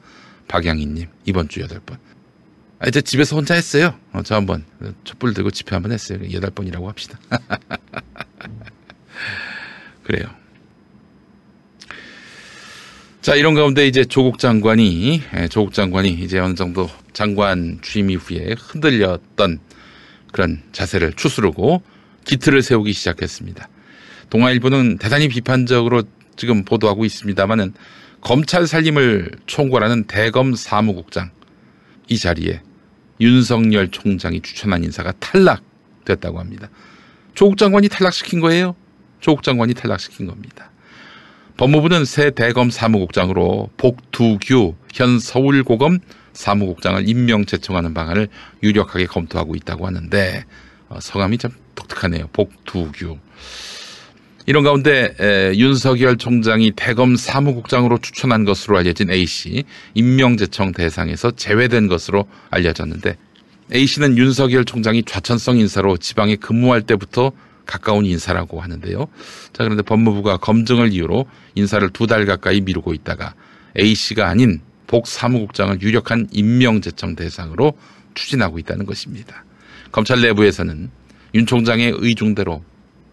박양희님 이번 주 여덟 번. 아, 이제 집에서 혼자 했어요. 어, 저 한번 촛불 들고 집회 한번 했어요. 여덟 번이라고 합시다. 그래요. 자, 이런 가운데 이제 조국 장관이, 예, 조국 장관이 이제 어느 정도 장관 취임 이후에 흔들렸던 그런 자세를 추스르고 기틀을 세우기 시작했습니다. 동아일보는 대단히 비판적으로 지금 보도하고 있습니다만은 검찰 살림을 총괄하는 대검 사무국장 이 자리에 윤석열 총장이 추천한 인사가 탈락됐다고 합니다. 조국 장관이 탈락시킨 거예요? 조국 장관이 탈락시킨 겁니다. 법무부는 새 대검 사무국장으로 복두규 현 서울고검 사무국장을 임명 제청하는 방안을 유력하게 검토하고 있다고 하는데 어, 성함이 참 독특하네요. 복두규. 이런 가운데 에, 윤석열 총장이 대검 사무국장으로 추천한 것으로 알려진 A씨 임명 제청 대상에서 제외된 것으로 알려졌는데 A씨는 윤석열 총장이 좌천성 인사로 지방에 근무할 때부터 가까운 인사라고 하는데요. 자, 그런데 법무부가 검증을 이유로 인사를 두 달 가까이 미루고 있다가 A씨가 아닌 복 사무국장을 유력한 임명 제청 대상으로 추진하고 있다는 것입니다. 검찰 내부에서는 윤 총장의 의중대로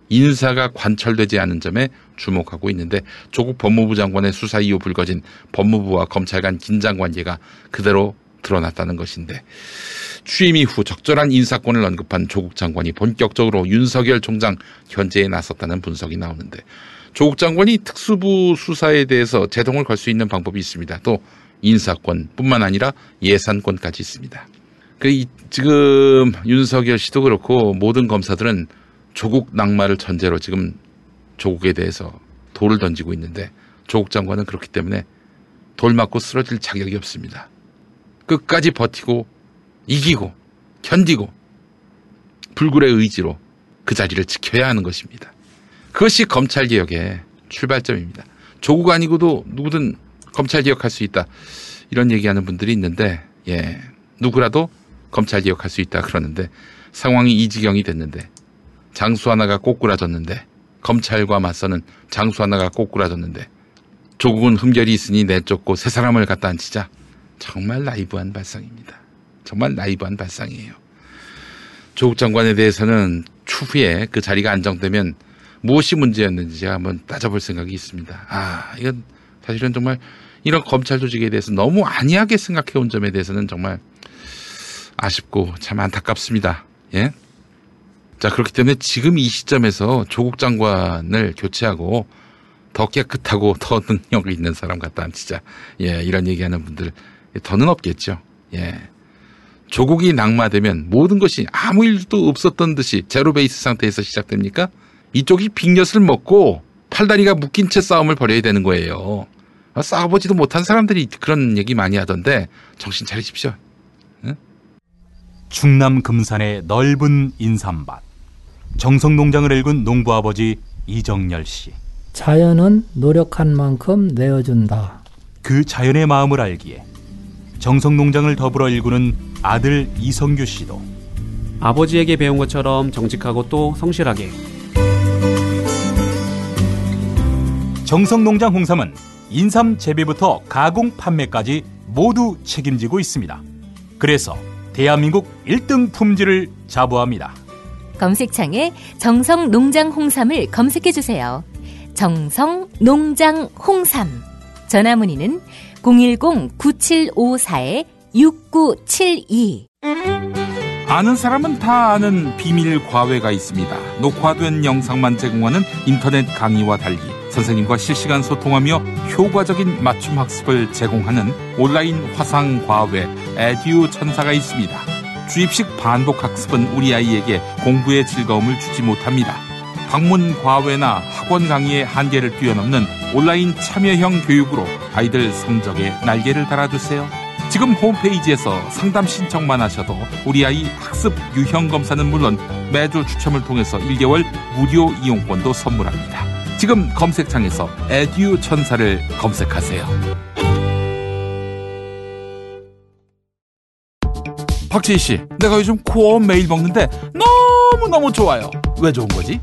인사가 관철되지 않은 점에 주목하고 있는데 조국 법무부 장관의 수사 이후 불거진 법무부와 검찰 간 긴장 관계가 그대로 드러났다는 것인데 취임 이후 적절한 인사권을 언급한 조국 장관이 본격적으로 윤석열 총장 견제에 나섰다는 분석이 나오는데 조국 장관이 특수부 수사에 대해서 제동을 걸 수 있는 방법이 있습니다. 또 인사권뿐만 아니라 예산권까지 있습니다. 그 지금 윤석열 씨도 그렇고 모든 검사들은 조국 낙마를 전제로 지금 조국에 대해서 돌을 던지고 있는데 조국 장관은 그렇기 때문에 돌 맞고 쓰러질 자격이 없습니다. 끝까지 버티고 이기고 견디고 불굴의 의지로 그 자리를 지켜야 하는 것입니다. 그것이 검찰 개혁의 출발점입니다. 조국 아니고도 누구든 검찰 개혁할 수 있다. 이런 얘기하는 분들이 있는데 예. 누구라도 검찰 개혁할 수 있다 그러는데 상황이 이 지경이 됐는데 장수 하나가 꼬꾸라졌는데 검찰과 맞서는 장수 하나가 꼬꾸라졌는데 조국은 흠결이 있으니 내쫓고 새 사람을 갖다 앉히자 정말 나이브한 발상입니다. 정말 나이브한 발상이에요. 조국 장관에 대해서는 추후에 그 자리가 안정되면 무엇이 문제였는지 제가 한번 따져볼 생각이 있습니다. 아, 이건 사실은 정말 이런 검찰 조직에 대해서 너무 안이하게 생각해 온 점에 대해서는 정말 아쉽고 참 안타깝습니다. 예. 자, 그렇기 때문에 지금 이 시점에서 조국 장관을 교체하고 더 깨끗하고 더 능력 있는 사람 갖다 앉히자. 예, 이런 얘기하는 분들 더는 없겠죠. 예. 조국이 낙마되면 모든 것이 아무 일도 없었던 듯이 제로 베이스 상태에서 시작됩니까? 이쪽이 빅엿을 먹고 팔다리가 묶인 채 싸움을 벌여야 되는 거예요. 아, 싸워보지도 못한 사람들이 그런 얘기 많이 하던데 정신 차리십시오. 충남 금산의 넓은 인삼밭. 정성 농장을 일군 농부 아버지 이정열 씨. 자연은 노력한 만큼 내어준다. 그 자연의 마음을 알기에 정성농장을 더불어 일구는 아들 이성규 씨도 아버지에게 배운 것처럼 정직하고 또 성실하게 정성농장 홍삼은 인삼 재배부터 가공 판매까지 모두 책임지고 있습니다. 그래서 대한민국 1등 품질을 자부합니다. 검색창에 정성 농장 홍삼을 검색해 주세요. 정성 농장 홍삼. 전화 문의는 010-9754-6972. 아는 사람은 다 아는 비밀 과외가 있습니다. 녹화된 영상만 제공하는 인터넷 강의와 달리 선생님과 실시간 소통하며 효과적인 맞춤 학습을 제공하는 온라인 화상 과외 에듀 천사가 있습니다. 주입식 반복 학습은 우리 아이에게 공부의 즐거움을 주지 못합니다. 방문 과외나 학원 강의의 한계를 뛰어넘는 온라인 참여형 교육으로 아이들 성적에 날개를 달아주세요. 지금 홈페이지에서 상담 신청만 하셔도 우리 아이 학습 유형 검사는 물론 매주 추첨을 통해서 1개월 무료 이용권도 선물합니다. 지금 검색창에서 에듀 천사를 검색하세요. 박지희 씨, 내가 요즘 코어 매일 먹는데 너무너무 좋아요. 왜 좋은 거지?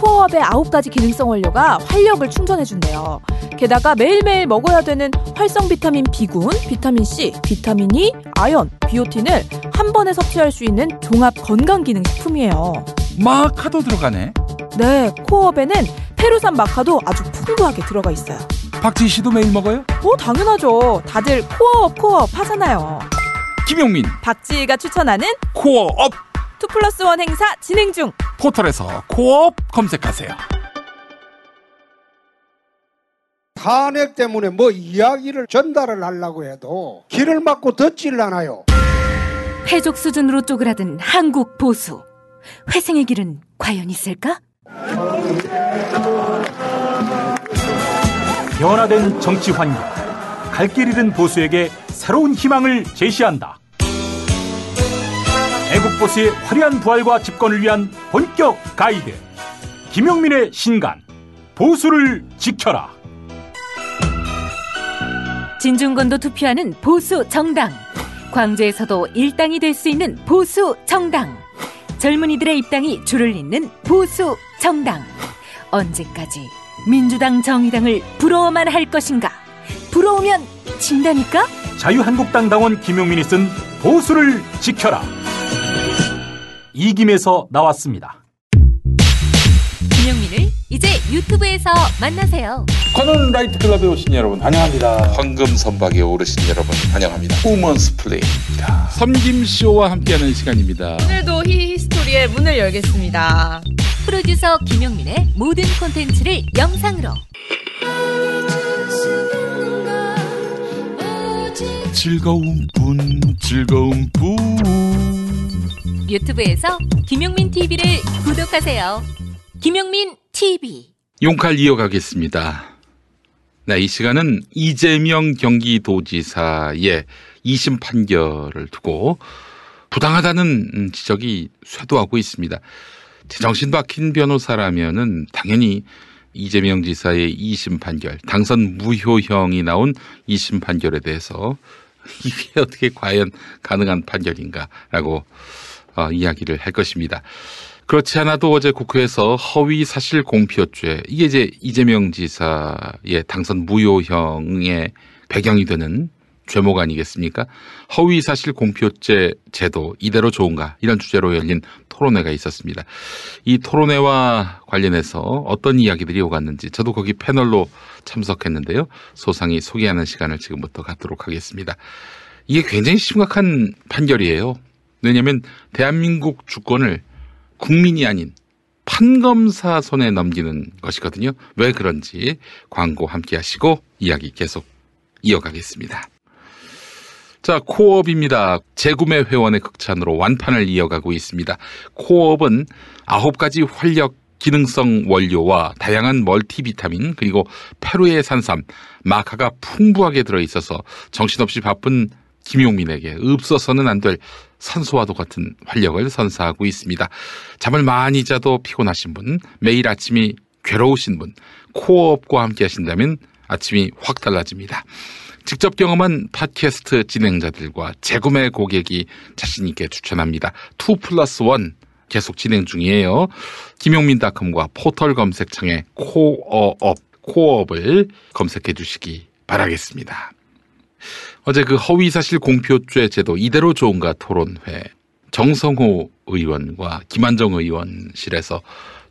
코어업의 9가지 기능성 원료가 활력을 충전해준대요. 게다가 매일매일 먹어야 되는 활성 비타민 B군, 비타민 C, 비타민 E, 아연, 비오틴을 한 번에 섭취할 수 있는 종합 건강기능식품이에요. 마카도 들어가네. 네, 코어업에는 페루산 마카도 아주 풍부하게 들어가 있어요. 박지희 씨도 매일 먹어요? 오, 당연하죠. 다들 코어업, 코어업 하잖아요. 김용민, 박지희가 추천하는 코어업 two plus one 행사 진행 중. 포털에서 코어업 검색하세요. 탄핵 때문에 뭐 이야기를 전달을 하려고 해도 길을 막고 듣질 않아요. 패족 수준으로 쪼그라든 한국 보수. 회생의 길은 과연 있을까? 변화된 정치 환경, 갈 길 잃은 보수에게 새로운 희망을 제시한다. 애국 보수의 화려한 부활과 집권을 위한 본격 가이드. 김용민의 신간, 보수를 지켜라. 진중권도 투표하는 보수 정당. 광주에서도 일당이 될 수 있는 보수 정당. 젊은이들의 입당이 줄을 잇는 보수 정당. 언제까지 민주당 정의당을 부러워만 할 것인가? 부러우면 진다니까? 자유한국당 당원 김용민이 쓴 보수를 지켜라. 이김에서 나왔습니다. 김용민을 이제 유튜브에서 만나세요. 커널 라이트 클럽에 오신 여러분 환영합니다. 황금 선박에 오르신 여러분 환영합니다. 우먼스 플레이입니다. 섬김 쇼와 함께하는 시간입니다. 오늘도 히히스토리의 문을 열겠습니다. 프로듀서 김용민의 모든 콘텐츠를 영상으로 즐거운 분, 즐거운 분. 유튜브에서 김용민 TV를 구독하세요. 김용민 TV. 용칼 이어가겠습니다. 네, 이 시간은 이재명 경기도지사의 2심 판결을 두고 부당하다는 지적이 쇄도하고 있습니다. 제정신 박힌 변호사라면은 당연히 이재명 지사의 2심 판결, 당선 무효형이 나온 2심 판결에 대해서 이게 어떻게 과연 가능한 판결인가라고 어, 이야기를 할 것입니다. 그렇지 않아도 어제 국회에서 허위 사실 공표죄 이게 이제 이재명 지사의 당선 무효형의 배경이 되는 죄목 아니겠습니까? 허위 사실 공표죄 제도 이대로 좋은가 이런 주제로 열린 토론회가 있었습니다. 이 토론회와 관련해서 어떤 이야기들이 오갔는지 저도 거기 패널로 참석했는데요. 소상히 소개하는 시간을 지금부터 갖도록 하겠습니다. 이게 굉장히 심각한 판결이에요. 왜냐하면 대한민국 주권을 국민이 아닌 판검사 손에 넘기는 것이거든요. 왜 그런지 광고 함께 하시고 이야기 계속 이어가겠습니다. 자, 코업입니다. 재구매 회원의 극찬으로 완판을 이어가고 있습니다. 코업은 아홉 가지 활력 기능성 원료와 다양한 멀티비타민 그리고 페루의 산삼, 마카가 풍부하게 들어 있어서 정신없이 바쁜 김용민에게 없어서는 안 될 산소와도 같은 활력을 선사하고 있습니다. 잠을 많이 자도 피곤하신 분, 매일 아침이 괴로우신 분, 코어업과 함께 하신다면 아침이 확 달라집니다. 직접 경험한 팟캐스트 진행자들과 재구매 고객이 자신있게 추천합니다. 2 플러스 1 계속 진행 중이에요. 김용민닷컴과 포털 검색창에 코어업, 코어업을 검색해 주시기 바라겠습니다. 어제 그 허위사실 공표죄 제도 이대로 좋은가 토론회 정성호 의원과 김한정 의원실에서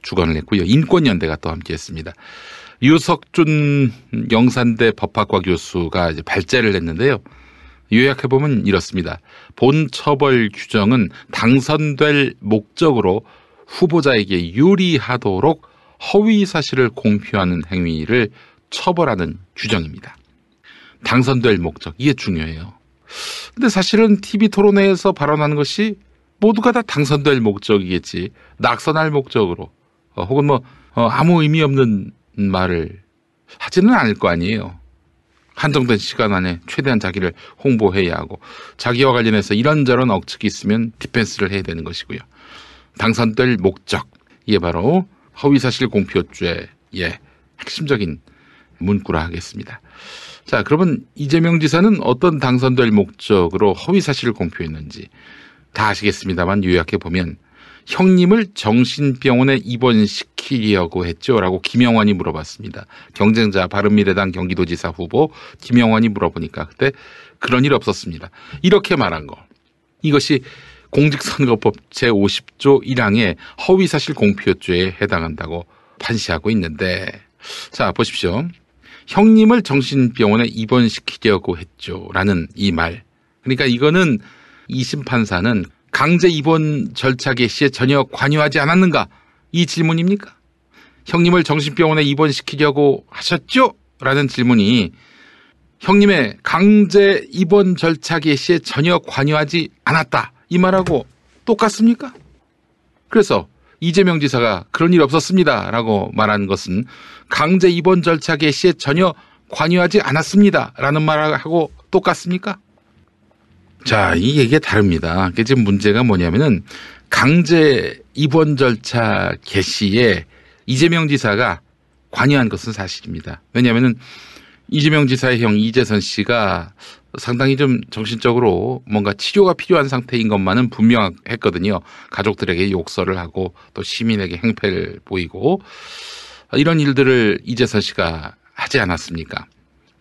주관을 했고요. 인권연대가 또 함께 했습니다. 유석준 영산대 법학과 교수가 이제 발제를 했는데요. 요약해보면 이렇습니다. 본 처벌 규정은 당선될 목적으로 후보자에게 유리하도록 허위 사실을 공표하는 행위를 처벌하는 규정입니다. 당선될 목적, 이게 중요해요. 근데 사실은 TV 토론회에서 발언하는 것이 모두가 다 당선될 목적이겠지. 낙선할 목적으로. 어, 혹은 뭐, 어, 아무 의미 없는 말을 하지는 않을 거 아니에요. 한정된 시간 안에 최대한 자기를 홍보해야 하고 자기와 관련해서 이런저런 억측이 있으면 디펜스를 해야 되는 것이고요. 당선될 목적 이게 바로 허위사실 공표죄의 핵심적인 문구라 하겠습니다. 자, 그러면 이재명 지사는 어떤 당선될 목적으로 허위 사실을 공표했는지 다 아시겠습니다만 요약해 보면 형님을 정신병원에 입원시키려고 했죠? 라고 김영환이 물어봤습니다. 경쟁자 바른미래당 경기도지사 후보 김영환이 물어보니까 그때 그런 일 없었습니다. 이렇게 말한 거. 이것이 공직선거법 제50조 1항의 허위사실 공표죄에 해당한다고 판시하고 있는데 자 보십시오. 형님을 정신병원에 입원시키려고 했죠. 라는 이 말. 그러니까 이거는 이심 판사는 강제 입원 절차 개시에 전혀 관여하지 않았는가? 이 질문입니까? 형님을 정신병원에 입원시키려고 하셨죠? 라는 질문이 형님의 강제 입원 절차 개시에 전혀 관여하지 않았다. 이 말하고 똑같습니까? 그래서 이재명 지사가 그런 일 없었습니다. 라고 말한 것은 강제 입원 절차 개시에 전혀 관여하지 않았습니다. 라는 말하고 똑같습니까? 자, 이 얘기가 다릅니다. 지금 문제가 뭐냐면은 강제 입원 절차 개시에 이재명 지사가 관여한 것은 사실입니다. 왜냐하면은 이재명 지사의 형 이재선 씨가 상당히 좀 정신적으로 뭔가 치료가 필요한 상태인 것만은 분명했거든요. 가족들에게 욕설을 하고 또 시민에게 행패를 보이고 이런 일들을 이재선 씨가 하지 않았습니까?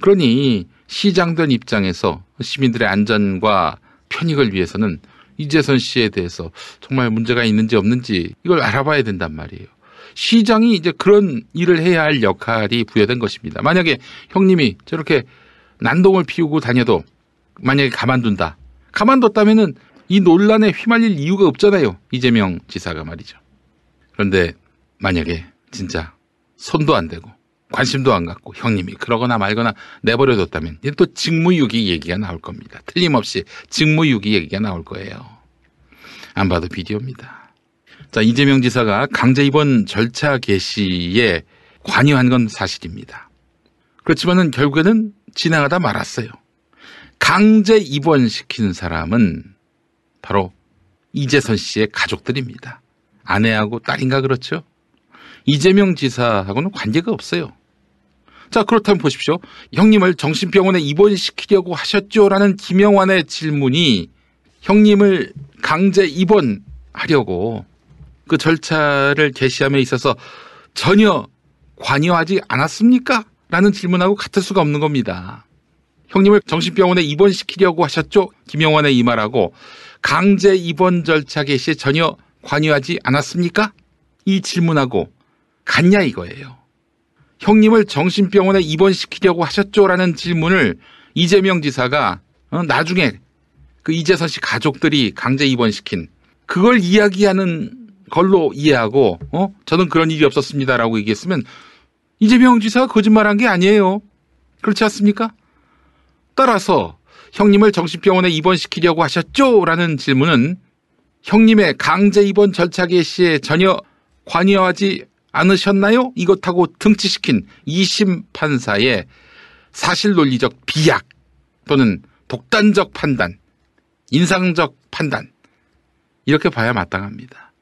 그러니 시장된 입장에서 시민들의 안전과 편익을 위해서는 이재선 씨에 대해서 정말 문제가 있는지 없는지 이걸 알아봐야 된단 말이에요. 시장이 이제 그런 일을 해야 할 역할이 부여된 것입니다. 만약에 형님이 저렇게 난동을 피우고 다녀도 만약에 가만둔다. 가만뒀다면은 이 논란에 휘말릴 이유가 없잖아요. 이재명 지사가 말이죠. 그런데 만약에 진짜 손도 안 대고 관심도 안 갖고 형님이 그러거나 말거나 내버려뒀다면 또 직무유기 얘기가 나올 겁니다. 틀림없이 직무유기 얘기가 나올 거예요. 안 봐도 비디오입니다. 자, 이재명 지사가 강제 입원 절차 개시에 관여한 건 사실입니다. 그렇지만은 결국에는 진행하다 말았어요. 강제 입원시킨 사람은 바로 이재선 씨의 가족들입니다. 아내하고 딸인가 그렇죠? 이재명 지사하고는 관계가 없어요. 자, 그렇다면 보십시오. 형님을 정신병원에 입원시키려고 하셨죠 라는 김영환의 질문이 형님을 강제 입원하려고 그 절차를 개시함에 있어서 전혀 관여하지 않았습니까? 라는 질문하고 같을 수가 없는 겁니다. 형님을 정신병원에 입원시키려고 하셨죠? 김영환의 이 말하고 강제 입원 절차 개시에 전혀 관여하지 않았습니까? 이 질문하고 같냐 이거예요. 형님을 정신병원에 입원시키려고 하셨죠? 라는 질문을 이재명 지사가 어, 나중에 그 이재선 씨 가족들이 강제 입원시킨 그걸 이야기하는 걸로 이해하고 어 저는 그런 일이 없었습니다라고 얘기했으면 이재명 지사가 거짓말한 게 아니에요. 그렇지 않습니까? 따라서 형님을 정신병원에 입원시키려고 하셨죠? 라는 질문은 형님의 강제 입원 절차 개시에 전혀 관여하지 않으셨나요? 이것하고 등치시킨 2심 판사의 사실 논리적 비약 또는 독단적 판단, 인상적 판단 이렇게 봐야 마땅합니다.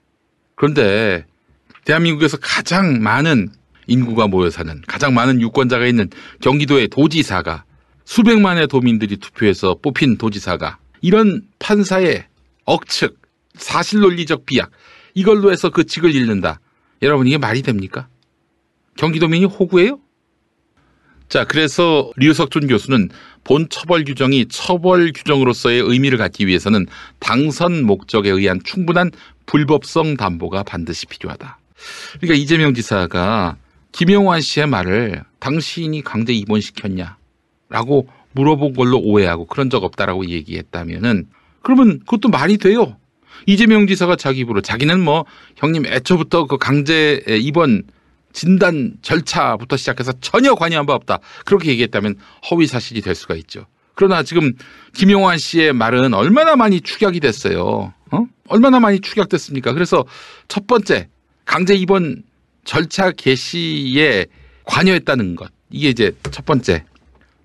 그런데 대한민국에서 가장 많은 인구가 모여 사는 가장 많은 유권자가 있는 경기도의 도지사가 수백만의 도민들이 투표해서 뽑힌 도지사가 이런 판사의 억측, 사실 논리적 비약 이걸로 해서 그 직을 잃는다. 여러분 이게 말이 됩니까? 경기도민이 호구예요? 자, 그래서 류석준 교수는 본 처벌 규정이 처벌 규정으로서의 의미를 갖기 위해서는 당선 목적에 의한 충분한 불법성 담보가 반드시 필요하다. 그러니까 이재명 지사가 김영환 씨의 말을 당신이 강제 입원시켰냐? 라고 물어본 걸로 오해하고 그런 적 없다라고 얘기했다면은 그러면 그것도 말이 돼요. 이재명 지사가 자기 입으로 자기는 뭐 형님 애초부터 그 강제 입원 진단 절차부터 시작해서 전혀 관여한 바 없다. 그렇게 얘기했다면 허위 사실이 될 수가 있죠. 그러나 지금 김용환 씨의 말은 얼마나 많이 축약이 됐어요. 어? 얼마나 많이 축약됐습니까? 그래서 첫 번째 강제 입원 절차 개시에 관여했다는 것. 이게 이제 첫 번째.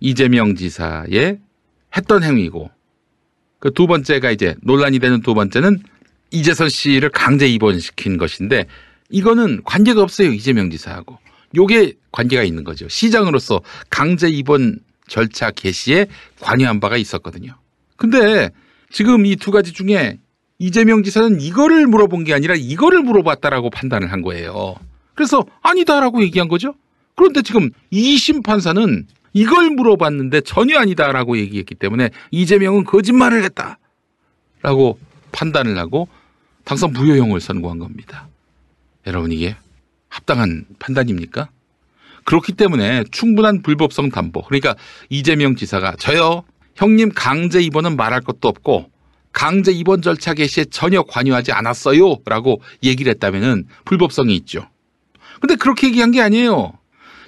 이재명 지사의 했던 행위고. 그 두 번째가 이제 논란이 되는 두 번째는 이재선 씨를 강제 입원시킨 것인데 이거는 관계가 없어요 이재명 지사하고. 요게 관계가 있는 거죠. 시장으로서 강제 입원 절차 개시에 관여한 바가 있었거든요. 근데 지금 이 두 가지 중에 이재명 지사는 이거를 물어본 게 아니라 이거를 물어봤다라고 판단을 한 거예요 그래서 아니다라고 얘기한 거죠 그런데 지금 2심 판사는 이걸 물어봤는데 전혀 아니다라고 얘기했기 때문에 이재명은 거짓말을 했다라고 판단을 하고 당선 무효형을 선고한 겁니다. 여러분 이게 합당한 판단입니까? 그렇기 때문에 충분한 불법성 담보 그러니까 이재명 지사가 저요 형님 강제 입원은 말할 것도 없고 강제 입원 절차 개시에 전혀 관여하지 않았어요라고 얘기를 했다면은 불법성이 있죠. 근데 그렇게 얘기한 게 아니에요.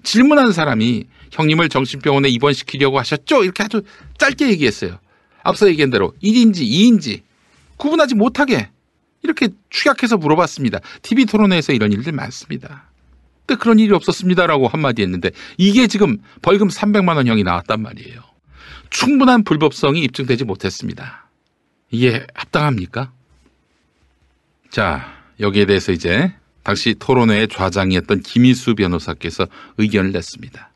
질문한 사람이 형님을 정신병원에 입원시키려고 하셨죠? 이렇게 아주 짧게 얘기했어요. 앞서 얘기한 대로 1인지 2인지 구분하지 못하게 이렇게 축약해서 물어봤습니다. TV 토론회에서 이런 일들 많습니다. 근데 그런 일이 없었습니다라고 한마디 했는데 이게 지금 벌금 300만 원형이 나왔단 말이에요. 충분한 불법성이 입증되지 못했습니다. 이게 합당합니까? 자, 여기에 대해서 이제 당시 토론회의 좌장이었던 김희수 변호사께서 의견을 냈습니다.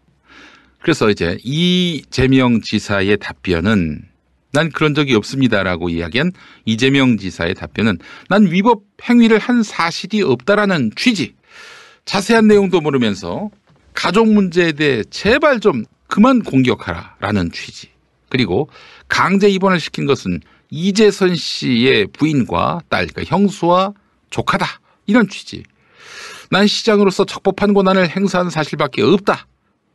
그래서 이제 이재명 지사의 답변은 난 그런 적이 없습니다라고 이야기한 이재명 지사의 답변은 난 위법 행위를 한 사실이 없다라는 취지. 자세한 내용도 모르면서 가족 문제에 대해 제발 좀 그만 공격하라라는 취지. 그리고 강제 입원을 시킨 것은 이재선 씨의 부인과 딸, 그러니까 형수와 조카다. 이런 취지. 난 시장으로서 적법한 권한을 행사한 사실밖에 없다.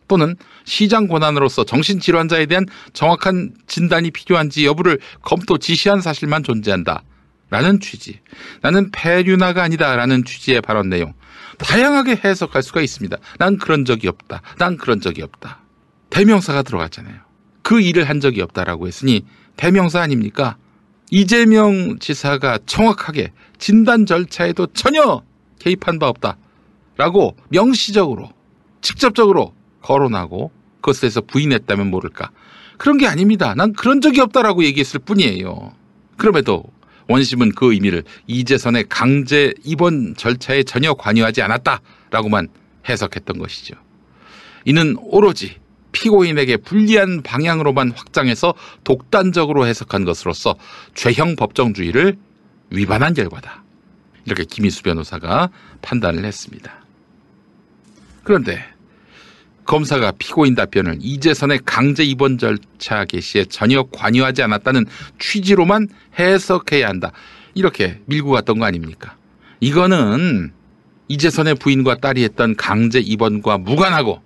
또는 시장 권한으로서 정신질환자에 대한 정확한 진단이 필요한지 여부를 검토 지시한 사실만 존재한다. 라는 취지. 나는 폐륜화가 아니다. 라는 취지의 발언 내용. 다양하게 해석할 수가 있습니다. 난 그런 적이 없다. 난 그런 적이 없다. 대명사가 들어갔잖아요. 그 일을 한 적이 없다라고 했으니 대명사 아닙니까? 이재명 지사가 정확하게 진단 절차에도 전혀 개입한 바 없다. 라고 명시적으로, 직접적으로 거론하고 그것에 대해서 부인했다면 모를까. 그런 게 아닙니다. 난 그런 적이 없다라고 얘기했을 뿐이에요. 그럼에도 원심은 그 의미를 이재선의 강제 입원 절차에 전혀 관여하지 않았다라고만 해석했던 것이죠. 이는 오로지 피고인에게 불리한 방향으로만 확장해서 독단적으로 해석한 것으로서 죄형 법정주의를 위반한 결과다. 이렇게 김희수 변호사가 판단을 했습니다. 그런데 검사가 피고인 답변을 이재선의 강제 입원 절차 개시에 전혀 관여하지 않았다는 취지로만 해석해야 한다. 이렇게 밀고 갔던 거 아닙니까? 이거는 이재선의 부인과 딸이 했던 강제 입원과 무관하고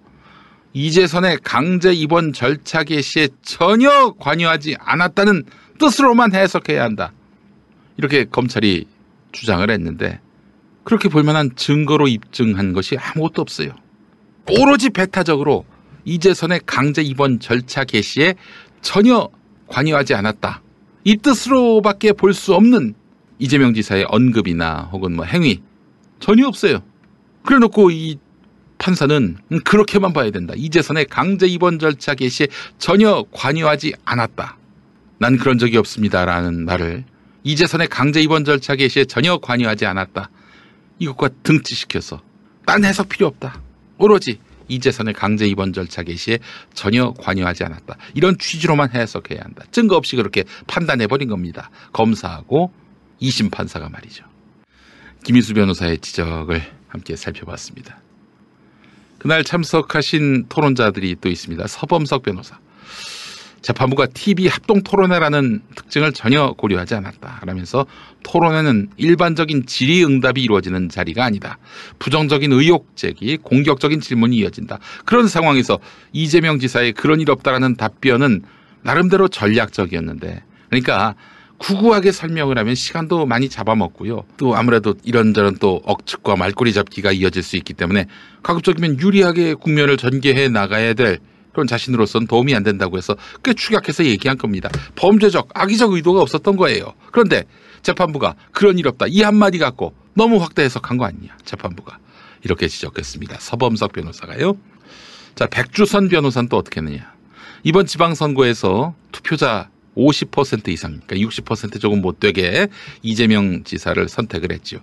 이재선의 강제 입원 절차 개시에 전혀 관여하지 않았다는 뜻으로만 해석해야 한다. 이렇게 검찰이 주장을 했는데 그렇게 볼 만한 증거로 입증한 것이 아무것도 없어요. 오로지 배타적으로 이재선의 강제 입원 절차 개시에 전혀 관여하지 않았다. 이 뜻으로밖에 볼 수 없는 이재명 지사의 언급이나 혹은 뭐 행위 전혀 없어요. 그래 놓고 이 판사는 그렇게만 봐야 된다. 이재선의 강제 입원 절차 개시에 전혀 관여하지 않았다. 난 그런 적이 없습니다라는 말을 이재선의 강제 입원 절차 개시에 전혀 관여하지 않았다. 이것과 등치시켜서 딴 해석 필요 없다. 오로지 이재선의 강제 입원 절차 개시에 전혀 관여하지 않았다. 이런 취지로만 해석해야 한다. 증거 없이 그렇게 판단해버린 겁니다. 검사하고 이심 판사가 말이죠. 김희수 변호사의 지적을 함께 살펴봤습니다. 그날 참석하신 토론자들이 또 있습니다. 서범석 변호사. 재판부가 TV 합동 토론회라는 특징을 전혀 고려하지 않았다. 라면서 토론회는 일반적인 질의응답이 이루어지는 자리가 아니다. 부정적인 의혹 제기, 공격적인 질문이 이어진다. 그런 상황에서 이재명 지사의 그런 일 없다라는 답변은 나름대로 전략적이었는데, 그러니까 구구하게 설명을 하면 시간도 많이 잡아먹고요. 또 아무래도 이런저런 또 억측과 말꼬리 잡기가 이어질 수 있기 때문에 가급적이면 유리하게 국면을 전개해 나가야 될 그런 자신으로서는 도움이 안 된다고 해서 꽤 축약해서 얘기한 겁니다. 범죄적, 악의적 의도가 없었던 거예요. 그런데 재판부가 그런 일 없다. 이 한마디 갖고 너무 확대 해석한 거 아니냐. 재판부가. 이렇게 지적했습니다. 서범석 변호사가요. 자, 백주선 변호사는 또 어떻게 했느냐. 이번 지방선거에서 투표자 50% 이상, 그러니까 60% 조금 못 되게 이재명 지사를 선택을 했죠.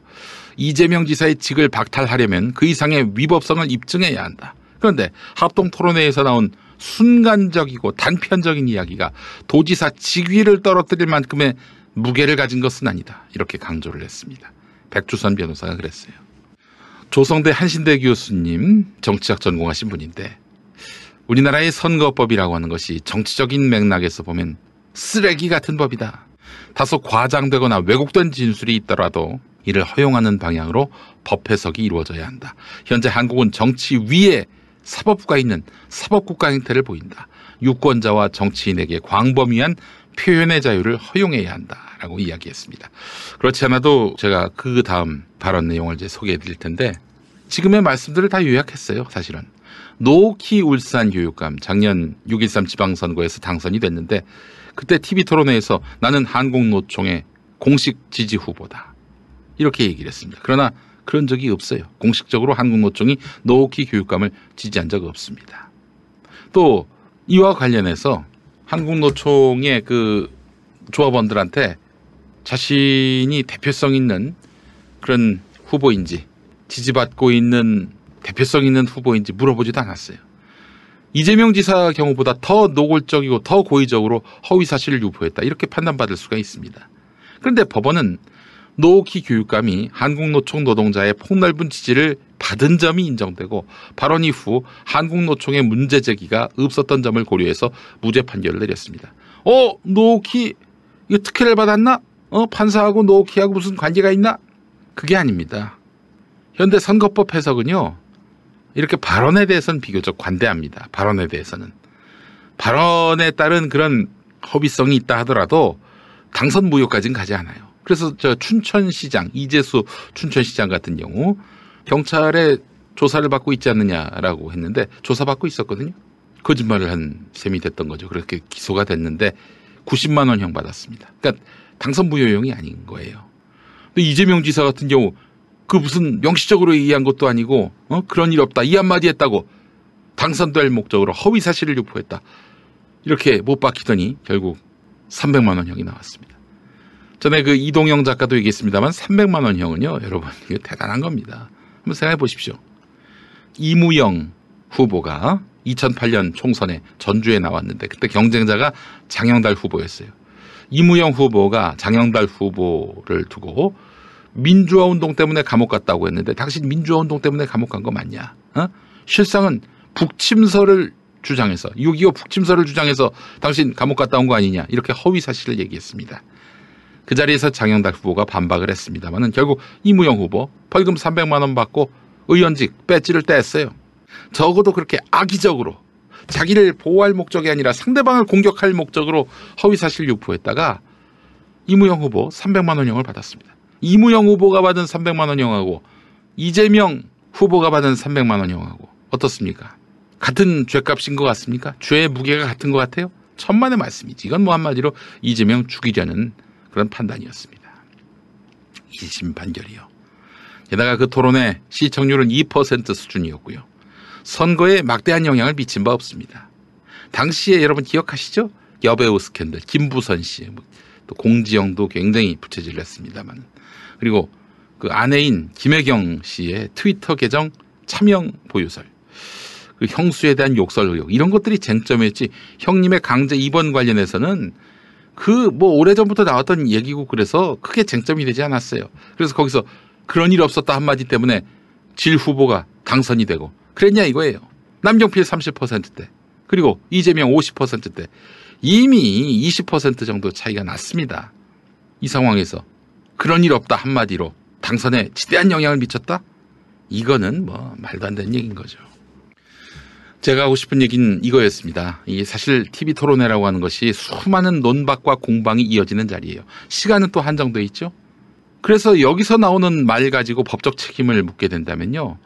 이재명 지사의 직을 박탈하려면 그 이상의 위법성을 입증해야 한다. 그런데 합동 토론회에서 나온 순간적이고 단편적인 이야기가 도지사 직위를 떨어뜨릴 만큼의 무게를 가진 것은 아니다. 이렇게 강조를 했습니다. 백주선 변호사가 그랬어요. 조성대 한신대 교수님 정치학 전공하신 분인데 우리나라의 선거법이라고 하는 것이 정치적인 맥락에서 보면 쓰레기 같은 법이다. 다소 과장되거나 왜곡된 진술이 있더라도 이를 허용하는 방향으로 법 해석이 이루어져야 한다. 현재 한국은 정치 위에 사법부가 있는 사법국가 행태를 보인다. 유권자와 정치인에게 광범위한 표현의 자유를 허용해야 한다라고 이야기했습니다. 그렇지 않아도 제가 그 다음 발언 내용을 이제 소개해 드릴 텐데 지금의 말씀들을 다 요약했어요. 사실은. 노키 울산 교육감 작년 6.13 지방선거에서 당선이 됐는데 그때 TV 토론회에서 나는 한국노총의 공식 지지 후보다. 이렇게 얘기를 했습니다. 그러나 그런 적이 없어요. 공식적으로 한국노총이 노키 교육감을 지지한 적 없습니다. 또 이와 관련해서 한국노총의 그 조합원들한테 자신이 대표성 있는 그런 후보인지 지지받고 있는 대표성 있는 후보인지 물어보지도 않았어요. 이재명 지사 경우보다 더 노골적이고 더 고의적으로 허위 사실을 유포했다. 이렇게 판단받을 수가 있습니다. 그런데 법원은 노키 교육감이 한국노총 노동자의 폭넓은 지지를 받은 점이 인정되고 발언 이후 한국노총의 문제 제기가 없었던 점을 고려해서 무죄 판결을 내렸습니다. 어, 노키 이거 특혜를 받았나? 어, 판사하고 노키하고 무슨 관계가 있나? 그게 아닙니다. 현대 선거법 해석은요. 이렇게 발언에 대해서는 비교적 관대합니다. 발언에 대해서는. 발언에 따른 그런 허위성이 있다 하더라도 당선 무효까지는 가지 않아요. 그래서 저 춘천시장, 이재수 춘천시장 같은 경우 경찰에 조사를 받고 있지 않느냐라고 했는데 조사받고 있었거든요. 거짓말을 한 셈이 됐던 거죠. 그렇게 기소가 됐는데 90만 원형 받았습니다. 그러니까 당선 무효형이 아닌 거예요. 근데 이재명 지사 같은 경우 그 무슨 명시적으로 얘기한 것도 아니고 어? 그런 일 없다 이 한마디 했다고 당선될 목적으로 허위 사실을 유포했다 이렇게 못 박히더니 결국 300만 원형이 나왔습니다. 전에 그 이동영 작가도 얘기했습니다만 300만 원형은요 여러분 이거 대단한 겁니다. 한번 생각해 보십시오. 이무영 후보가 2008년 총선에 전주에 나왔는데 그때 경쟁자가 장영달 후보였어요. 이무영 후보가 장영달 후보를 두고 민주화 운동 때문에 감옥 갔다고 했는데 당신 민주화 운동 때문에 감옥 간 거 맞냐? 어? 실상은 북침설을 주장해서 6.25 북침설을 주장해서 당신 감옥 갔다 온 거 아니냐 이렇게 허위 사실을 얘기했습니다. 그 자리에서 장영달 후보가 반박을 했습니다만은 결국 이무영 후보 벌금 300만 원 받고 의원직 배지를 뗐어요. 적어도 그렇게 악의적으로 자기를 보호할 목적이 아니라 상대방을 공격할 목적으로 허위 사실 유포했다가 이무영 후보 300만 원형을 받았습니다. 이무영 후보가 받은 300만 원형하고 이재명 후보가 받은 300만 원형하고 어떻습니까? 같은 죄값인 것 같습니까? 죄의 무게가 같은 것 같아요? 천만의 말씀이지. 이건 뭐 한마디로 이재명 죽이려는 그런 판단이었습니다. 1심 판결이요. 게다가 그 토론의 시청률은 2% 수준이었고요. 선거에 막대한 영향을 미친 바 없습니다. 당시에 여러분 기억하시죠? 여배우 스캔들, 김부선 씨, 뭐또 공지영도 굉장히 부채질을 했습니다만. 그리고 그 아내인 김혜경 씨의 트위터 계정 차명 보유설. 그 형수에 대한 욕설 의혹. 이런 것들이 쟁점이었지. 형님의 강제 입원 관련해서는 그 뭐 오래전부터 나왔던 얘기고 그래서 크게 쟁점이 되지 않았어요. 그래서 거기서 그런 일 없었다 한마디 때문에 질 후보가 당선이 되고 그랬냐 이거예요. 남경필 30%대 그리고 이재명 50%대 이미 20% 정도 차이가 났습니다. 이 상황에서 그런 일 없다 한마디로 당선에 지대한 영향을 미쳤다? 이거는 뭐 말도 안 되는 얘기인 거죠. 제가 하고 싶은 얘기는 이거였습니다. 이 사실 TV 토론회라고 하는 것이 수많은 논박과 공방이 이어지는 자리예요. 시간은 또 한정돼 있죠. 그래서 여기서 나오는 말 가지고 법적 책임을 묻게 된다면요.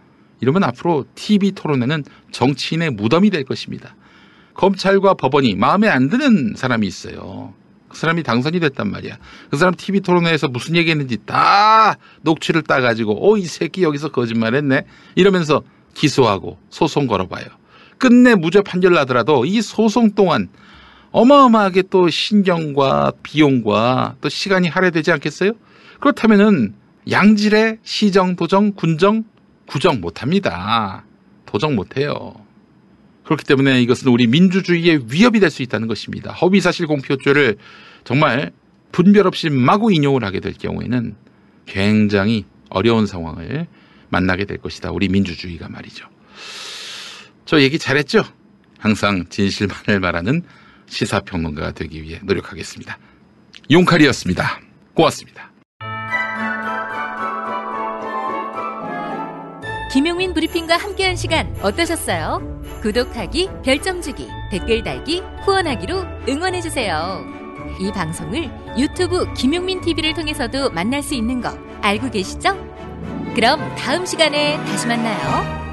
이러면 앞으로 TV 토론회는 정치인의 무덤이 될 것입니다. 검찰과 법원이 마음에 안 드는 사람이 있어요. 그 사람이 당선이 됐단 말이야. 그 사람 TV 토론회에서 무슨 얘기했는지 다 녹취를 따가지고 어이 새끼 여기서 거짓말했네 이러면서 기소하고 소송 걸어봐요. 끝내 무죄 판결 나더라도 이 소송 동안 어마어마하게 또 신경과 비용과 또 시간이 할애되지 않겠어요? 그렇다면은 양질의 시정, 도정, 군정, 구정 못합니다. 도정 못해요. 그렇기 때문에 이것은 우리 민주주의의 위협이 될 수 있다는 것입니다. 허위사실 공표죄를 정말 분별 없이 마구 인용을 하게 될 경우에는 굉장히 어려운 상황을 만나게 될 것이다. 우리 민주주의가 말이죠. 저 얘기 잘했죠? 항상 진실만을 말하는 시사평론가가 되기 위해 노력하겠습니다. 용칼이었습니다. 고맙습니다. 김용민 브리핑과 함께한 시간 어떠셨어요? 구독하기, 별점 주기, 댓글 달기, 후원하기로 응원해주세요. 이 방송을 유튜브 김용민 TV를 통해서도 만날 수 있는 거 알고 계시죠? 그럼 다음 시간에 다시 만나요.